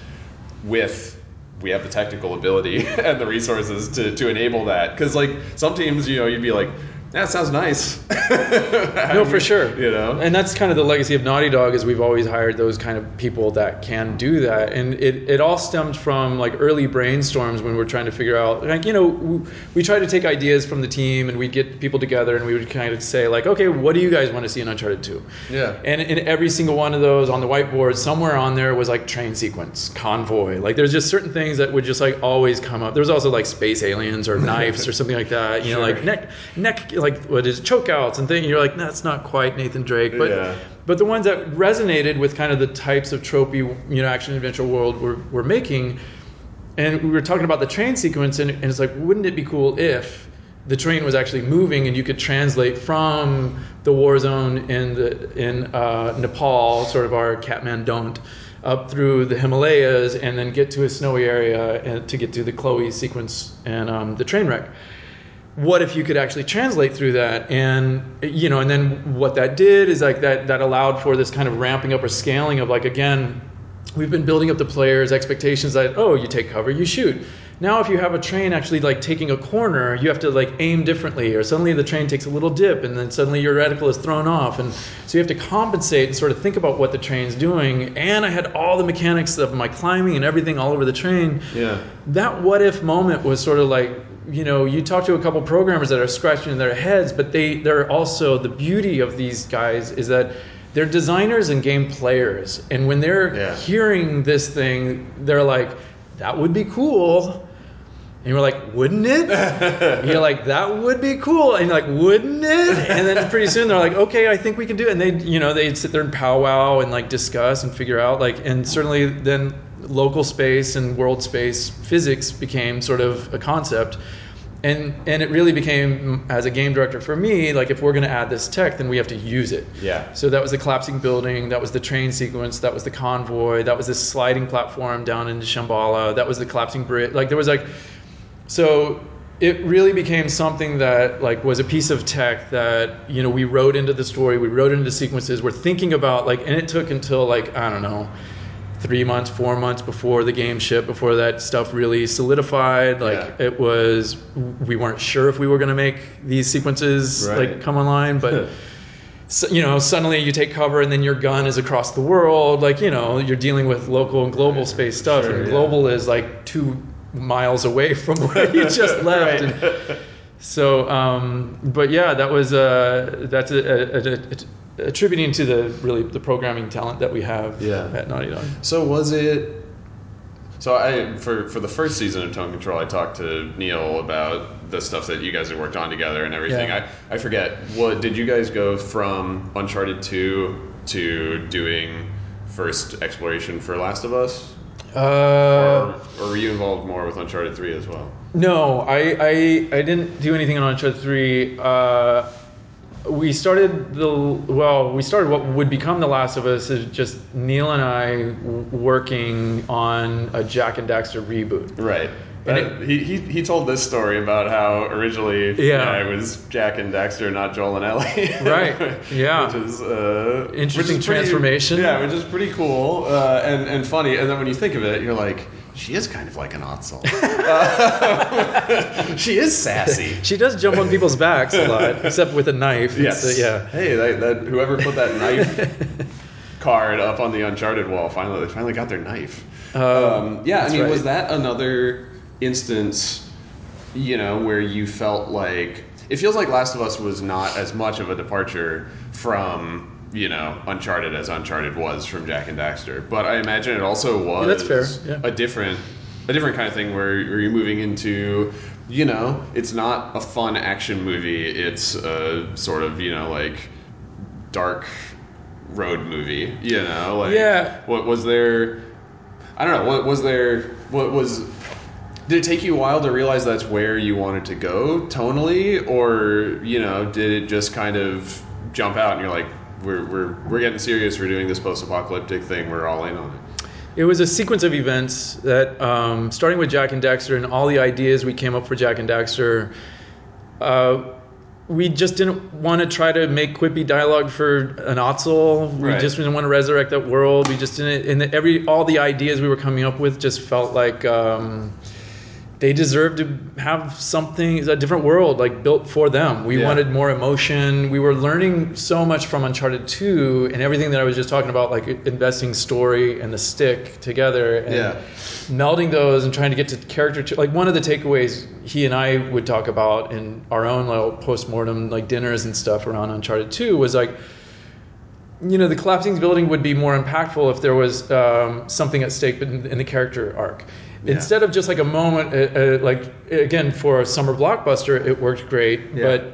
with we have the technical ability [LAUGHS] and the resources to, to enable that. Because like some teams you know you'd be like that sounds nice [LAUGHS] No, for sure. you know and that's kind of the legacy of Naughty Dog is we've always hired those kind of people that can do that, and it, it all stemmed from like early brainstorms when we are trying to figure out like you know we, we try to take ideas from the team and we'd get people together and we would kind of say like okay what do you guys want to see in Uncharted Two? Yeah. And in every single one of those on the whiteboard, somewhere on there was like train sequence, convoy. Like there's just certain things that would just like always come up. There was also like space aliens or [LAUGHS] knives or something like that. You know, like neck neck like what is chokeouts and things. You're like that's not quite Nathan Drake, but Yeah. but the ones that resonated with kind of the types of tropey you know action adventure world we're, we're making. And we were talking about the train sequence, and, and it's like, wouldn't it be cool if the train was actually moving and you could translate from the war zone in the in uh, Nepal, sort of our Kathmandu, up through the Himalayas, and then get to a snowy area and to get to the Chloe sequence and um, the train wreck what if you could actually translate through that? And you know and then what that did is like that that allowed for this kind of ramping up or scaling of like again we've been building up the players expectations that oh you take cover you shoot. Now if you have a train actually like taking a corner you have to like aim differently or suddenly the train takes a little dip and then suddenly your reticle is thrown off. And so you have to compensate and sort of think about what the train's doing. And i had all the mechanics of my climbing and everything all over the train. Yeah. That what if moment was sort of like you know you talk to a couple programmers that are scratching their heads but they they're also the beauty of these guys is that they're designers and game players and when they're Yeah. hearing this thing they're like that would be cool and you're like, wouldn't it? [LAUGHS] You're like, that would be cool. And you're like, wouldn't it? And then pretty soon they're like, okay, I think we can do it. And they, you know, they'd sit there and powwow and like discuss and figure out like, and certainly then local space and world space physics became sort of a concept. And, and it really became, as a game director for me, like if we're going to add this tech, then we have to use it. Yeah. So that was the collapsing building, that was the train sequence, that was the convoy, that was this sliding platform down into Shambhala, that was the collapsing bridge. Like there was like, so it really became something that like was a piece of tech that you know we wrote into the story, we wrote into sequences. We're thinking about like, and it took until like I don't know, three months, four months before the game shipped, before that stuff really solidified. Like Yeah. it was, we weren't sure if we were going to make these sequences Right. like come online, but. [LAUGHS] So, you know, suddenly you take cover and then your gun is across the world. Like, you know, you're dealing with local and global space stuff, Sure, and yeah. global is like two miles away [LAUGHS] from where you just [LAUGHS] left. Right. And so, um, but yeah, that was uh, that's a, a, a, a, attributing to the really the programming talent that we have Yeah. at Naughty Dog. So was it? So I for for the first season of Tone Control, I talked to Neil about the stuff that you guys had worked on together and everything. Yeah. I I forget what did you guys go from Uncharted two to doing first exploration for Last of Us, Uh, or, or were you involved more with Uncharted three as well? No, I, I I didn't do anything on Uncharted three. Uh, we started the well, we started what would become The Last of Us is just Neil and i working on a Jak and Daxter reboot. Right. And That- he, he, he told this story about how originally Yeah. it was Jak and Daxter, not Joel and Ellie. [LAUGHS] Right, yeah. which is uh, Interesting which is pretty- transformation. yeah, which is pretty cool uh, and, and funny. And then when you think of it, you're like, she is kind of like an Ottsel. Uh, [LAUGHS] [LAUGHS] she is sassy. She does jump on people's backs a lot, except with a knife. It's, Yes. uh, yeah. Hey, that, that whoever put that knife [LAUGHS] card up on the Uncharted wall finally they finally got their knife. Um, yeah, I mean, right. was that another instance, you know, where you felt like it feels like Last of Us was not as much of a departure from you know Uncharted as Uncharted was from Jak and Daxter, but I imagine it also was that's fair, yeah. a different a different kind of thing where, where you're moving into you know it's not a fun action movie it's a sort of you know like dark road movie you know like Yeah. what was there i don't know what was there what was did it take you a while to realize that's where you wanted to go tonally or you know did it just kind of jump out and you're like we're, we're, we're getting serious we're doing this post-apocalyptic thing we're all in on it It was a sequence of events that, um, starting with Jak and Daxter and all the ideas we came up for Jak and Daxter, uh, we just didn't want to try to make quippy dialogue for an Ottsel. We Right. just didn't want to resurrect that world. We just didn't. And every all the ideas we were coming up with just felt like. Um, they deserve to have something a different world like built for them we Yeah. wanted more emotion we were learning so much from uncharted 2 and everything that i was just talking about like investing story and the stick together and Yeah. melding those and trying to get to character ch- like one of the takeaways he and i would talk about in our own little post-mortem like dinners and stuff around uncharted 2 was like you know, the collapsing building would be more impactful if there was um, something at stake in, in the character arc. Yeah. Instead of just like a moment, uh, uh, like again for a summer blockbuster, it worked great. Yeah. But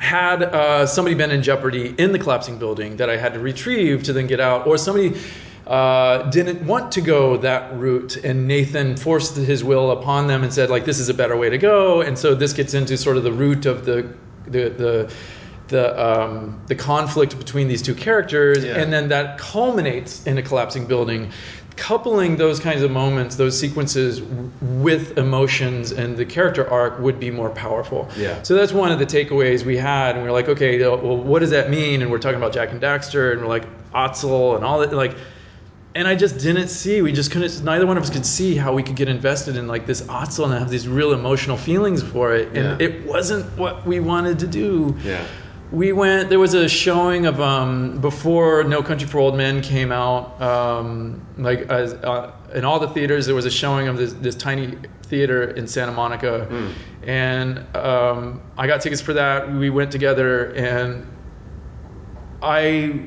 had uh, somebody been in jeopardy in the collapsing building that I had to retrieve to then get out, or somebody uh, didn't want to go that route, and Nathan forced his will upon them and said like this is a better way to go, and so this gets into sort of the root of the the the the um, the conflict between these two characters, Yeah. and then that culminates in a collapsing building. Coupling those kinds of moments, those sequences with emotions and the character arc would be more powerful. Yeah. So that's one of the takeaways we had, and we are like, okay, well, what does that mean? And we're talking about Jak and Daxter, and we're like Ottsel and all that, like. And I just didn't see. We just couldn't. Neither one of us could see how we could get invested in like this Ottsel and have these real emotional feelings for it. And Yeah. it wasn't what we wanted to do. yeah We went. There was a showing of um, before No Country for Old Men came out. Um, like as, uh, in all the theaters, there was a showing of this, this tiny theater in Santa Monica, and um, I got tickets for that. We went together, and I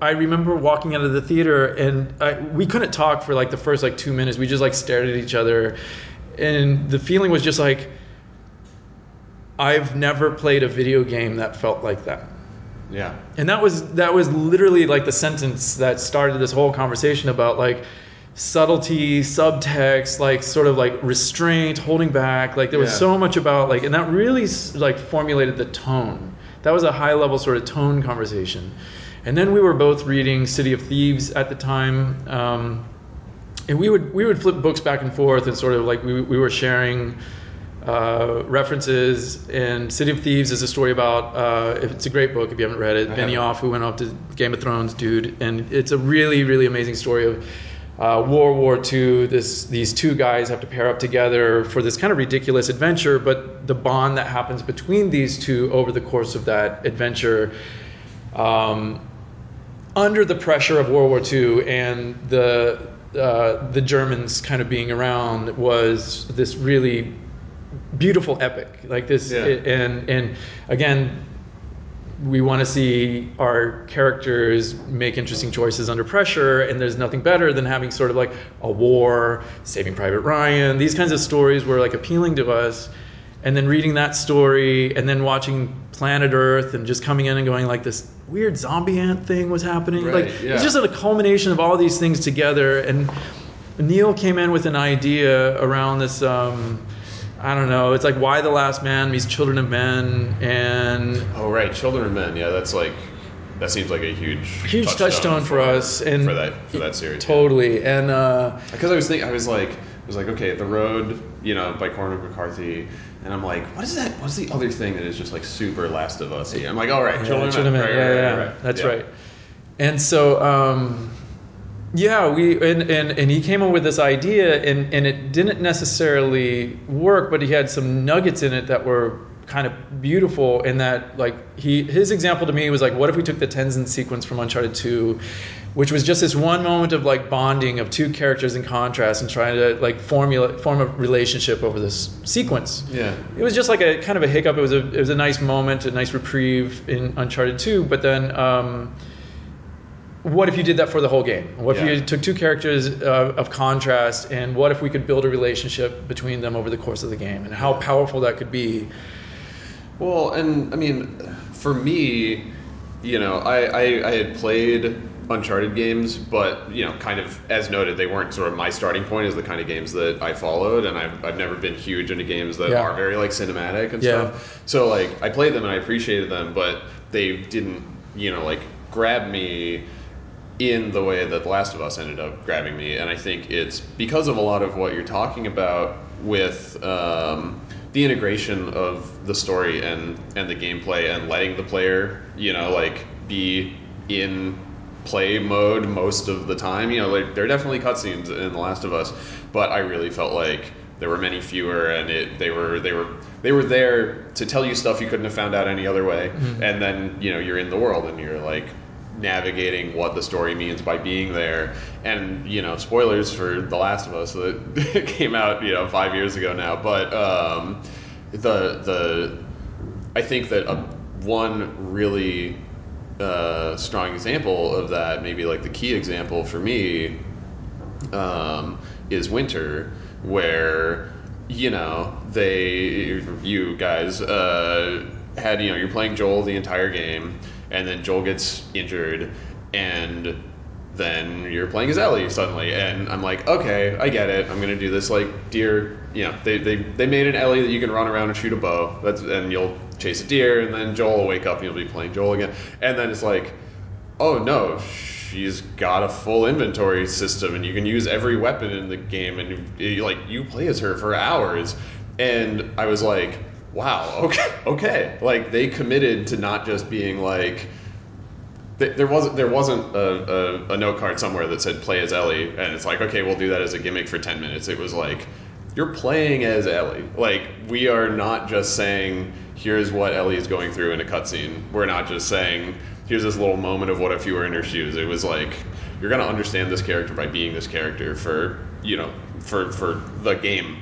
I remember walking out of the theater and I, we couldn't talk for like the first like two minutes. We just like stared at each other, and the feeling was just like I've never played a video game that felt like that. yeah And that was that was literally like the sentence that started this whole conversation about like subtlety, subtext, like sort of like restraint, holding back. Like there was Yeah. so much about like, and that really like formulated the tone. That was a high level sort of tone conversation. And then we were both reading City of Thieves at the time. Um, and we would we would flip books back and forth and sort of like we, we were sharing uh, references and City of Thieves is a story about uh, it's a great book if you haven't read it I Benioff who went off to Game of Thrones dude and it's a really really amazing story of uh, World War II this these two guys have to pair up together for this kind of ridiculous adventure but the bond that happens between these two over the course of that adventure um, under the pressure of World War II and the uh, the Germans kind of being around was this really beautiful epic like this Yeah. and and again we want to see our characters make interesting choices under pressure and there's nothing better than having sort of like a war saving private ryan these kinds of stories were like appealing to us and then reading that story and then watching planet earth and just coming in and going like this weird zombie ant thing was happening Right, like yeah. it's just a culmination of all these things together and neil came in with an idea around this um, I don't know. It's like Y the last man meets children of men, and Oh right, Children of Men. Yeah, that's like that seems like a huge Huge touchstone for us, and- for that for that series. totally. And uh, Because I was thinking, I was like, I was like, okay, The Road, you know, by Cormac McCarthy, and I'm like, what is that? What's the other thing that is just like super Last of Us? I'm like, all right, yeah, Children of Children Men. of Men, Right, yeah, right, yeah, right, that's Yeah. right. And so, um, yeah, we and, and and he came up with this idea, and and it didn't necessarily work, but he had some nuggets in it that were kind of beautiful in that like he his example to me was like what if we took the Tenzin sequence from Uncharted 2 which was just this one moment of like bonding of two characters in contrast and trying to like formula form a relationship over this sequence Yeah. it was just like a kind of a hiccup it was a it was a nice moment a nice reprieve in Uncharted 2 but then um what if you did that for the whole game? What if you took two characters uh, of contrast, and what if we could build a relationship between them over the course of the game, and how powerful that could be? Well, and I mean, for me, you know, I, I, I had played Uncharted games, but you know, kind of as noted, they weren't sort of my starting point as the kind of games that I followed, and I've, I've never been huge into games that Yeah. are very like cinematic and Yeah. stuff. So like, I played them and I appreciated them, but they didn't, you know, like grab me in the way that The Last of Us ended up grabbing me, and I think it's because of a lot of what you're talking about with um, the integration of the story and and the gameplay and letting the player, you know, like be in play mode most of the time. You know, like there are definitely cutscenes in The Last of Us, but I really felt like there were many fewer, and it they were they were they were there to tell you stuff you couldn't have found out any other way, and then you know you're in the world and you're like navigating what the story means by being there. And you know, spoilers for The Last of Us that [LAUGHS] came out you know five years ago now. But um, the the I think that a, one really uh, strong example of that, maybe like the key example for me, um, is Winter, where you know they you guys uh, had you know you're playing Joel the entire game, and then Joel gets injured, and then you're playing as Ellie suddenly, and I'm like, okay, I get it. I'm gonna do this like deer. You know, they, they, they made an Ellie that you can run around and shoot a bow. That's and you'll chase a deer, and then Joel will wake up and you'll be playing Joel again. And then it's like, oh no, she's got a full inventory system, and you can use every weapon in the game, and you, you- like you play as her for hours. And I was like, wow, okay, okay. Like they committed to not just being like th- there wasn't there wasn't a, a, a note card somewhere that said play as Ellie, and it's like okay, we'll do that as a gimmick for ten minutes. It was like you're playing as Ellie. Like we are not just saying here's what Ellie is going through in a cutscene. We're not just saying here's this little moment of what if you were in her shoes. It was like you're gonna understand this character by being this character for you know for for the game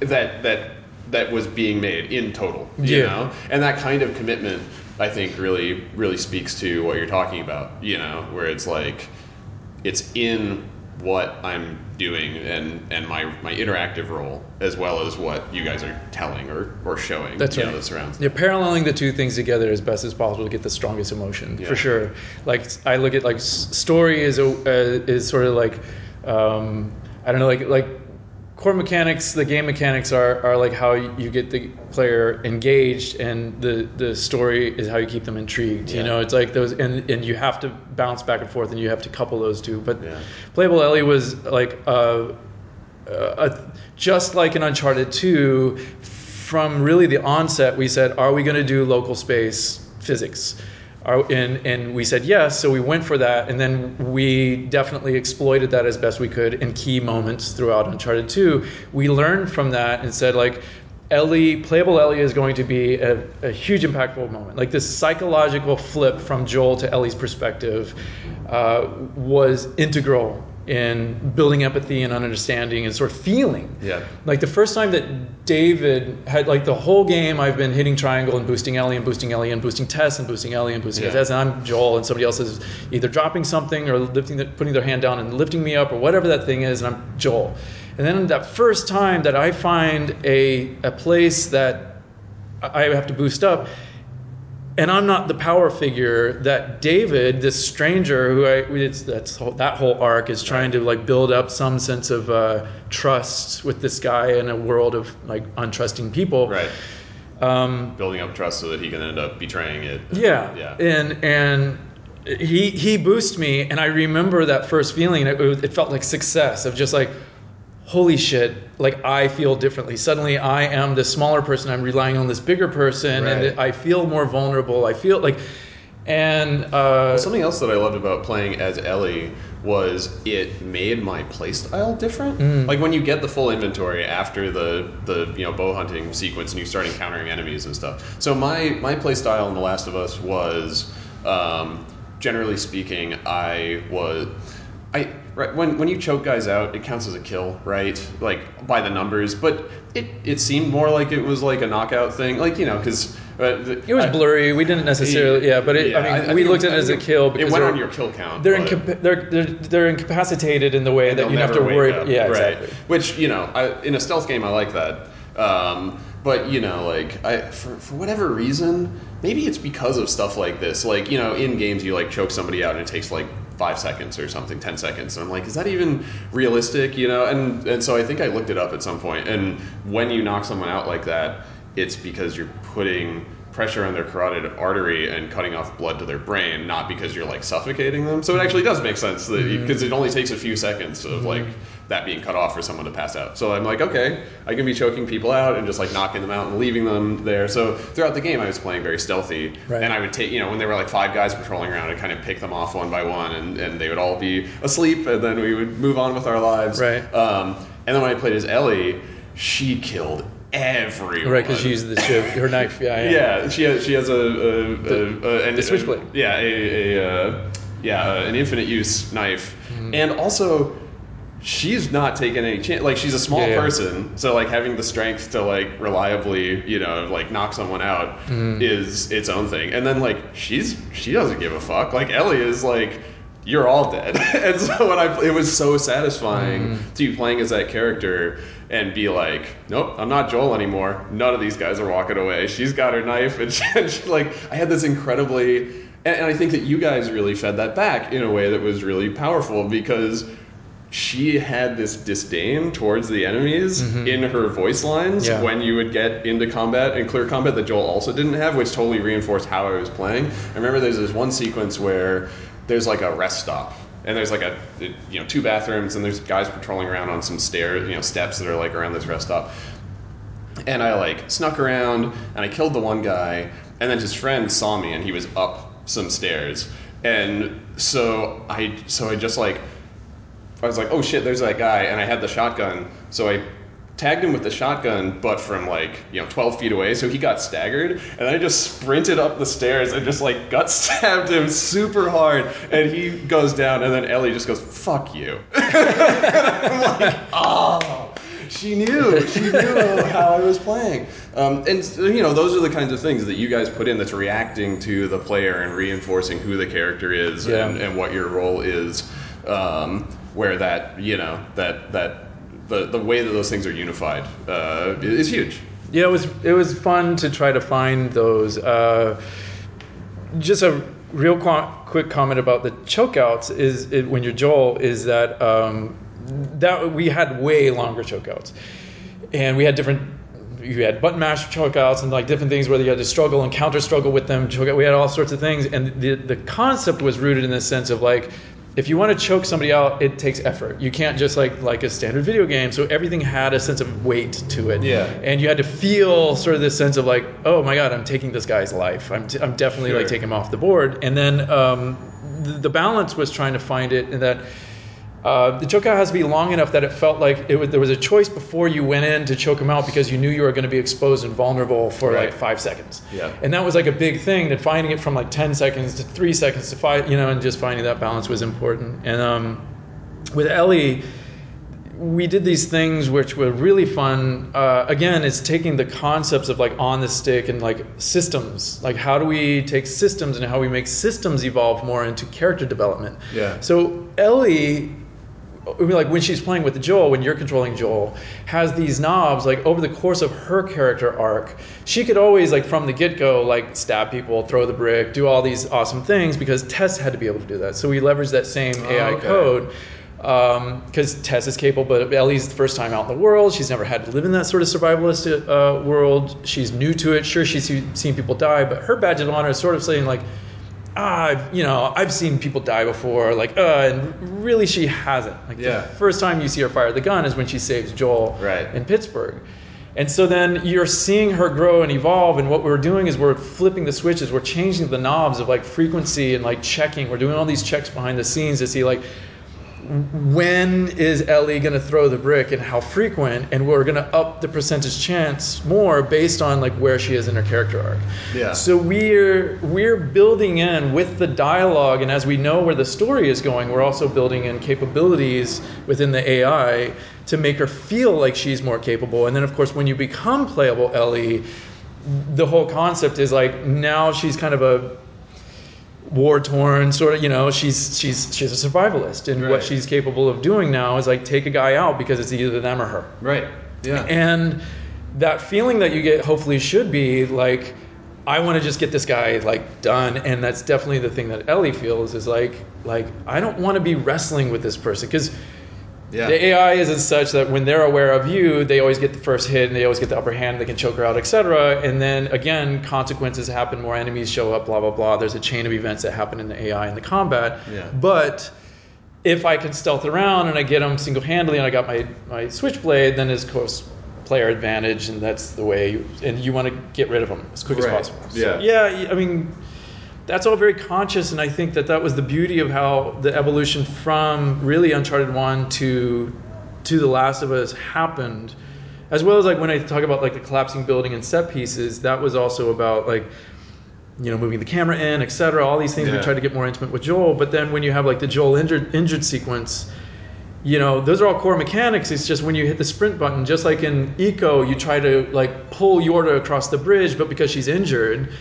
that that that was being made in total you Yeah. know and that kind of commitment i think really really speaks to what you're talking about you know where it's like it's in what i'm doing and and my my interactive role as well as what you guys are telling or or showing That's right. know, that surrounds Yeah, paralleling the two things together as best as possible to get the strongest emotion Yeah. for sure. Like I look at like story is a uh, is sort of like um, I don't know like like core mechanics. The game mechanics are are like how you get the player engaged, and the the story is how you keep them intrigued. You know, it's like those and and you have to bounce back and forth, and you have to couple those two. But Yeah. playable Ellie was like. Uh, uh, just like in Uncharted 2, from really the onset, we said, are we going to do local space physics? Are, and, and we said yes, so we went for that, and then we definitely exploited that as best we could in key moments throughout Uncharted 2. We learned from that and said, like, Ellie, playable Ellie is going to be a, a huge impactful moment. Like this psychological flip from Joel to Ellie's perspective uh, was integral in building empathy and understanding and sort of feeling. Yeah. Like the first time that David had like the whole game, I've been hitting triangle and boosting Ellie and boosting Ellie and boosting Tess and boosting Ellie and boosting Yeah. Tess, and I'm Joel and somebody else is either dropping something or lifting, the, putting their hand down and lifting me up or whatever that thing is, and I'm Joel. And then that first time that I find a a place that I have to boost up, and I'm not the power figure that David, this stranger who I it's, that's whole- that whole arc is trying to like build up some sense of uh, trust with this guy in a world of like untrusting people. right Um, building up trust so that he can end up betraying it yeah. yeah And and he he boosted me, and I remember that first feeling. It, it felt like success of just like, holy shit! Like I feel differently. Suddenly, I am the smaller person. I'm relying on this bigger person, Right. and I feel more vulnerable. I feel like. And uh, Something else that I loved about playing as Ellie was it made my playstyle different. Mm. Like when you get the full inventory after the the you know bow hunting sequence and you start encountering enemies and stuff. So my my playstyle in The Last of Us was, um, generally speaking, I was. I right when when you choke guys out, it counts as a kill, right? Like by the numbers, but it it seemed more like it was like a knockout thing, like you know, because uh, it was blurry. We didn't necessarily, yeah, but it, I mean, we looked at it as a kill because it went on your kill count. They're, incapa- they're they're they're incapacitated in the way that you have to worry. up. Yeah, right. exactly. Which you know, I, in a stealth game, I like that. Um, but you know, like I, for for whatever reason, maybe it's because of stuff like this. Like you know, in games, you like choke somebody out and it takes like five seconds or something, ten seconds. And I'm like, is that even realistic? You know, and and so I think I looked it up at some point. And when you knock someone out like that, it's because you're putting pressure on their carotid artery and cutting off blood to their brain, not because you're like suffocating them. So it actually does make sense because mm-hmm. it only takes a few seconds of like that being cut off for someone to pass out. So I'm like, okay, I can be choking people out and just like knocking them out and leaving them there. So throughout the game, I was playing very stealthy, Right. and I would take you know when there were like five guys patrolling around, I'd kind of pick them off one by one, and, and they would all be asleep, and then we would move on with our lives. Right. Um, and then when I played as Ellie, she killed everyone. Right, because she used the shiv, her knife. Yeah, yeah. Yeah, she has she has a, a, a, a the switchblade. yeah, a, a uh, yeah, uh, an infinite use knife, Mm-hmm. and also she's not taking any chance. Like she's a small Yeah, yeah. person, so like having the strength to like reliably, you know, like knock someone out Mm-hmm. is its own thing. And then like she's she doesn't give a fuck. Like Ellie is like. You're all dead, [LAUGHS] and so when I it was so satisfying Mm-hmm. to be playing as that character and be like, nope, I'm not Joel anymore. None of these guys are walking away. She's got her knife, [LAUGHS] and, she, and she, like I had this incredibly, and, and I think that you guys really fed that back in a way that was really powerful because she had this disdain towards the enemies mm-hmm. in her voice lines Yeah. when you would get into combat and clear combat that Joel also didn't have, which totally reinforced how I was playing. I remember there's this one sequence where there's like a rest stop. And there's like a, you know, two bathrooms, and there's guys patrolling around on some stairs, you know, steps that are like around this rest stop and I like snuck around and I killed the one guy, and then his friend saw me and he was up some stairs, and so I so I just like I was like, oh shit, there's that guy, and I had the shotgun, so I tagged him with the shotgun, but from like you know 12 feet away, so he got staggered, and I just sprinted up the stairs and just like gut [LAUGHS] stabbed him super hard, and he goes down, and then Ellie just goes, fuck you. [LAUGHS] I'm like, oh, she knew. She knew how I was playing. Um, and you know, those are the kinds of things that you guys put in that's reacting to the player and reinforcing who the character is Yeah. and, and what your role is. Um, where that you know that that the the way that those things are unified uh, is huge. Yeah, it was it was fun to try to find those. Uh, just a real qu- quick comment about the chokeouts is it, when you're Joel is that um, that we had way longer chokeouts, and we had different. You had button mash chokeouts and like different things where you had to struggle and counter struggle with them. We had all sorts of things, and the the concept was rooted in the sense of like. If you want to choke somebody out, it takes effort. You can't just like like a standard video game. So everything had a sense of weight to it Yeah. and you had to feel sort of this sense of like, oh my god, I'm taking this guy's life. I'm, t- I'm definitely like taking him off the board. And then um, the, the balance was trying to find it in that uh, the chokeout has to be long enough that it felt like it was, there was a choice before you went in to choke him out because you knew you were going to be exposed and vulnerable for like five seconds. Yeah. And that was like a big thing that finding it from like 10 seconds to three seconds to five, you know, and just finding that balance was important. And um, with Ellie, we did these things which were really fun. Uh, again, it's taking the concepts of like on the stick and like systems. Like how do we take systems and how we make systems evolve more into character development. Yeah. So Ellie, like when she's playing with Joel, when you're controlling Joel, has these knobs. Like over the course of her character arc, she could always like from the get go like stab people, throw the brick, do all these awesome things because Tess had to be able to do that. So we leveraged that same AI okay. code because Tess is capable, but Ellie's the first time out in the world. She's never had to live in that sort of survivalist uh, world. She's new to it. Sure, she's seen people die, but her badge of honor is sort of saying like, I've, you know, I've seen people die before. Like, uh, and really, she hasn't. Like, Yeah. the first time you see her fire the gun is when she saves Joel Right. in Pittsburgh. And so then you're seeing her grow and evolve, and what we're doing is we're flipping the switches, we're changing the knobs of like frequency and like checking. We're doing all these checks behind the scenes to see like when is Ellie going to throw the brick and how frequent, and we're going to up the percentage chance more based on like where she is in her character arc. Yeah. So we're we're building in with the dialogue, and as we know where the story is going, we're also building in capabilities within the AI to make her feel like she's more capable. And then, of course, when you become playable Ellie, the whole concept is like now she's kind of a war torn sort of you know she's she's she's a survivalist. And what she's capable of doing now is like take a guy out because it's either them or her. Right. Yeah. and that feeling that you get hopefully should be like i want to just get this guy like done. And that's definitely the thing that ellie feels is like like i don't want to be wrestling with this person. Because yeah. the AI is as such that when they're aware of you, they always get the first hit and they always get the upper hand. They can choke her out, etc. And then again, consequences happen. More enemies show up. Blah blah blah. There's a chain of events that happen in the AI and the combat. Yeah. But if I can stealth around and I get them single handedly and I got my my switchblade, then is of course player advantage, and that's the way. You, and you want to get rid of them as quick Right. as possible. Yeah. yeah. I mean that's all very conscious and i think that that was the beauty of how the evolution from really uncharted 1 to to the last of us happened as well as like when i talk about like the collapsing building and set pieces that was also about like you know moving the camera in etc all these things we Yeah. tried to get more intimate with joel but then when you have like the joel injured injured sequence you know those are all core mechanics it's just when you hit the sprint button just like in Ico you try to like pull yorda across the bridge but because she's injured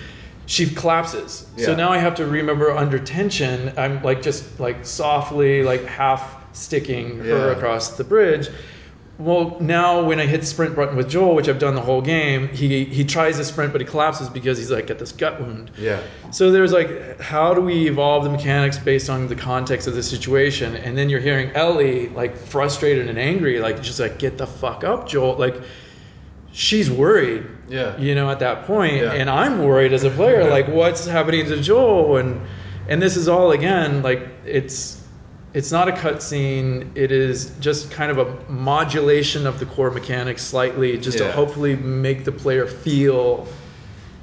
she collapses so now i have to remember under tension i'm like just like softly like half sticking her across the bridge well now when i hit sprint button with joel which i've done the whole game he he tries to sprint but he collapses because he's like got this gut wound yeah. so there's like, how do we evolve the mechanics based on the context of the situation? And then you're hearing Ellie like frustrated and angry, like just like get the fuck up, Joel. Like she's worried, Yeah. you know, at that point, Yeah. and I'm worried as a player, like what's happening to Joel? And and this is all again like it's it's not a cutscene. It is just kind of a modulation of the core mechanics slightly, just to hopefully make the player feel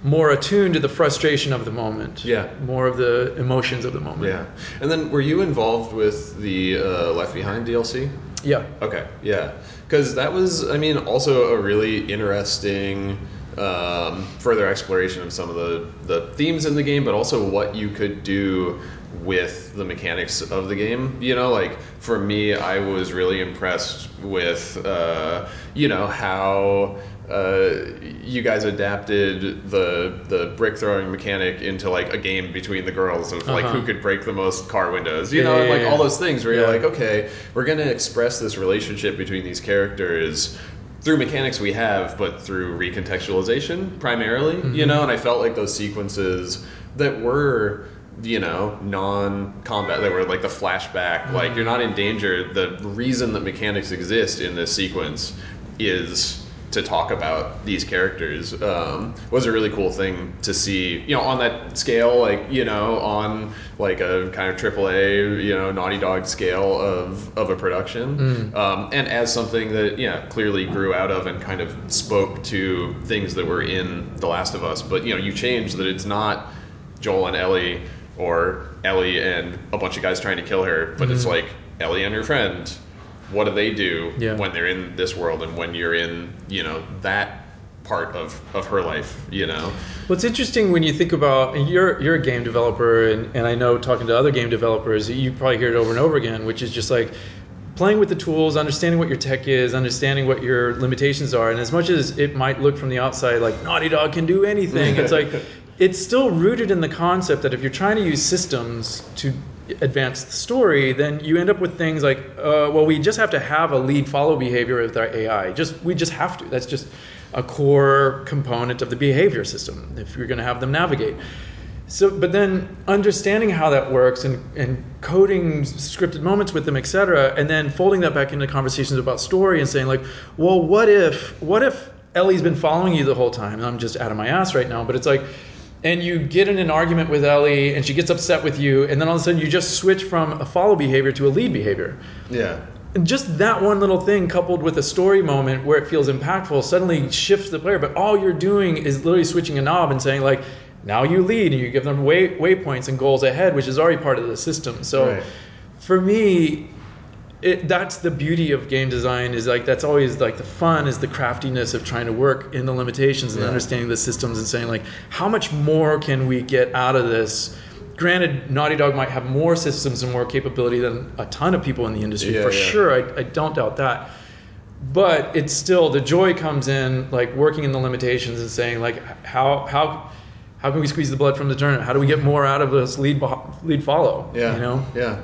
more attuned to the frustration of the moment. Yeah. More of the emotions of the moment. Yeah. And then were you involved with the uh, Left Behind DLC? Yeah. Okay, yeah, because that was, I mean, also a really interesting um, further exploration of some of the the themes in the game, but also what you could do with the mechanics of the game. You know, like for me, I was really impressed with, uh, you know, how. Uh, you guys adapted the the brick throwing mechanic into like a game between the girls of like Uh-huh. who could break the most car windows, you Yeah, know, yeah, and like yeah. all those things where you're like, okay, we're going to express this relationship between these characters through mechanics we have, but through recontextualization primarily, you know. And I felt like those sequences that were, you know, non-combat, that were like the flashback, like you're not in danger. The reason that mechanics exist in this sequence is to talk about these characters um, was a really cool thing to see you know on that scale like you know on like a kind of AAA you know Naughty Dog scale of of a production. Um, and as something that yeah clearly grew out of and kind of spoke to things that were in The Last of Us. But you know you change that it's not Joel and Ellie or Ellie and a bunch of guys trying to kill her but it's like Ellie and her friend what do they do Yeah. when they're in this world and when you're in you know that part of of her life you know What's interesting when you think about and you're you're a game developer and, and I know talking to other game developers you probably hear it over and over again which is just like playing with the tools understanding what your tech is understanding what your limitations are and as much as it might look from the outside like Naughty Dog can do anything it's [LAUGHS] like it's still rooted in the concept that if you're trying to use systems to advance the story then you end up with things like uh, well we just have to have a lead follow behavior with our AI just we just have to that's just a core component of the behavior system if you're going to have them navigate. So, but then understanding how that works and, and coding scripted moments with them, et cetera, and then folding that back into conversations about story and saying like, well, what if, what if Ellie's been following you the whole time? And I'm just out of my ass right now, but it's like, and you get in an argument with Ellie and she gets upset with you, and then all of a sudden you just switch from a follow behavior to a lead behavior. Yeah. And just that one little thing coupled with a story moment where it feels impactful suddenly shifts the player but all you're doing is literally switching a knob and saying like now you lead and you give them way waypoints and goals ahead which is already part of the system. So Right. for me it, that's the beauty of game design is like that's always like the fun is the craftiness of trying to work in the limitations and Yeah. understanding the systems and saying like how much more can we get out of this granted naughty dog might have more systems and more capability than a ton of people in the industry Yeah, for yeah. sure I, I don't doubt that but it's still the joy comes in like working in the limitations and saying like how how how can we squeeze the blood from the turnip how do we get more out of this lead lead follow Yeah. you know Yeah.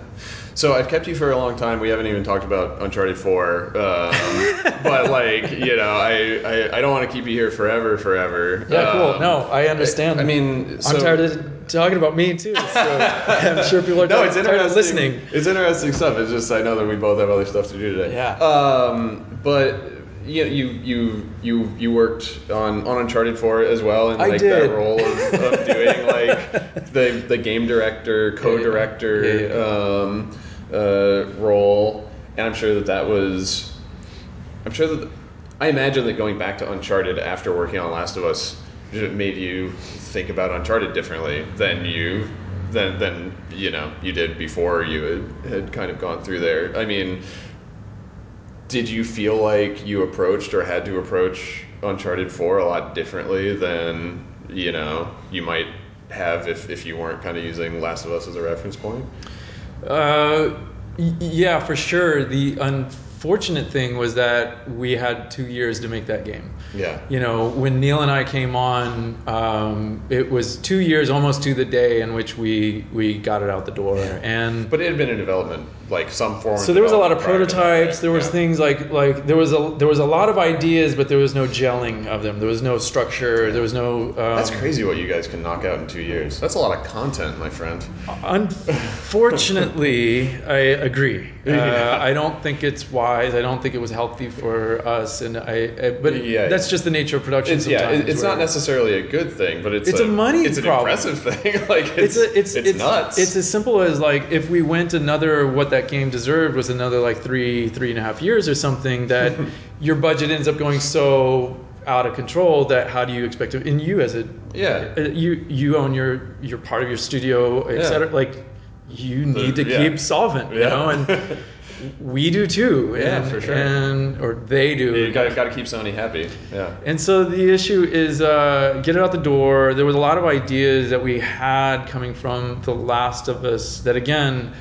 So I've kept you for a long time. We haven't even talked about Uncharted 4. Um, [LAUGHS] but like, you know, I, I, I don't want to keep you here forever, forever. yeah cool Um, no i understand I mean, so- I'm tired of talking about me too. So [LAUGHS] I'm sure people are No, tired, it's tired interesting. of listening. It's interesting stuff. It's just I know that we both have other stuff to do today. Yeah. Um, but you you you you you worked on on Uncharted 4 as well, and I like did. that role of, of [LAUGHS] doing like the the game director, co-director Yeah, yeah. Um, uh, role, and I'm sure that that was. I'm sure that I imagine that going back to Uncharted after working on Last of Us made you think about Uncharted differently than you than than you know you did before you had, had kind of gone through there. I mean, did you feel like you approached or had to approach Uncharted 4 a lot differently than you know you might have if, if you weren't kind of using Last of Us as a reference point? Uh, y- yeah, for sure. The unfortunate thing was that we had two years to make that game. Yeah. You know, when Neil and I came on, um, it was two years almost to the day in which we we got it out the door, Yeah. and But it had been in development, like some form. so there was a lot of development prior to that, prototypes there was Yeah. things like like there was a there was a lot of ideas but there was no gelling of them there was no structure there was no um, That's crazy what you guys can knock out in two years. That's a lot of content, my friend. unfortunately [LAUGHS] i agree uh, i don't think it's wise i don't think it was healthy for us and i, I but Yeah. that's just the nature of production It's yeah, it's not necessarily a good thing, but it's It's a money It's an problem. impressive [LAUGHS] thing. like it's it's a, it's it's, nuts. It's as simple as like if we went another what that game deserved was another like three three and a half years or something that [LAUGHS] your budget ends up going so out of control that how do you expect to and you as a Yeah. uh, you you own your you're part of your studio Yeah. etc like you need to yeah. keep solvent you Yeah. know and [LAUGHS] we do too Yeah, and, for sure. and or they do you got got to keep Sony happy. Yeah. and so the issue is uh, get it out the door. There was a lot of ideas that we had coming from The Last of Us that, again,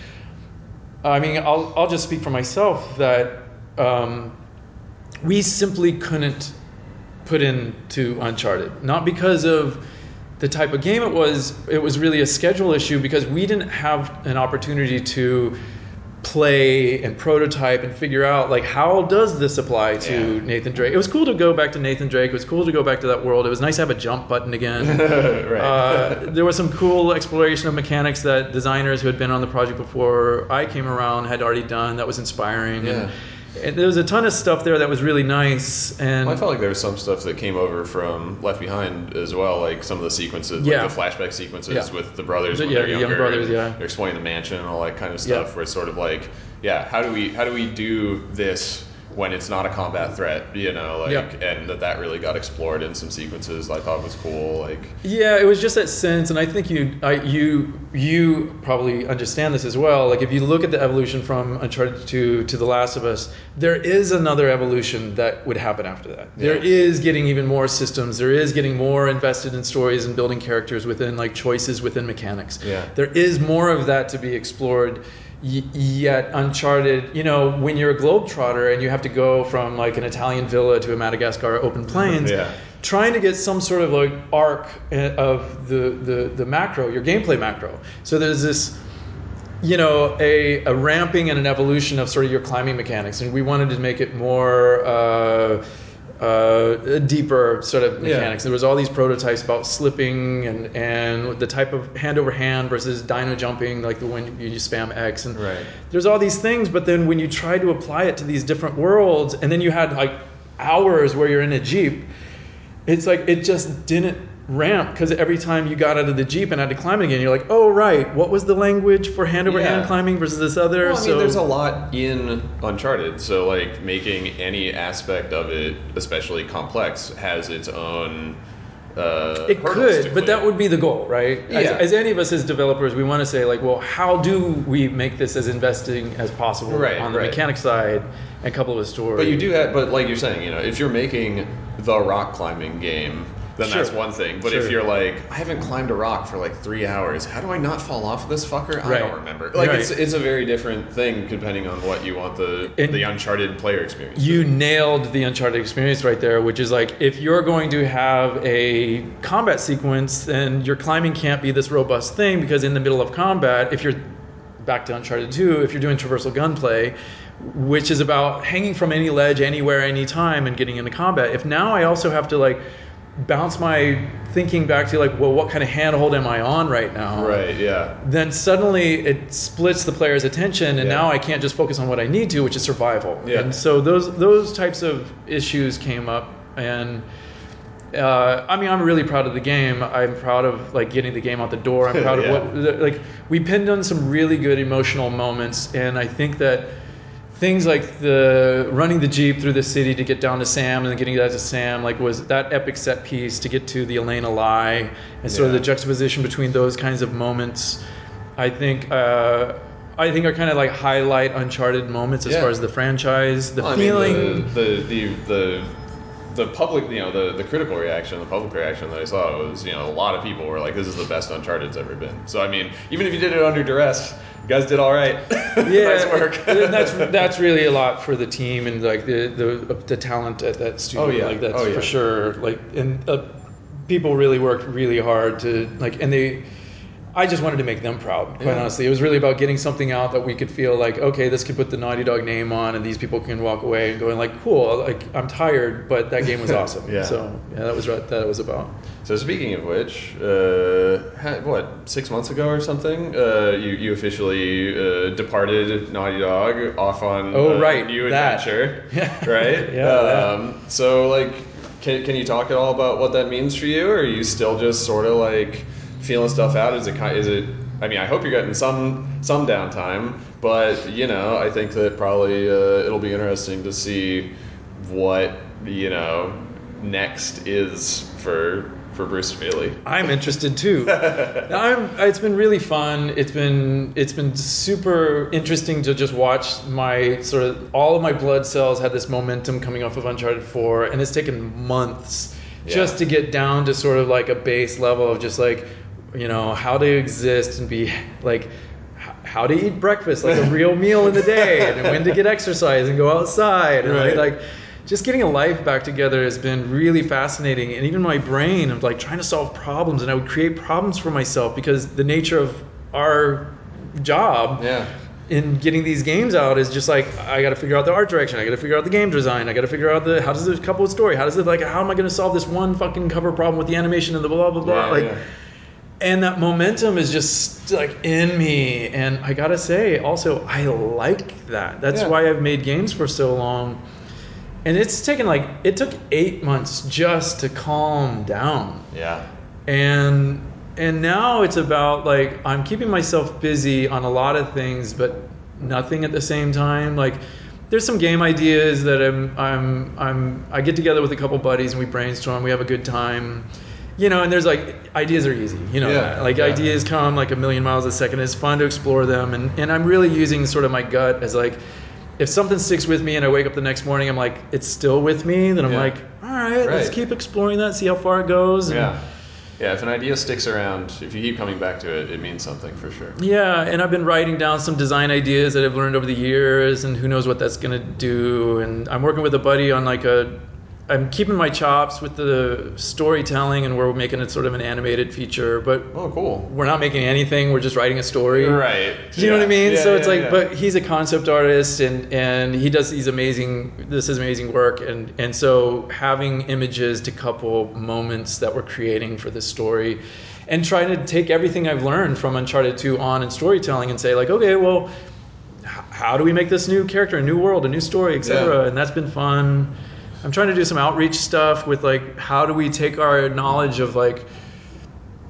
I mean, I'll, I'll just speak for myself that um, we simply couldn't put into Uncharted. Not because of the type of game it was, it was really a schedule issue because we didn't have an opportunity to play and prototype and figure out like how does this apply to Yeah. Nathan Drake. It was cool to go back to Nathan Drake. It was cool to go back to that world. It was nice to have a jump button again. [LAUGHS] right. Uh, there was some cool exploration of mechanics that designers who had been on the project before I came around had already done. That was inspiring. And, and there was a ton of stuff there that was really nice. And Well, I felt like there was some stuff that came over from Left Behind as well, like some of the sequences, Yeah. like the flashback sequences Yeah. with the brothers The- when yeah, they're the young younger. brothers, yeah. They're exploring the mansion and all that kind of Yeah. stuff. Where it's sort of like, yeah, how do we how do we do this when it's not a combat threat, you know, like, Yeah. and that that really got explored in some sequences. I thought was cool, like. Yeah, it was just that sense, and I think you, I, you, you probably understand this as well. Like if you look at the evolution from Uncharted to to The Last of Us, there is another evolution that would happen after that. There Yeah. is getting even more systems. There is getting more invested in stories and building characters within like choices within mechanics. Yeah. There is more of that to be explored. Yet Uncharted, you know, when you're a globetrotter and you have to go from like an Italian villa to a Madagascar open plains, [LAUGHS] Yeah. trying to get some sort of like arc uh, of the, the, the macro, your gameplay macro. So there's this, you know, a, a ramping and an evolution of sort of your climbing mechanics, and we wanted to make it more. Uh, uh, deeper sort of Yeah. mechanics. There was all these prototypes about slipping and, and the type of hand over hand versus dyno jumping, like the when you spam X and Right. there's all these things, but then when you try to apply it to these different worlds, and then you had like hours where you're in a jeep, it's like it just didn't ramp because every time you got out of the jeep and had to climb it again, you're like, oh right, what was the language for hand over hand climbing versus this other? Well, I mean, so there's a lot in Uncharted, so like making any aspect of it, especially complex, has its own. Uh, It could, but that would be the goal, right? As, Yeah. as any of us as developers, we want to say like, well, how do we make this as investing as possible Right, on the right. mechanic side and couple of stories. But you do have, but like you're saying, you know, if you're making the rock climbing game, then Sure. that's one thing. But if you're like, I haven't climbed a rock for like three hours, how do I not fall off of this fucker? I Right. don't remember. Like Right. it's it's a very different thing depending on what you want the And- the Uncharted player experience. You nailed the Uncharted experience right there, which is like if you're going to have a combat sequence, then your climbing can't be this robust thing because in the middle of combat, if you're back to Uncharted 2, if you're doing traversal gunplay, which is about hanging from any ledge anywhere, anytime, and getting into combat, if now I also have to like bounce my thinking back to like, well, what kind of handhold am I on right now? right? Yeah. then suddenly it splits the player's attention and Yeah. now I can't just focus on what I need to, which is survival. Yeah. And so those those types of issues came up and uh, I mean, I'm really proud of the game. I'm proud of like getting the game out the door. I'm [LAUGHS] proud Yeah. of what like we pinned on some really good emotional moments, and I think that things like the running the jeep through the city to get down to Sam and then getting that to Sam like was that epic set piece to get to the Elena lie and sort of the juxtaposition between those kinds of moments. I think uh, I think are kind of like highlight Uncharted moments as Yeah. far as the franchise, the Well, I feeling. mean, the, the the the the public, you know, the, the critical reaction, the public reaction that I saw was, you know, a lot of people were like, "This is the best Uncharted's ever been." So, I mean, even if you did it under duress, you guys did all right. [LAUGHS] yeah, nice work. and that's that's really a lot for the team and like the the, the talent at that studio. Oh, yeah. like that's Oh, yeah. for sure. Like and uh, people really worked really hard to like, and they. I just wanted to make them proud. Quite Yeah. honestly, it was really about getting something out that we could feel like, okay, this could put the Naughty Dog name on, and these people can walk away and going like, cool. Like I'm tired, but that game was [LAUGHS] awesome. Yeah. So yeah, that was what that was about. So speaking of which, uh, ha- what six months ago or something, uh, you you officially uh, departed Naughty Dog off on Oh, a right, new that. adventure, [LAUGHS] Yeah. right? [LAUGHS] Yeah, Um, So like, can can you talk at all about what that means for you? Or are you still just sort of like feeling stuff out? Is it is it? I mean, I hope you're getting some some downtime, but you know, I think that probably uh, it'll be interesting to see what you know next is for for Bruce Straley. I'm interested too. [LAUGHS] I'm, it's been really fun. It's been it's been super interesting to just watch my sort of all of my blood cells had this momentum coming off of Uncharted 4, and it's taken months Yeah. just to get down to sort of like a base level of just like you know how to exist and be like h- how to eat breakfast like a real meal in the day and when to get exercise and go outside and Right. like, like just getting a life back together has been really fascinating and even my brain of like trying to solve problems and i would create problems for myself because the nature of our job Yeah. in getting these games out is just like i got to figure out the art direction i got to figure out the game design i got to figure out the how does this couple story how does it like how am i going to solve this one fucking cover problem with the animation and the blah blah blah Yeah, like yeah. And that momentum is just like in me. And i gotta say also i like that. That's Yeah. why i've made games for so long. And it's taken like it took eight months just to calm down. Yeah. and and now it's about like i'm keeping myself busy on a lot of things but nothing at the same time. Like there's some game ideas that i'm i'm i'm i get together with a couple buddies and we brainstorm. We have a good time you know and there's like ideas are easy you know Yeah, like yeah. ideas come like a million miles a second it's fun to explore them and and i'm really using sort of my gut as like if something sticks with me and i wake up the next morning i'm like it's still with me then i'm Yeah. like all right, let's keep exploring that see how far it goes and, Yeah. Yeah, if an idea sticks around, if you keep coming back to it, it means something for sure. Yeah, and I've been writing down some design ideas that I've learned over the years, and who knows what that's gonna do. And I'm working with a buddy on like a. I'm keeping my chops with the storytelling, and we're making it sort of an animated feature, but Oh, cool. we're not making anything. We're just writing a story. Right. Do you know what I mean? Yeah, so it's yeah, like, yeah. but he's a concept artist, and and he does these amazing. This is amazing work, and and so having images to couple moments that we're creating for this story, and trying to take everything I've learned from Uncharted 2 on in storytelling and say like, okay, well, how do we make this new character, a new world, a new story, etc. Yeah. And that's been fun. I'm trying to do some outreach stuff with like how do we take our knowledge of like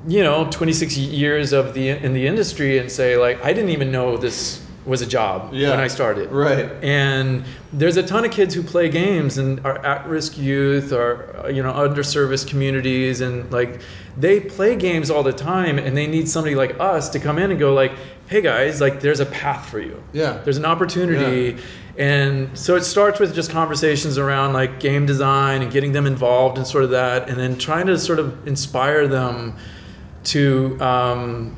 you know 26 years of the in the industry and say like I didn't even know this was a job Yeah. when I started. Right. And there's a ton of kids who play games and are at-risk youth or you know underserviced communities and like they play games all the time and they need somebody like us to come in and go like, "Hey guys, like there's a path for you. Yeah. There's an opportunity." And so it starts with just conversations around like game design and getting them involved in sort of that and then trying to sort of inspire them to um,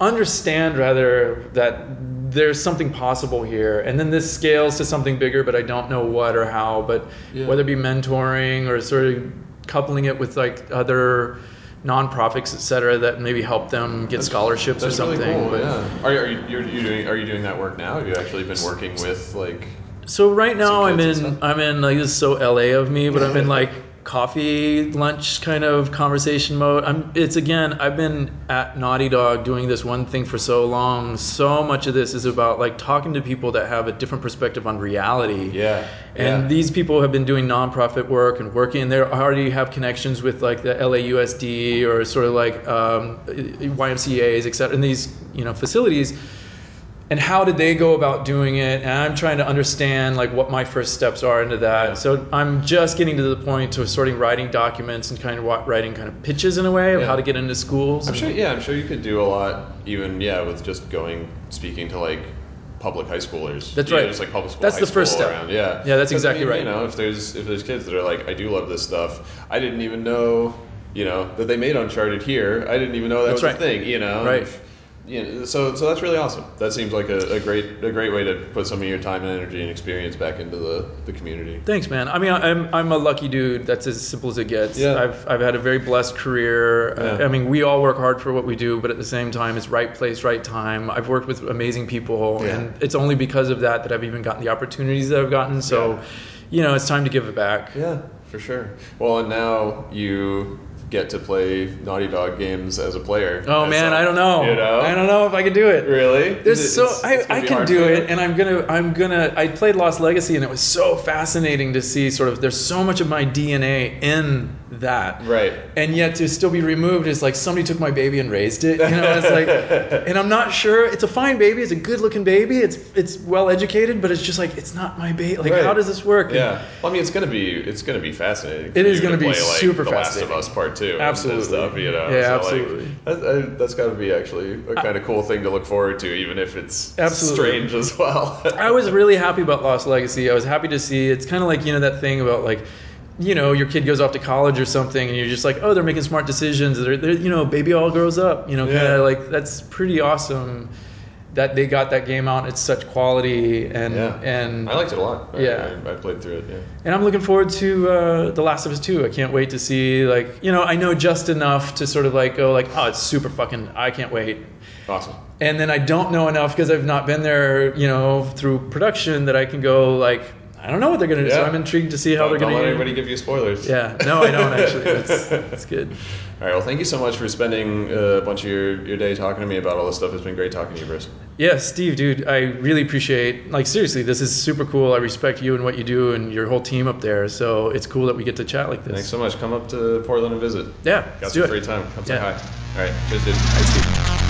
understand rather that there's something possible here and then this scales to something bigger but i don't know what or how but Yeah. whether it be mentoring or sort of coupling it with like other nonprofits et cetera that maybe help them get scholarships or That's something really cool. but yeah. Are, are you you're, you doing are you doing that work now? Have you actually been working with like? So right now I'm in? I'm in like this is so LA of me, but I'm in [LAUGHS] like coffee lunch kind of conversation mode. I'm it's again I've been at Naughty Dog doing this one thing for so long. So much of this is about like talking to people that have a different perspective on reality. Yeah. And yeah. these people have been doing nonprofit work and working, they already have connections with like the LAUSD or sort of like um, YMCA's, etc and these you know facilities. And how did they go about doing it? And I'm trying to understand like what my first steps are into that. So I'm just getting to the point of sorting writing documents and kind of writing kind of pitches in a way of Yeah. how to get into schools. I'm sure. Yeah, I'm sure you could do a lot. Even yeah, with just going speaking to like public high schoolers. That's know, right. Just like public school. That's the first step. Around. Yeah. Yeah, that's 'Cause, I exactly mean, right. You know, if there's if there's kids that are like, I do love this stuff. I didn't even know. You know that they made Uncharted here. I didn't even know that That's was right. a thing. You know. Right. Know, so so that's really awesome. That seems like a, a great a great way to put some of your time and energy and experience back into the, the community. Thanks, man. I mean, I'm I'm a lucky dude. That's as simple as it gets. Yeah. I've I've had a very blessed career. Yeah. I mean, we all work hard for what we do, but at the same time, it's right place, right time. I've worked with amazing people, Yeah. and it's only because of that that I've even gotten the opportunities that I've gotten. So, Yeah. you know, it's time to give it back. Yeah, for sure. Well, and now you get to play Naughty Dog games as a player. Oh man, a- I don't know. You know, I don't know if I can do it. Really? There's Is it- so it's- I, it's I can do it, and I'm gonna I'm gonna I played Lost Legacy, and it was so fascinating to see sort of there's so much of my DNA in that, Right. And yet to still be removed is like somebody took my baby and raised it. You know, it's like, [LAUGHS] and I'm not sure. It's a fine baby. It's a good looking baby. It's it's well educated, but it's just like it's not my baby. Like Right. how does this work? And- Yeah. Well, I mean, it's gonna be it's gonna be fascinating. It is gonna to be play, like, super the Last of fascinating. Us Part Two. and- Absolutely. And stuff, you know. Yeah, So, absolutely. Like, that, that's got to be actually a kind of cool thing to look forward to, even if it's Absolutely. strange as well. I was really happy about Lost Legacy. I was happy to see. It's kind of like you know that thing about like, you know, your kid goes off to college or something, and you're just like, oh, they're making smart decisions. They're, they're you know, baby all grows up. You know, kind Yeah. of like that's pretty awesome that they got that game out. It's such quality and yeah. and I liked it a lot. I- Yeah. I, I played through it. Yeah. and I'm looking forward to uh, The Last of Us 2. I can't wait to see like you know I know just enough to sort of like go like oh it's super fucking I can't wait Awesome. and then I don't know enough because I've not been there, you know, through production that I can go like I don't know what they're gonna do. So I'm intrigued to see how Don't, they're going to. don't let anybody give you spoilers. yeah, no, I don't actually. [LAUGHS] That's that's good. All right. Well, thank you so much for spending uh, a bunch of your, your day talking to me about all this stuff. It's been great talking to you, Bruce. Yeah, Steve, dude, I really appreciate. Like seriously, this is super cool. I respect you and what you do and your whole team up there. So it's cool that we get to chat like this. Thanks so much. Come up to Portland and visit. Yeah, Got let's some do it. free time. Come say Yeah. hi. All right. Cheers, dude. Thanks, Steve.